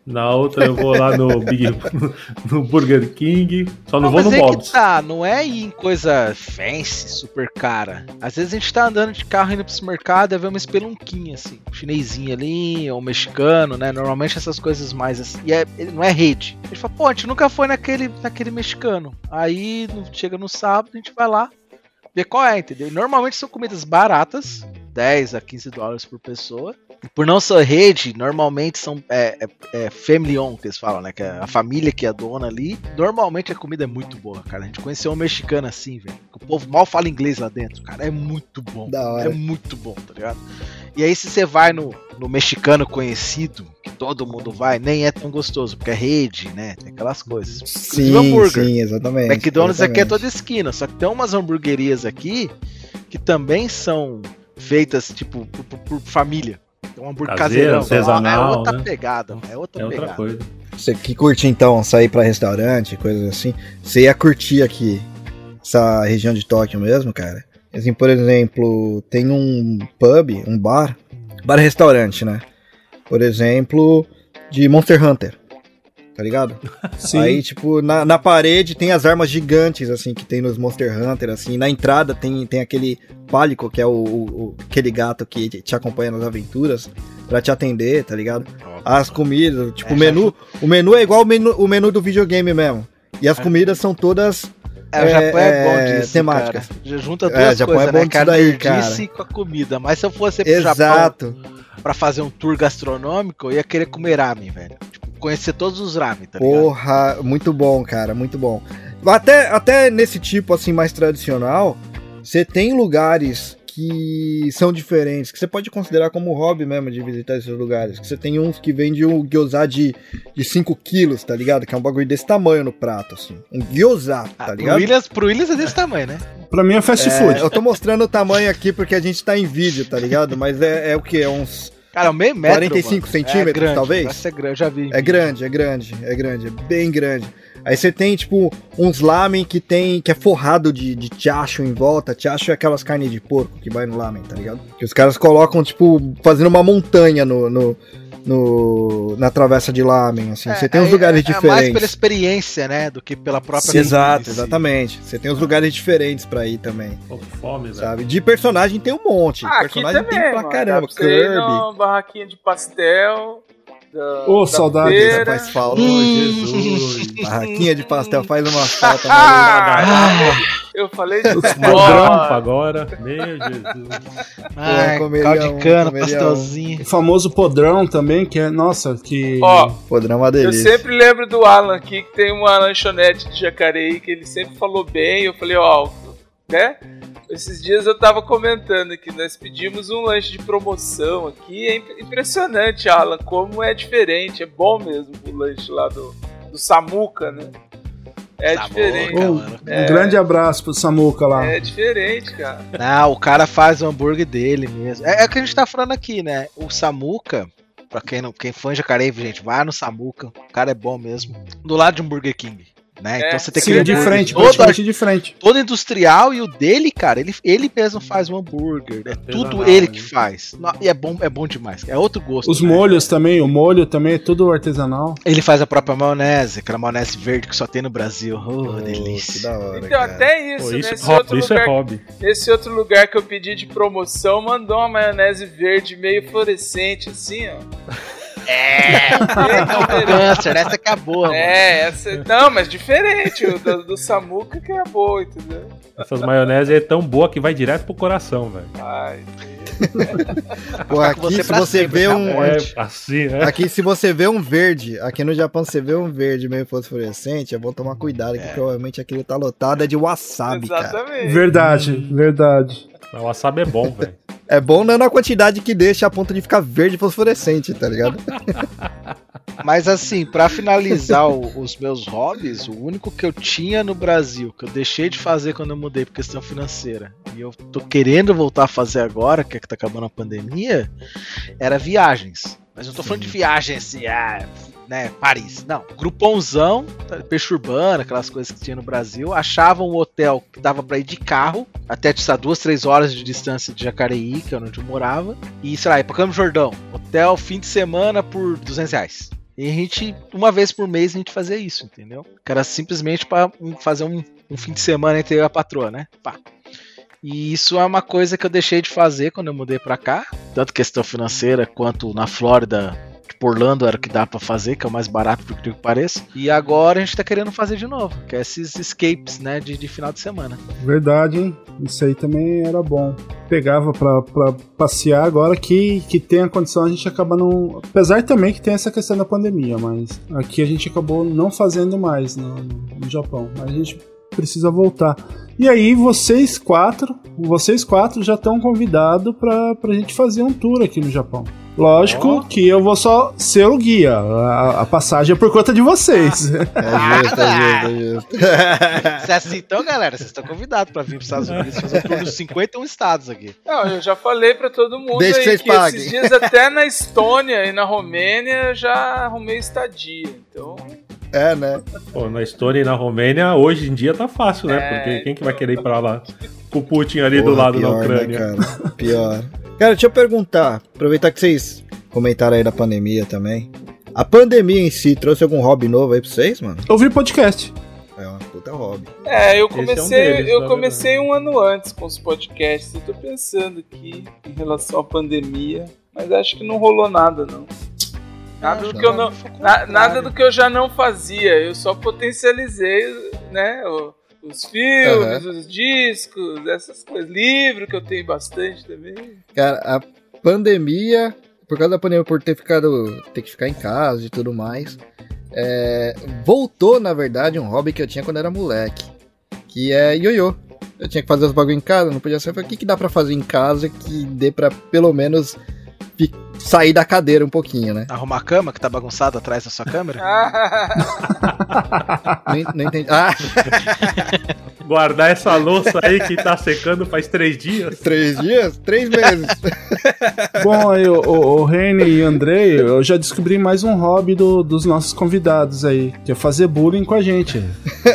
[SPEAKER 8] Na outra eu vou lá no Big no Burger King. Só não,
[SPEAKER 6] Não,
[SPEAKER 8] vou no
[SPEAKER 6] é
[SPEAKER 8] Bob's.
[SPEAKER 6] tá, não é ir em coisa fancy, super cara. Às vezes a gente tá andando de carro indo pro supermercado e vê uma espelunquinha, assim. Um chinesinho ali, ou um mexicano, né? Normalmente essas coisas mais assim. E é, não é rede. A gente fala, pô, a gente nunca foi naquele, naquele mexicano. Aí chega no sábado, a gente vai lá, ver qual é, entendeu? Normalmente são comidas baratas, 10 a 15 dólares por pessoa. Por não ser rede, normalmente são é, é, é family on, que eles falam, né? Que é a família que é a dona ali. Normalmente a comida é muito boa, cara. A gente conheceu um mexicano assim, velho. O povo mal fala inglês lá dentro, cara. É muito bom.
[SPEAKER 3] Da hora.
[SPEAKER 6] É muito bom, tá ligado? E aí, se você vai no, no mexicano conhecido, que todo mundo vai, nem é tão gostoso, porque é rede, né? Tem aquelas coisas. Inclusive
[SPEAKER 3] Sim,
[SPEAKER 6] hambúrguer.
[SPEAKER 3] sim, exatamente.
[SPEAKER 6] McDonald's aqui é
[SPEAKER 3] exatamente.
[SPEAKER 6] toda esquina, só que tem umas hamburguerias aqui que também são feitas, tipo, por, por- por família. Então, um hambúrguer
[SPEAKER 8] Caseiro,
[SPEAKER 6] caseirão. é
[SPEAKER 8] artesanal,
[SPEAKER 6] outra
[SPEAKER 8] né?
[SPEAKER 6] pegada, é outra
[SPEAKER 8] É outra
[SPEAKER 6] pegada.
[SPEAKER 8] coisa.
[SPEAKER 3] Você que curte então sair pra restaurante, coisas assim, você ia curtir aqui essa região de Tóquio mesmo, cara. Assim, por exemplo, tem um pub, um bar, bar e restaurante, né? Por exemplo, de Monster Hunter. Tá ligado?
[SPEAKER 2] Sim.
[SPEAKER 3] Aí, tipo, na, na parede tem as armas gigantes, assim, que tem nos Monster Hunter, assim. Na entrada tem, tem aquele pálico, que é o, o- o- aquele gato que te, acompanha nas aventuras, pra te atender, tá ligado? As comidas, tipo,
[SPEAKER 6] É,
[SPEAKER 3] o
[SPEAKER 6] já
[SPEAKER 3] menu, o menu é igual o menu, o menu do videogame mesmo. E as comidas são todas
[SPEAKER 6] É, o Japão é,
[SPEAKER 3] É,
[SPEAKER 6] bom disso,
[SPEAKER 3] temáticas.
[SPEAKER 6] cara. Já junta
[SPEAKER 3] É,
[SPEAKER 6] duas
[SPEAKER 3] o Japão
[SPEAKER 6] coisas,
[SPEAKER 3] é bom
[SPEAKER 6] né? Que é a
[SPEAKER 3] disso daí,
[SPEAKER 6] nerdice com a comida. Mas se eu fosse pro Japão
[SPEAKER 3] exato.
[SPEAKER 6] pra fazer um tour gastronômico, eu ia querer comer ramen, velho. Conhecer todos os ramen, tá ligado?
[SPEAKER 3] Porra, muito bom, cara, muito bom. Até, até nesse tipo assim mais tradicional, você tem lugares que são diferentes, que você pode considerar como hobby mesmo de visitar esses lugares. Que você tem uns que vendem um gyoza de, de 5 quilos, tá ligado? Que é um bagulho desse tamanho no prato, assim. Um gyoza,
[SPEAKER 6] Ah,
[SPEAKER 3] tá
[SPEAKER 6] pro,
[SPEAKER 3] ligado?
[SPEAKER 6] Williams, pro Williams é desse tamanho, né?
[SPEAKER 2] Pra mim é fast
[SPEAKER 3] É,
[SPEAKER 2] food.
[SPEAKER 3] eu tô mostrando o tamanho aqui porque a gente tá em vídeo, tá ligado? Mas é, é o que? É uns.
[SPEAKER 6] Cara, um meio metro.
[SPEAKER 3] 45
[SPEAKER 6] mano.
[SPEAKER 3] centímetros,
[SPEAKER 6] é grande,
[SPEAKER 3] talvez?
[SPEAKER 6] Ser grande, já vi.
[SPEAKER 3] É grande, é grande, é grande, é bem grande. Aí você tem, tipo, uns lamen que tem. que é forrado de, de chacho em volta. Chacho é aquelas carnes de porco que vai no lamen, tá ligado? Que os caras colocam, tipo, fazendo uma montanha no. no, no- na travessa de lamen, assim. Você tem uns lugares
[SPEAKER 6] é, É
[SPEAKER 3] diferentes.
[SPEAKER 6] mais pela experiência, né? Do que pela própria
[SPEAKER 3] Sim, Exato, exatamente. Você tem uns lugares diferentes pra ir também,
[SPEAKER 8] com fome, velho.
[SPEAKER 3] sabe? De personagem tem um monte.
[SPEAKER 4] Ah, aqui
[SPEAKER 3] personagem
[SPEAKER 4] também,
[SPEAKER 3] tem pra
[SPEAKER 4] mano.
[SPEAKER 3] caramba.
[SPEAKER 4] Pra
[SPEAKER 3] Kirby.
[SPEAKER 4] barraquinha de pastel. Da,
[SPEAKER 2] Ô,
[SPEAKER 4] da
[SPEAKER 2] saudades,
[SPEAKER 4] feira.
[SPEAKER 3] Faz falta.
[SPEAKER 8] Ô,
[SPEAKER 6] Hum.
[SPEAKER 8] Jesus.
[SPEAKER 3] Barraquinha de pastel faz uma falta.
[SPEAKER 4] Ah, eu falei de
[SPEAKER 8] grampa agora. Meu Jesus.
[SPEAKER 6] Ai,
[SPEAKER 3] comeria um,
[SPEAKER 6] de cana,
[SPEAKER 3] um.
[SPEAKER 6] pastelzinho.
[SPEAKER 2] O famoso podrão também, que é, nossa, que.
[SPEAKER 4] Ó,
[SPEAKER 3] Podrão é uma
[SPEAKER 4] Eu
[SPEAKER 3] delícia.
[SPEAKER 4] sempre lembro do Alan aqui, que tem uma lanchonete de Jacareí, que ele sempre falou bem. Eu falei, ó, né? Esses dias eu tava comentando que nós pedimos um lanche de promoção aqui. É imp- impressionante, Alan, como é diferente. É bom mesmo o lanche lá do, do Samuca, né? É
[SPEAKER 6] Samuca,
[SPEAKER 4] diferente.
[SPEAKER 2] Ô,
[SPEAKER 6] mano.
[SPEAKER 2] um grande abraço pro Samuca lá.
[SPEAKER 4] É diferente, cara.
[SPEAKER 6] Não, o cara faz o hambúrguer dele mesmo. É, é o que a gente tá falando aqui, né? O Samuca, pra quem não quem fã de Jacareí, gente, vai no Samuca. O cara é bom mesmo. Do lado de um Burger King. Né?
[SPEAKER 4] É.
[SPEAKER 6] Então você tem
[SPEAKER 2] Sim,
[SPEAKER 6] que
[SPEAKER 2] de frente,
[SPEAKER 6] todo,
[SPEAKER 2] de frente.
[SPEAKER 6] todo industrial e o dele, cara, ele, ele mesmo faz o hambúrguer. É tudo ele
[SPEAKER 8] né?
[SPEAKER 6] que faz. E é bom, é bom demais. É outro gosto.
[SPEAKER 2] Os
[SPEAKER 6] né?
[SPEAKER 2] molhos também, o molho também é tudo artesanal.
[SPEAKER 6] Ele faz a própria maionese, aquela maionese verde que só tem no Brasil. Oh,
[SPEAKER 3] que
[SPEAKER 6] delícia.
[SPEAKER 3] da hora,
[SPEAKER 4] Então,
[SPEAKER 3] cara.
[SPEAKER 4] até isso,
[SPEAKER 8] Pô, isso,
[SPEAKER 4] nesse,
[SPEAKER 8] é hobby,
[SPEAKER 4] outro
[SPEAKER 8] isso
[SPEAKER 4] lugar,
[SPEAKER 8] é hobby.
[SPEAKER 4] nesse outro lugar que eu pedi de promoção, mandou uma maionese verde meio fluorescente, assim, ó.
[SPEAKER 6] É,
[SPEAKER 4] Bem
[SPEAKER 6] câncer, essa que é a boa, mano.
[SPEAKER 4] É, essa. Não, mas diferente. O do, do Samuca que é boa, entendeu?
[SPEAKER 8] Essas maionese é tão boa que vai direto pro coração, velho.
[SPEAKER 4] Ai,
[SPEAKER 3] Pô, aqui
[SPEAKER 6] você
[SPEAKER 3] se você
[SPEAKER 6] sempre,
[SPEAKER 3] vê
[SPEAKER 6] tá
[SPEAKER 3] um.
[SPEAKER 8] É assim, né?
[SPEAKER 3] Aqui, se você vê um verde, aqui no Japão, você vê um verde meio fosforescente, é bom tomar cuidado, que provavelmente aquilo tá lotado é de wasabi, cara.
[SPEAKER 4] exatamente.
[SPEAKER 2] Verdade, verdade.
[SPEAKER 8] Mas o wasabi é bom, velho.
[SPEAKER 3] É bom não na quantidade que deixa a ponto de ficar verde fosforescente, tá ligado?
[SPEAKER 6] Mas assim, pra finalizar o- os meus hobbies, o único que eu tinha no Brasil, que eu deixei de fazer quando eu mudei por questão financeira, e eu tô querendo voltar a fazer agora, que é que tá acabando a pandemia, era viagens. Mas eu não tô falando de viagem assim, ah, né, Paris. Não, grupãozão, peixe urbano, aquelas coisas que tinha no Brasil, achava um hotel que dava pra ir de carro, até, lá, duas, três horas de distância de Jacareí, que é onde eu morava, e, sei lá, ir pra Campos do Jordão, hotel fim de semana por 200 reais. E a gente, uma vez por mês, a gente fazia isso, entendeu? Que era simplesmente um- fazer um, um fim de semana entre eu e a patroa, né? Pá. E isso é uma coisa que eu deixei de fazer quando eu mudei pra cá, tanto questão financeira quanto na Flórida, tipo Orlando era o que dá pra fazer, que é o mais barato incrível que pareça. E agora a gente tá querendo fazer de novo, que é esses escapes, né, de, de final de semana.
[SPEAKER 2] Verdade, hein? Isso aí também era bom. Pegava pra passear, agora que, que tem a condição, a gente acaba não. Apesar também que tem essa questão da pandemia, mas aqui a gente acabou não fazendo mais no, no- no Japão. Mas a gente precisa voltar. E aí, vocês quatro, vocês quatro já estão convidados pra, pra gente fazer um tour aqui no Japão. Lógico que eu vou só ser o guia. A, a passagem é por conta de vocês.
[SPEAKER 3] É justo, é justo, é justo.
[SPEAKER 6] É assim, então, galera, vocês estão convidados pra vir pros Estados Unidos fazer um tour nos 51 estados aqui.
[SPEAKER 4] Não, eu já falei pra todo mundo
[SPEAKER 3] Desde que
[SPEAKER 4] aí
[SPEAKER 3] vocês
[SPEAKER 4] que
[SPEAKER 3] paguem.
[SPEAKER 4] esses dias até na Estônia e na Romênia eu já arrumei estadia. Então,
[SPEAKER 3] É, né?
[SPEAKER 8] Pô, na Estônia e na Romênia, hoje em dia tá fácil, né?
[SPEAKER 4] É,
[SPEAKER 8] Porque quem que vai querer ir pra lá? Com o Putin ali do
[SPEAKER 3] Porra,
[SPEAKER 8] lado da
[SPEAKER 3] pior, né,
[SPEAKER 8] Ucrânia.
[SPEAKER 3] cara? Pior. Cara, deixa eu perguntar, aproveitar que vocês comentaram aí da pandemia também. A pandemia em si trouxe algum hobby novo aí pra vocês, mano?
[SPEAKER 2] Ouvir podcast.
[SPEAKER 3] É uma puta hobby.
[SPEAKER 4] é, eu
[SPEAKER 8] Esse é um
[SPEAKER 4] comecei,
[SPEAKER 8] deles,
[SPEAKER 4] eu comecei um ano antes com os podcasts. Eu tô pensando aqui em relação à pandemia, mas acho que não rolou nada não. Nada do que eu não, na- nada do que eu já não fazia. Eu só potencializei, né, o- os filmes, os discos, essas coisas, livro que eu tenho bastante também.
[SPEAKER 3] Cara, a pandemia, por causa da pandemia, por ter ficado, ter que ficar em casa e tudo mais, é, voltou, na verdade, um hobby que eu tinha quando era moleque, que é ioiô. Eu tinha que fazer os bagulho em casa, não podia ser. Eu falei, o que, que dá pra fazer em casa que dê pra, pelo menos, sair da cadeira um pouquinho, né?
[SPEAKER 6] Arrumar a cama que tá bagunçada atrás da sua câmera?
[SPEAKER 3] Nem, nem entendi. Ah,
[SPEAKER 8] Guardar essa louça aí que tá secando faz três dias.
[SPEAKER 3] três dias? Três meses.
[SPEAKER 2] Bom, aí, o, o, Reni e o Andrei, eu já descobri mais um hobby do- dos nossos convidados aí, que é fazer bullying com a gente.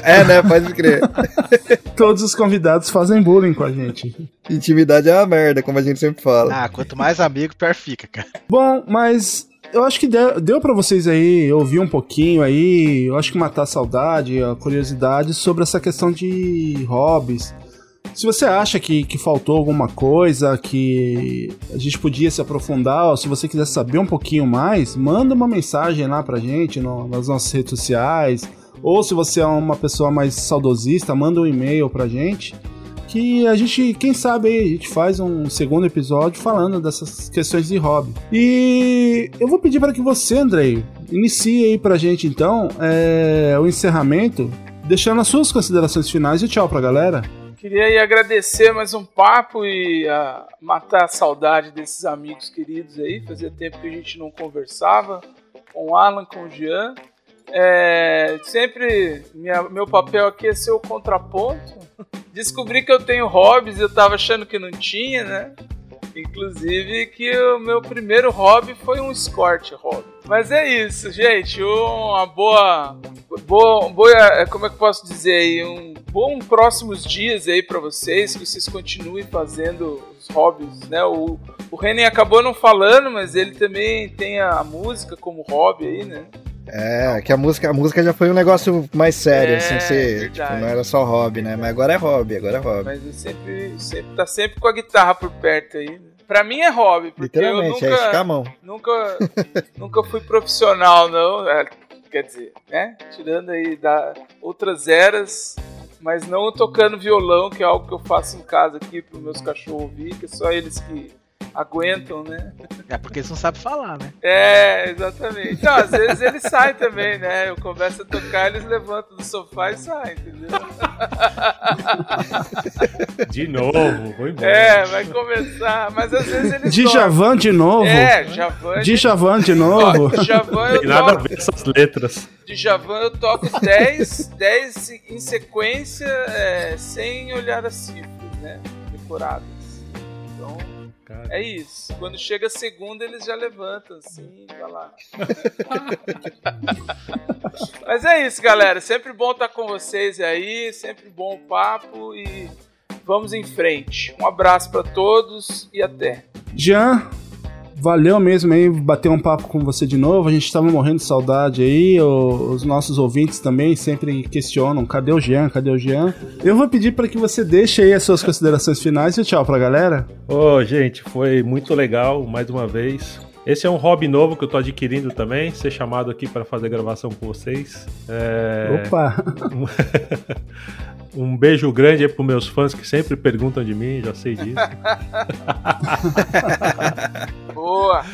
[SPEAKER 3] é, né? Pode crer.
[SPEAKER 2] Todos os convidados fazem bullying com a gente.
[SPEAKER 3] Intimidade é uma merda, como a gente sempre fala.
[SPEAKER 6] Ah, quanto mais amigo, pior fica, cara.
[SPEAKER 2] Bom, mas eu acho que deu, deu para vocês aí ouvir um pouquinho aí, eu acho que matar a saudade, a curiosidade sobre essa questão de hobbies. Se você acha que, que faltou alguma coisa, que a gente podia se aprofundar, ou se você quiser saber um pouquinho mais, manda uma mensagem lá pra gente no- nas nossas redes sociais. Ou se você é uma pessoa mais saudosista, manda um e-mail pra gente. Que a gente, quem sabe aí, a gente faz um segundo episódio falando dessas questões de hobby. E eu vou pedir para que você, Andrei, inicie aí pra gente então é, o encerramento, deixando as suas considerações finais e tchau pra galera.
[SPEAKER 4] Queria aí agradecer mais um papo e ah, matar a saudade desses amigos queridos aí. Fazia tempo que a gente não conversava com o Alan, com o Jean. É, sempre minha- meu papel aqui é ser o contraponto. Descobri que eu tenho hobbies, eu tava achando que não tinha, né? Inclusive que o meu primeiro hobby foi um escort hobby. Mas é isso, gente. Uma boa, boa, boa, como é que posso dizer aí, um bom próximos dias aí pra vocês, que vocês continuem fazendo os hobbies, né? O, o Renan acabou não falando, mas ele também tem a música como hobby aí, né?
[SPEAKER 3] É, que a música, a música já foi um negócio mais sério,
[SPEAKER 4] É,
[SPEAKER 3] assim, ser, tipo, não era só hobby, né? Mas agora é hobby, agora é hobby.
[SPEAKER 4] Mas eu sempre, sempre tá sempre com a guitarra por perto aí. Né? Pra mim é hobby, porque eu
[SPEAKER 3] Literalmente, é
[SPEAKER 4] nunca,
[SPEAKER 3] esticar a mão.
[SPEAKER 4] nunca, nunca fui profissional, não. É, quer dizer, né? Tirando aí da outras eras, mas não tocando violão, que é algo que eu faço em casa aqui para meus cachorros ouvir, que é só eles que aguentam, né?
[SPEAKER 6] É porque eles não sabem falar, né?
[SPEAKER 4] É, exatamente. Não, às vezes eles saem também, né? Eu começo a tocar, eles levantam do sofá e saem, entendeu?
[SPEAKER 8] De novo, vou embora.
[SPEAKER 4] É, vai começar, mas às vezes eles
[SPEAKER 2] Djavan de novo.
[SPEAKER 4] É, Javan.
[SPEAKER 2] Djavan de
[SPEAKER 4] Ó,
[SPEAKER 2] novo.
[SPEAKER 4] Djavan eu
[SPEAKER 8] Tem nada a ver essas letras.
[SPEAKER 4] Djavan eu toco 10, 10 em sequência, é, sem olhar as cifras, né? Decoradas.
[SPEAKER 8] Cara.
[SPEAKER 4] é isso. Quando chega a segunda, eles já levantam assim, vai lá. Mas é isso, galera. Sempre bom estar com vocês aí, sempre bom o papo e vamos em frente. Um abraço pra todos e até.
[SPEAKER 2] Jean, valeu mesmo aí bater um papo com você de novo. A gente tava morrendo de saudade aí. os nossos ouvintes também sempre questionam: cadê o Jean? Cadê o Jean? Eu vou pedir para que você deixe aí as suas considerações finais e tchau pra galera.
[SPEAKER 8] Ô, gente, foi muito legal mais uma vez. Esse é um hobby novo que eu tô adquirindo também, ser chamado aqui para fazer gravação com vocês. É,
[SPEAKER 2] Opa!
[SPEAKER 8] Um beijo grande aí pros meus fãs que sempre perguntam de mim, já sei disso.
[SPEAKER 4] Boa!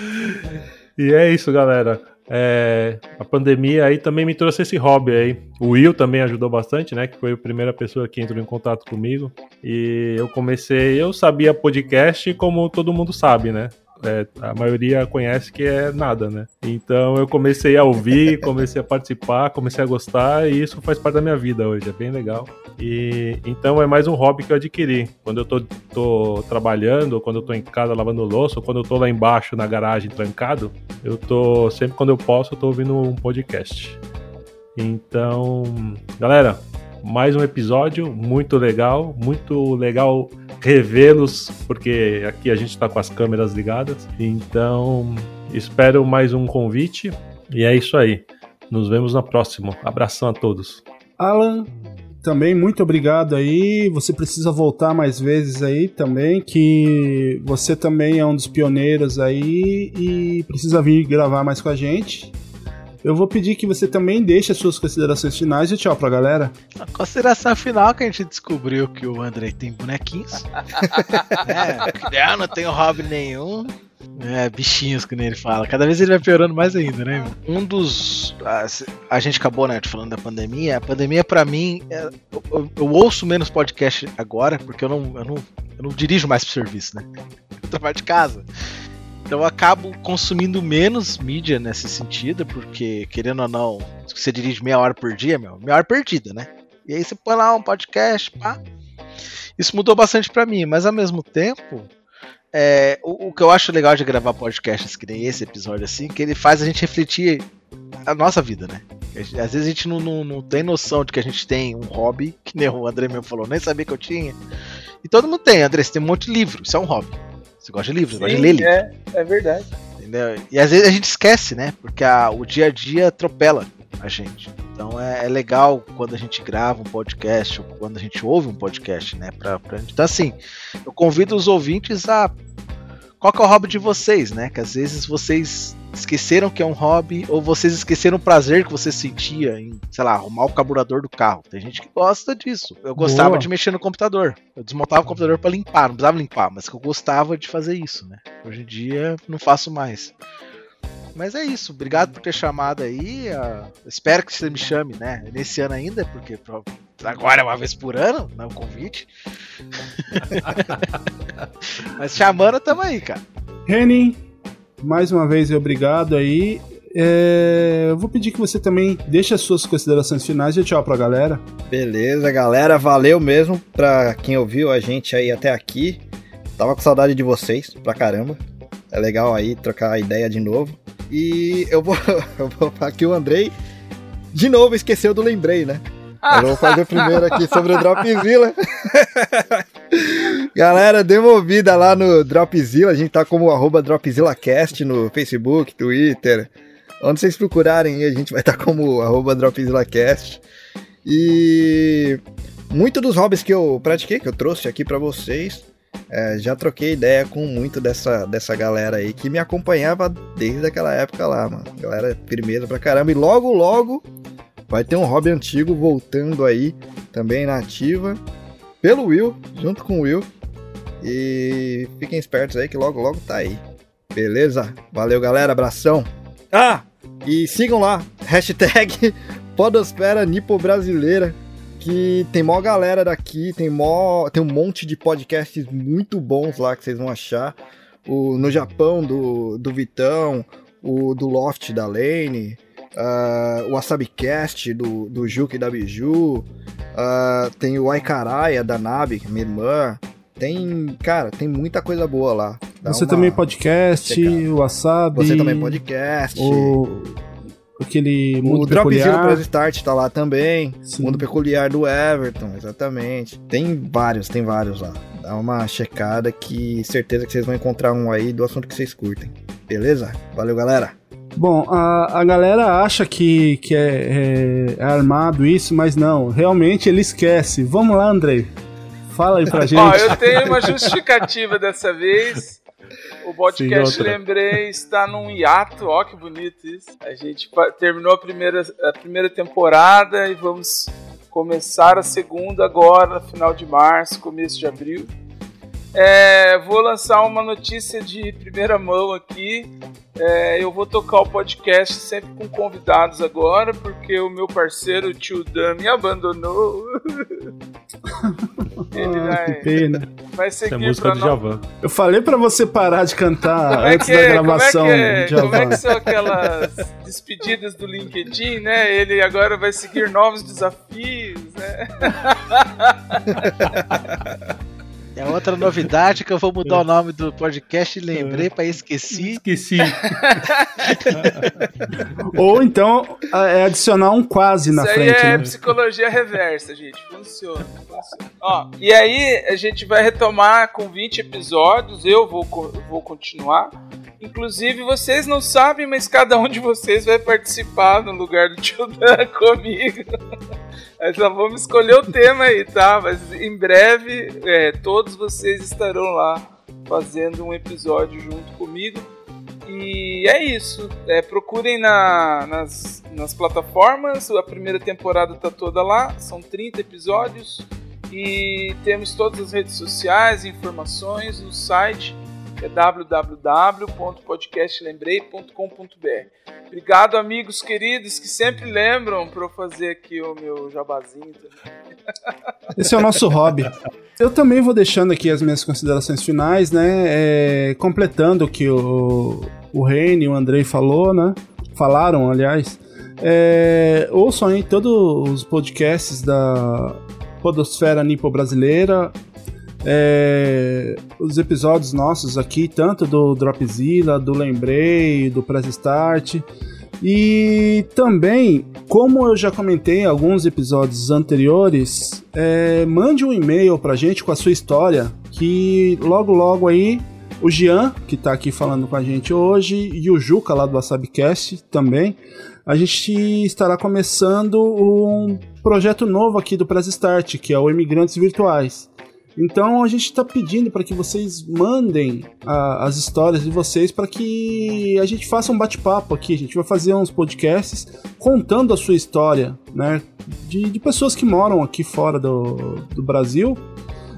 [SPEAKER 8] E é isso, galera. É, a pandemia aí também me trouxe esse hobby aí. O Will também ajudou bastante, né? Que foi a primeira pessoa que entrou em contato comigo. E eu comecei, eu sabia podcast como todo mundo sabe, né? É, a maioria conhece que é nada, né? Então eu comecei a ouvir, comecei a participar, comecei a gostar e isso faz parte da minha vida hoje, é bem legal. E então é mais um hobby que eu adquiri. Quando eu tô, tô trabalhando, ou quando eu tô em casa lavando louça, ou quando eu tô lá embaixo na garagem trancado, eu tô sempre quando eu posso, eu tô ouvindo um podcast. Então, galera, mais um episódio muito legal, muito legal revê-los, porque aqui a gente tá com as câmeras ligadas. Então, espero mais um convite e é isso aí. Nos vemos na próxima. Abração a todos.
[SPEAKER 2] Alan, também muito obrigado aí. Você precisa voltar mais vezes aí também, que você também é um dos pioneiros aí e precisa vir gravar mais com a gente. Eu vou pedir que você também deixe as suas considerações finais e tchau pra galera.
[SPEAKER 6] A consideração final que a gente descobriu que o André tem bonequinhos. é, eu não tenho hobby nenhum. É, bichinhos, que ele fala. Cada vez ele vai piorando mais ainda, né? Um dos. A, a gente acabou, né, falando da pandemia. A pandemia, pra mim, é- eu, eu- ouço menos podcast agora, porque eu não, eu não, eu não dirijo mais pro serviço, né? Eu trabalho de casa. Então eu acabo consumindo menos mídia nesse sentido, porque, querendo ou não, se você dirige meia hora por dia, meu, meia hora perdida, né? E aí você põe lá um podcast, pá. Isso mudou bastante pra mim, mas ao mesmo tempo, é, o, o que eu acho legal de gravar podcasts que nem esse episódio assim, que ele faz a gente refletir a nossa vida, né? Às vezes a gente não, não, não tem noção de que a gente tem um hobby, que nem o André mesmo falou, nem sabia que eu tinha. E todo mundo tem, André, você tem um monte de livro, isso é um hobby. Você gosta de livro, você gosta de ler livro.
[SPEAKER 4] é, é verdade.
[SPEAKER 6] Entendeu? E às vezes a gente esquece, né? Porque a- o dia a dia atropela a gente. Então é, é legal quando a gente grava um podcast ou quando a gente ouve um podcast, né? Pra, pra... Então, assim, eu convido os ouvintes a. Qual que é o hobby de vocês, né? Que às vezes vocês esqueceram que é um hobby ou vocês esqueceram o prazer que você sentia em, sei lá, arrumar o carburador do carro. Tem gente que gosta disso. Eu gostava
[SPEAKER 2] Boa.
[SPEAKER 6] de mexer no computador. Eu desmontava o computador pra limpar, não precisava limpar, mas que eu gostava de fazer isso, né? Hoje em dia não faço mais. Mas é isso, obrigado por ter chamado aí. ah, espero que você me chame, né? Nesse ano ainda, porque agora é uma vez por ano, não é um convite. Mas chamando, tamo aí, cara.
[SPEAKER 2] Reni, mais uma vez obrigado aí. É, eu vou pedir que você também deixe as suas considerações finais e tchau pra galera.
[SPEAKER 3] Beleza, galera. Valeu mesmo pra quem ouviu a gente aí até aqui. Tava com saudade de vocês pra caramba. É legal aí trocar ideia de novo. E eu vou, eu vou falar que o Andrei de novo esqueceu do lembrei, né? Mas eu vou fazer primeiro aqui sobre o Dropzilla. Galera, ouvida lá no Dropzilla. A gente tá como arroba DropzillaCast no Facebook, Twitter. Onde vocês procurarem, a gente vai estar como arroba DropzillaCast. E muito dos hobbies que eu pratiquei, que eu trouxe aqui pra vocês, é, já troquei ideia com muito dessa, dessa galera aí que me acompanhava desde aquela época lá, mano. Galera firmeza pra caramba. E logo, logo vai ter um hobby antigo voltando aí, também na ativa, pelo Will, junto com o Will. E fiquem espertos aí que logo, logo tá aí. Beleza? Valeu, galera. Abração. Ah! E sigam lá, hashtag Podosfera Nipo Brasileira, que tem mó galera daqui, tem mó, tem um monte de podcasts muito bons lá que vocês vão achar. O no Japão do, do Vitão, o do Loft da Lane, ah, o WasabiCast do, do Juque e da Biju, ah, tem o Aikaraia da Nabi, minha irmã. Tem, cara, tem muita coisa boa lá. Dá
[SPEAKER 2] você
[SPEAKER 3] uma-
[SPEAKER 2] também podcast, o Wasabi.
[SPEAKER 3] Você também podcast.
[SPEAKER 2] O, aquele
[SPEAKER 3] O
[SPEAKER 2] mundo
[SPEAKER 3] Dropzilla
[SPEAKER 2] peculiar.
[SPEAKER 3] Press Start tá lá também.
[SPEAKER 2] Sim.
[SPEAKER 3] Mundo Peculiar do Everton, exatamente. Tem vários, tem vários lá. Dá uma checada que certeza que vocês vão encontrar um aí do assunto que vocês curtem. Beleza? Valeu, galera.
[SPEAKER 2] Bom, a, a galera acha que, que é, é- é armado isso, mas não. Realmente ele esquece. Vamos lá, Andrei. Fala aí pra gente.
[SPEAKER 4] Ó, eu tenho uma justificativa dessa vez. O podcast
[SPEAKER 8] Sim.
[SPEAKER 4] Lembrei está num hiato, ó que bonito isso. A gente terminou a primeira, a primeira temporada e vamos começar a segunda agora, final de março, começo de abril. É, vou lançar uma notícia de primeira mão aqui. É, eu vou tocar o podcast sempre com convidados agora, porque o meu parceiro, o tio Dan, me abandonou. Ele
[SPEAKER 2] Ah, que
[SPEAKER 4] vai,
[SPEAKER 2] pena.
[SPEAKER 4] vai
[SPEAKER 8] Essa é
[SPEAKER 4] seguir
[SPEAKER 8] música
[SPEAKER 4] pra
[SPEAKER 8] do
[SPEAKER 4] nós.
[SPEAKER 8] Javan.
[SPEAKER 2] Eu falei pra você parar de cantar
[SPEAKER 4] Como é
[SPEAKER 2] antes
[SPEAKER 4] que
[SPEAKER 2] da
[SPEAKER 4] é?
[SPEAKER 2] gravação,
[SPEAKER 4] como, é que é? Como é que são aquelas despedidas do LinkedIn, né? Ele agora vai seguir novos desafios, né?
[SPEAKER 6] É outra novidade que eu vou mudar o nome do podcast. Lembrei pra esqueci.
[SPEAKER 8] Esqueci.
[SPEAKER 2] Ou então é adicionar um quase na
[SPEAKER 4] Isso aí
[SPEAKER 2] frente,
[SPEAKER 4] é
[SPEAKER 2] né?
[SPEAKER 4] psicologia reversa, gente. Funciona. funciona. Ó, e aí a gente vai retomar com 20 episódios. Eu vou, vou continuar. Inclusive, vocês não sabem, mas cada um de vocês vai participar no lugar do Tio Dan comigo. Só vamos escolher o tema aí, tá? Mas em breve, é, todos vocês estarão lá fazendo um episódio junto comigo. E é isso. É, procurem na- nas, nas plataformas. A primeira temporada tá toda lá. São 30 episódios. E temos todas as redes sociais, informações no site é www.podcastlembrei.com.br. Obrigado, amigos queridos que sempre lembram para eu fazer aqui o meu jabazinho.
[SPEAKER 2] Esse é o nosso hobby. Eu também vou deixando aqui as minhas considerações finais, né? É, completando o que o, o Reine e o Andrei falou, né? Falaram, aliás. É, ouçam aí todos os podcasts da Podosfera Nipo Brasileira. É, os episódios nossos aqui, tanto do Dropzilla, do Lembrei, do Press Start. E também, como eu já comentei em alguns episódios anteriores, é, mande um e-mail pra gente com a sua história, que logo logo aí o Jean, que tá aqui falando com a gente hoje, e o Juca lá do WasabiCast também, a gente estará começando um projeto novo aqui do Press Start, que é o Imigrantes Virtuais. Então a gente está pedindo para que vocês mandem a- as histórias de vocês para que a gente faça um bate-papo aqui. A gente vai fazer uns podcasts contando a sua história, né? De, de pessoas que moram aqui fora do, do Brasil.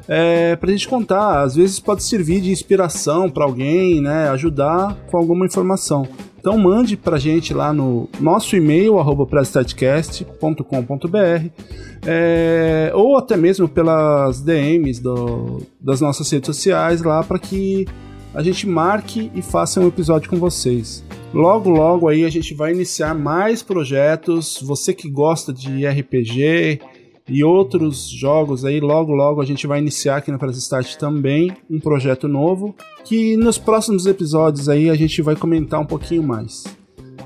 [SPEAKER 2] É, pra gente contar, às vezes pode servir de inspiração para alguém, né? Ajudar com alguma informação. Então mande pra gente lá no nosso e-mail, arroba é, ou até mesmo pelas DMs do- das nossas redes sociais lá para que a gente marque e faça um episódio com vocês. Logo, logo aí a gente vai iniciar mais projetos. Você que gosta de RPG e outros jogos aí, logo, logo a gente vai iniciar aqui na Press Start também um projeto novo que nos próximos episódios aí a gente vai comentar um pouquinho mais.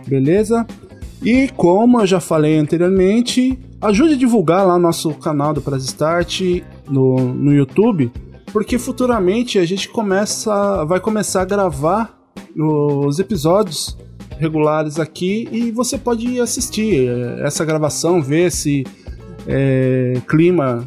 [SPEAKER 2] Beleza? E como eu já falei anteriormente, ajude a divulgar lá nosso canal do Press Start no, no YouTube, porque futuramente a gente começa, vai começar a gravar os episódios regulares aqui e você pode assistir eh, essa gravação, ver esse eh, clima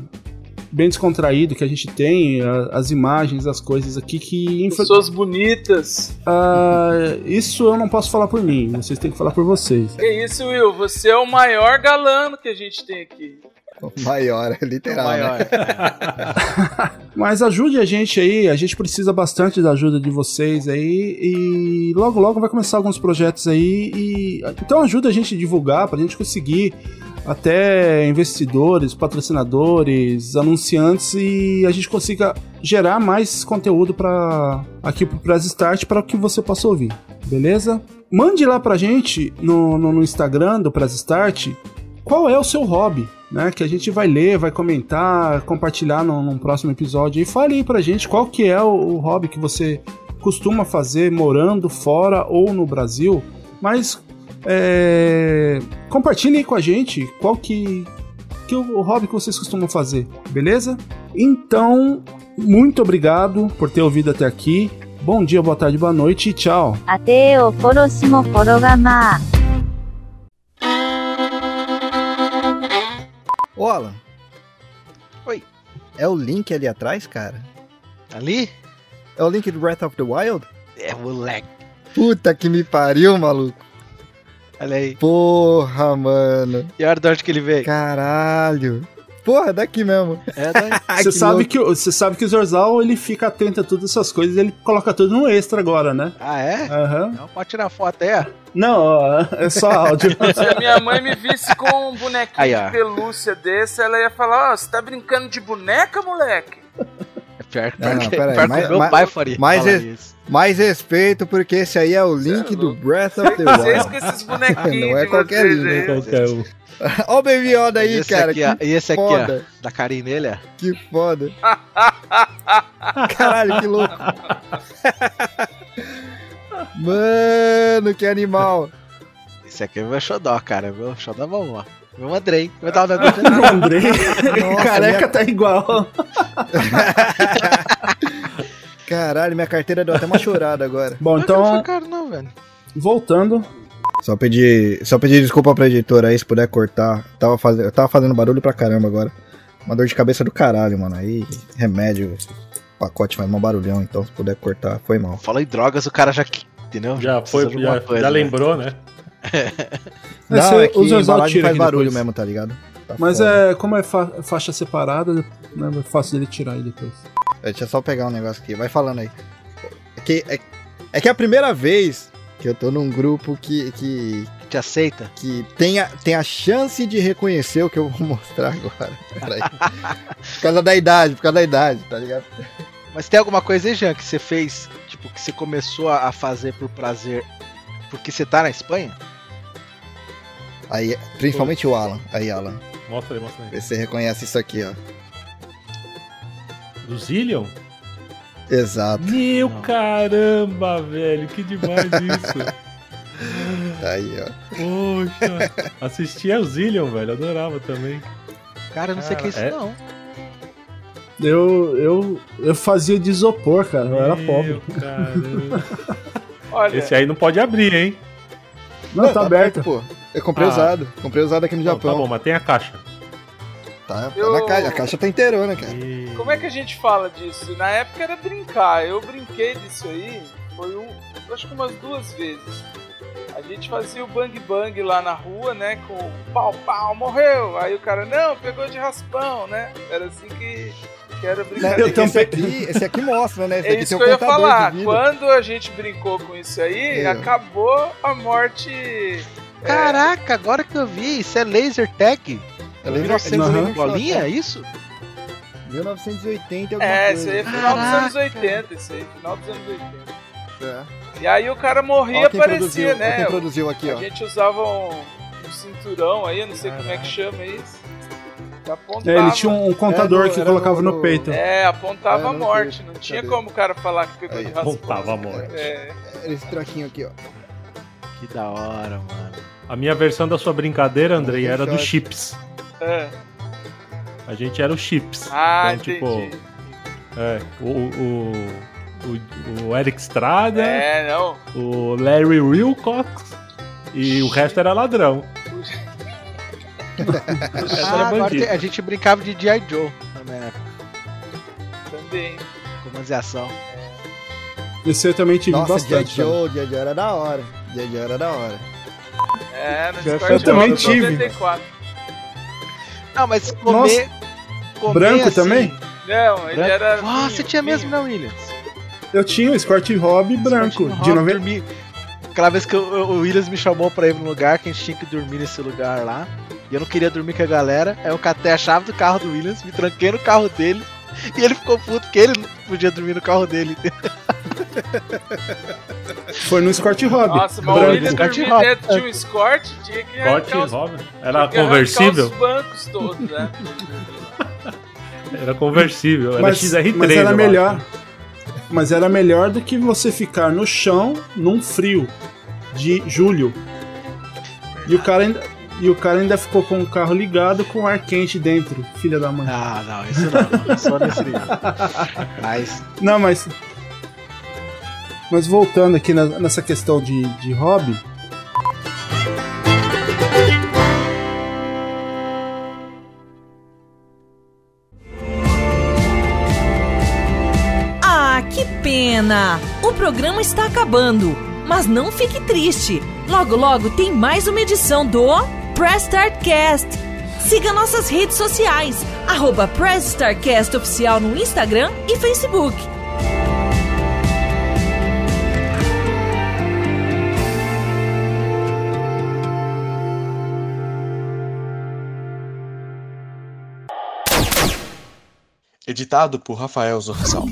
[SPEAKER 2] bem descontraído que a gente tem, a- as imagens, as coisas aqui que
[SPEAKER 4] Pessoas bonitas.
[SPEAKER 2] ah, isso eu não posso falar por mim, vocês têm que falar por vocês.
[SPEAKER 4] Que isso, Will? Você é o maior galano que a gente tem aqui.
[SPEAKER 3] Maior, é literal,
[SPEAKER 6] Maior.
[SPEAKER 3] né?
[SPEAKER 2] Mas ajude a gente aí, a gente precisa bastante da ajuda de vocês aí e logo logo vai começar alguns projetos aí e então ajuda a gente a divulgar pra gente conseguir até investidores, patrocinadores, anunciantes e a gente consiga gerar mais conteúdo para aqui pro Press Start para que você possa ouvir, beleza? Mande lá pra gente no, no, no Instagram do Press Start qual é o seu hobby, né? Que a gente vai ler, vai comentar, compartilhar num, próximo episódio. E fale aí pra gente qual que é o, o hobby que você costuma fazer morando fora ou no Brasil. Mas é... aí com a gente qual que, que é o hobby que vocês costumam fazer, beleza? Então, muito obrigado por ter ouvido até aqui. Bom dia, boa tarde, boa noite e tchau.
[SPEAKER 5] Até o próximo programa.
[SPEAKER 3] Olá. Alan.
[SPEAKER 6] Oi.
[SPEAKER 3] É o link ali atrás, cara?
[SPEAKER 6] Ali?
[SPEAKER 3] É o link do Breath of the Wild?
[SPEAKER 6] É, moleque.
[SPEAKER 3] Puta que me pariu, maluco.
[SPEAKER 6] Olha aí.
[SPEAKER 3] Porra, mano.
[SPEAKER 6] E olha de onde que ele veio.
[SPEAKER 3] Caralho. Porra, daqui mesmo.
[SPEAKER 6] É daí.
[SPEAKER 2] Você sabe, que, o- você sabe que o Zorzal ele fica atento a todas essas coisas ele coloca tudo no extra agora, né?
[SPEAKER 6] Ah, é?
[SPEAKER 2] Aham.
[SPEAKER 6] Não, pode tirar foto aí, ó.
[SPEAKER 2] Não, ó, é só áudio.
[SPEAKER 4] Se a minha mãe me visse com um bonequinho
[SPEAKER 6] Aí,
[SPEAKER 4] de pelúcia desse, ela ia falar, ó, você tá brincando de boneca, moleque?
[SPEAKER 6] É pior,
[SPEAKER 3] Não, não, pera aí,
[SPEAKER 6] o meu
[SPEAKER 3] mas-
[SPEAKER 6] pai faria.
[SPEAKER 3] é-
[SPEAKER 6] isso.
[SPEAKER 3] Mais respeito, porque esse aí é o link do Breath of the
[SPEAKER 4] Vocês
[SPEAKER 3] Wild.
[SPEAKER 4] com esses bonequinhos
[SPEAKER 3] Não é qualquer link,
[SPEAKER 8] um.
[SPEAKER 3] Ó o Baby Yoda aí,
[SPEAKER 6] esse
[SPEAKER 3] cara.
[SPEAKER 6] aqui,
[SPEAKER 3] que
[SPEAKER 6] E esse aqui,
[SPEAKER 3] foda.
[SPEAKER 6] ó. Da carinha nele, ó.
[SPEAKER 3] Que foda. Caralho, que louco. Mano, que animal.
[SPEAKER 6] Esse aqui é o meu xodó, cara. Meu xodó bom, ó. Meu Andrei. Meu dar o
[SPEAKER 2] O Andrei,
[SPEAKER 3] Nossa,
[SPEAKER 2] careca
[SPEAKER 3] minha-
[SPEAKER 2] tá igual.
[SPEAKER 3] Caralho, minha carteira deu até uma chorada agora.
[SPEAKER 2] Bom,
[SPEAKER 6] Não
[SPEAKER 2] então,
[SPEAKER 6] foi caro, não, velho.
[SPEAKER 2] voltando.
[SPEAKER 3] Só pedir, só pedir desculpa pra editora aí, se puder cortar. Tava fazendo, eu tava fazendo barulho pra caramba agora. Uma dor de cabeça do caralho, mano. Aí, remédio, pacote faz um barulhão, então se puder cortar, foi mal.
[SPEAKER 6] Falou em drogas, o cara já. Entendeu?
[SPEAKER 8] Já foi, já,
[SPEAKER 6] coisa,
[SPEAKER 8] já
[SPEAKER 6] né?
[SPEAKER 8] lembrou, né?
[SPEAKER 3] Não,
[SPEAKER 2] Esse-
[SPEAKER 3] é que
[SPEAKER 2] o Zorzal
[SPEAKER 3] embalagem faz barulho
[SPEAKER 2] depois.
[SPEAKER 3] mesmo, tá ligado? Tá
[SPEAKER 2] Mas
[SPEAKER 3] foda.
[SPEAKER 2] é, como é fa- faixa separada, né, é fácil dele tirar aí depois.
[SPEAKER 3] É, Deixa eu só pegar um negócio aqui, vai falando aí. É que é, é que é a primeira vez que eu tô num grupo que, que,
[SPEAKER 6] Te aceita?
[SPEAKER 3] que tem, a, tem a chance de reconhecer o que eu vou mostrar agora. Peraí. por causa da idade, por causa da idade, tá ligado?
[SPEAKER 6] Mas tem alguma coisa aí, Jean, que você fez, tipo, que você começou a fazer por prazer porque você tá na Espanha?
[SPEAKER 3] Aí, principalmente o Alan. Aí, Alan.
[SPEAKER 8] Mostra aí, mostra aí.
[SPEAKER 3] Você reconhece isso aqui, ó.
[SPEAKER 8] Do Zillion?
[SPEAKER 3] Exato.
[SPEAKER 8] Meu
[SPEAKER 6] Não.
[SPEAKER 8] caramba, velho, que demais isso.
[SPEAKER 3] Aí, ó.
[SPEAKER 8] Poxa, assistia o Zillion, velho, adorava também.
[SPEAKER 6] Cara, eu não sei o que é isso,
[SPEAKER 8] é?
[SPEAKER 6] não.
[SPEAKER 2] Eu, eu, eu fazia de isopor, cara. Eu era
[SPEAKER 8] Meu
[SPEAKER 2] pobre.
[SPEAKER 8] caramba.
[SPEAKER 4] Olha,
[SPEAKER 8] Esse aí não pode abrir, hein?
[SPEAKER 2] Não, tá aberto.
[SPEAKER 3] Pô, eu comprei
[SPEAKER 8] Ah.
[SPEAKER 3] usado. Comprei usado aqui no
[SPEAKER 8] Não, tá
[SPEAKER 3] Japão.
[SPEAKER 8] bom, mas tem a caixa.
[SPEAKER 3] Tá, tá
[SPEAKER 4] Eu-
[SPEAKER 3] na caixa. A caixa tá inteirona, cara.
[SPEAKER 8] E-
[SPEAKER 4] como é que a gente fala disso? Na época era brincar. Eu brinquei disso aí, foi um, acho que umas duas vezes. A gente fazia o bang bang lá na rua, né? Com pau, pau, morreu. Aí o cara, não, pegou de raspão, né? Era assim que, que era brincadeira.
[SPEAKER 2] Eu
[SPEAKER 3] esse,
[SPEAKER 2] também.
[SPEAKER 3] aqui, esse aqui mostra, né? Esse
[SPEAKER 4] É
[SPEAKER 3] aqui
[SPEAKER 4] isso
[SPEAKER 3] tem
[SPEAKER 4] que eu ia falar. Quando a gente brincou com isso aí,
[SPEAKER 3] É.
[SPEAKER 4] acabou a morte. é,
[SPEAKER 6] Caraca, agora que eu vi, isso é laser tag.
[SPEAKER 3] Eu lembro-
[SPEAKER 6] 1900
[SPEAKER 2] Aham.
[SPEAKER 6] bolinha, é isso?
[SPEAKER 3] 1980 e alguma
[SPEAKER 4] É, isso aí é final dos
[SPEAKER 6] Caraca.
[SPEAKER 4] anos 80, isso aí, final dos anos 80.
[SPEAKER 3] É.
[SPEAKER 4] E aí o cara morria,
[SPEAKER 3] Ó quem
[SPEAKER 4] parecia,
[SPEAKER 3] produziu,
[SPEAKER 4] né?
[SPEAKER 3] Quem produziu aqui,
[SPEAKER 4] A
[SPEAKER 3] ó.
[SPEAKER 4] gente usava um, um cinturão aí, eu não sei como é que chama isso. Apontava.
[SPEAKER 2] É, ele tinha um contador
[SPEAKER 3] É, no-
[SPEAKER 2] que colocava
[SPEAKER 3] no-
[SPEAKER 2] no, peito.
[SPEAKER 4] É, apontava
[SPEAKER 3] É,
[SPEAKER 4] a
[SPEAKER 3] não
[SPEAKER 4] morte. Não tinha
[SPEAKER 3] Cadê?
[SPEAKER 4] como o cara falar que pegou
[SPEAKER 3] Aí,
[SPEAKER 4] de raspão.
[SPEAKER 8] Apontava a morte.
[SPEAKER 4] É,
[SPEAKER 3] Era esse traquinho aqui, ó.
[SPEAKER 6] Que da hora, mano.
[SPEAKER 8] A minha versão da sua brincadeira, Andrei, era do chips.
[SPEAKER 4] é.
[SPEAKER 8] A gente era o chips.
[SPEAKER 4] Ah,
[SPEAKER 8] Então, tipo,
[SPEAKER 4] entendi.
[SPEAKER 8] É, o, o, o, o Eric Strada,
[SPEAKER 4] É, não.
[SPEAKER 8] o Larry Wilcox e o resto era ladrão.
[SPEAKER 6] Ah, agora tem- a gente brincava de G.I. Joe na minha época.
[SPEAKER 4] Também.
[SPEAKER 6] Comandos e ação.
[SPEAKER 2] Esse eu também tive
[SPEAKER 3] Nossa,
[SPEAKER 2] bastante.
[SPEAKER 3] Dia Joe, Dia Joe era da hora. Dia Joe era da hora.
[SPEAKER 4] É, no
[SPEAKER 2] Eu
[SPEAKER 4] Discord
[SPEAKER 2] também
[SPEAKER 4] eu
[SPEAKER 2] tive.
[SPEAKER 4] 94.
[SPEAKER 6] Não, mas comer. comer
[SPEAKER 2] Branco
[SPEAKER 6] assim,
[SPEAKER 2] também?
[SPEAKER 4] Não, ele
[SPEAKER 6] branco-
[SPEAKER 4] era.
[SPEAKER 6] Ah,
[SPEAKER 4] vinho,
[SPEAKER 6] você tinha
[SPEAKER 4] vinho.
[SPEAKER 6] mesmo, né, Williams?
[SPEAKER 2] Eu tinha o Squirt Hobby branco,
[SPEAKER 6] Scott
[SPEAKER 2] de
[SPEAKER 6] Hawk
[SPEAKER 2] 90.
[SPEAKER 6] dormi- Aquela vez que o, o Williams me chamou pra ir num lugar que a gente tinha que dormir nesse lugar lá. E eu não queria dormir com a galera. Aí eu catei a chave do carro do Williams, me tranquei no carro dele. E ele ficou puto que ele não podia dormir no carro dele.
[SPEAKER 2] Foi no Squirt Hobby.
[SPEAKER 4] Nossa, mas o
[SPEAKER 2] branco.
[SPEAKER 4] William
[SPEAKER 6] Scott
[SPEAKER 4] dormia
[SPEAKER 6] Hawk.
[SPEAKER 4] dentro de um tinha que
[SPEAKER 8] Scott. Era
[SPEAKER 4] tinha que arrancar
[SPEAKER 8] conversível?
[SPEAKER 4] os bancos todos, né?
[SPEAKER 8] Era conversível. Era
[SPEAKER 2] mas,
[SPEAKER 8] XR3.
[SPEAKER 2] mas era melhor. Mas era melhor do que você ficar no chão num frio de julho. E o cara ainda, e o cara ainda ficou com o carro ligado com ar quente dentro, filha da mãe.
[SPEAKER 6] Ah, não, isso não. não só nesse nível. Mas
[SPEAKER 2] Não, mas Mas voltando aqui na- nessa questão de, de hobby,
[SPEAKER 9] Ah, que pena! O programa está acabando, mas não fique triste. Logo, logo tem mais uma edição do Press Start Cast. Siga nossas redes sociais, arroba Press Start Cast Oficial no Instagram e Facebook.
[SPEAKER 10] Editado por Rafael Zorzal.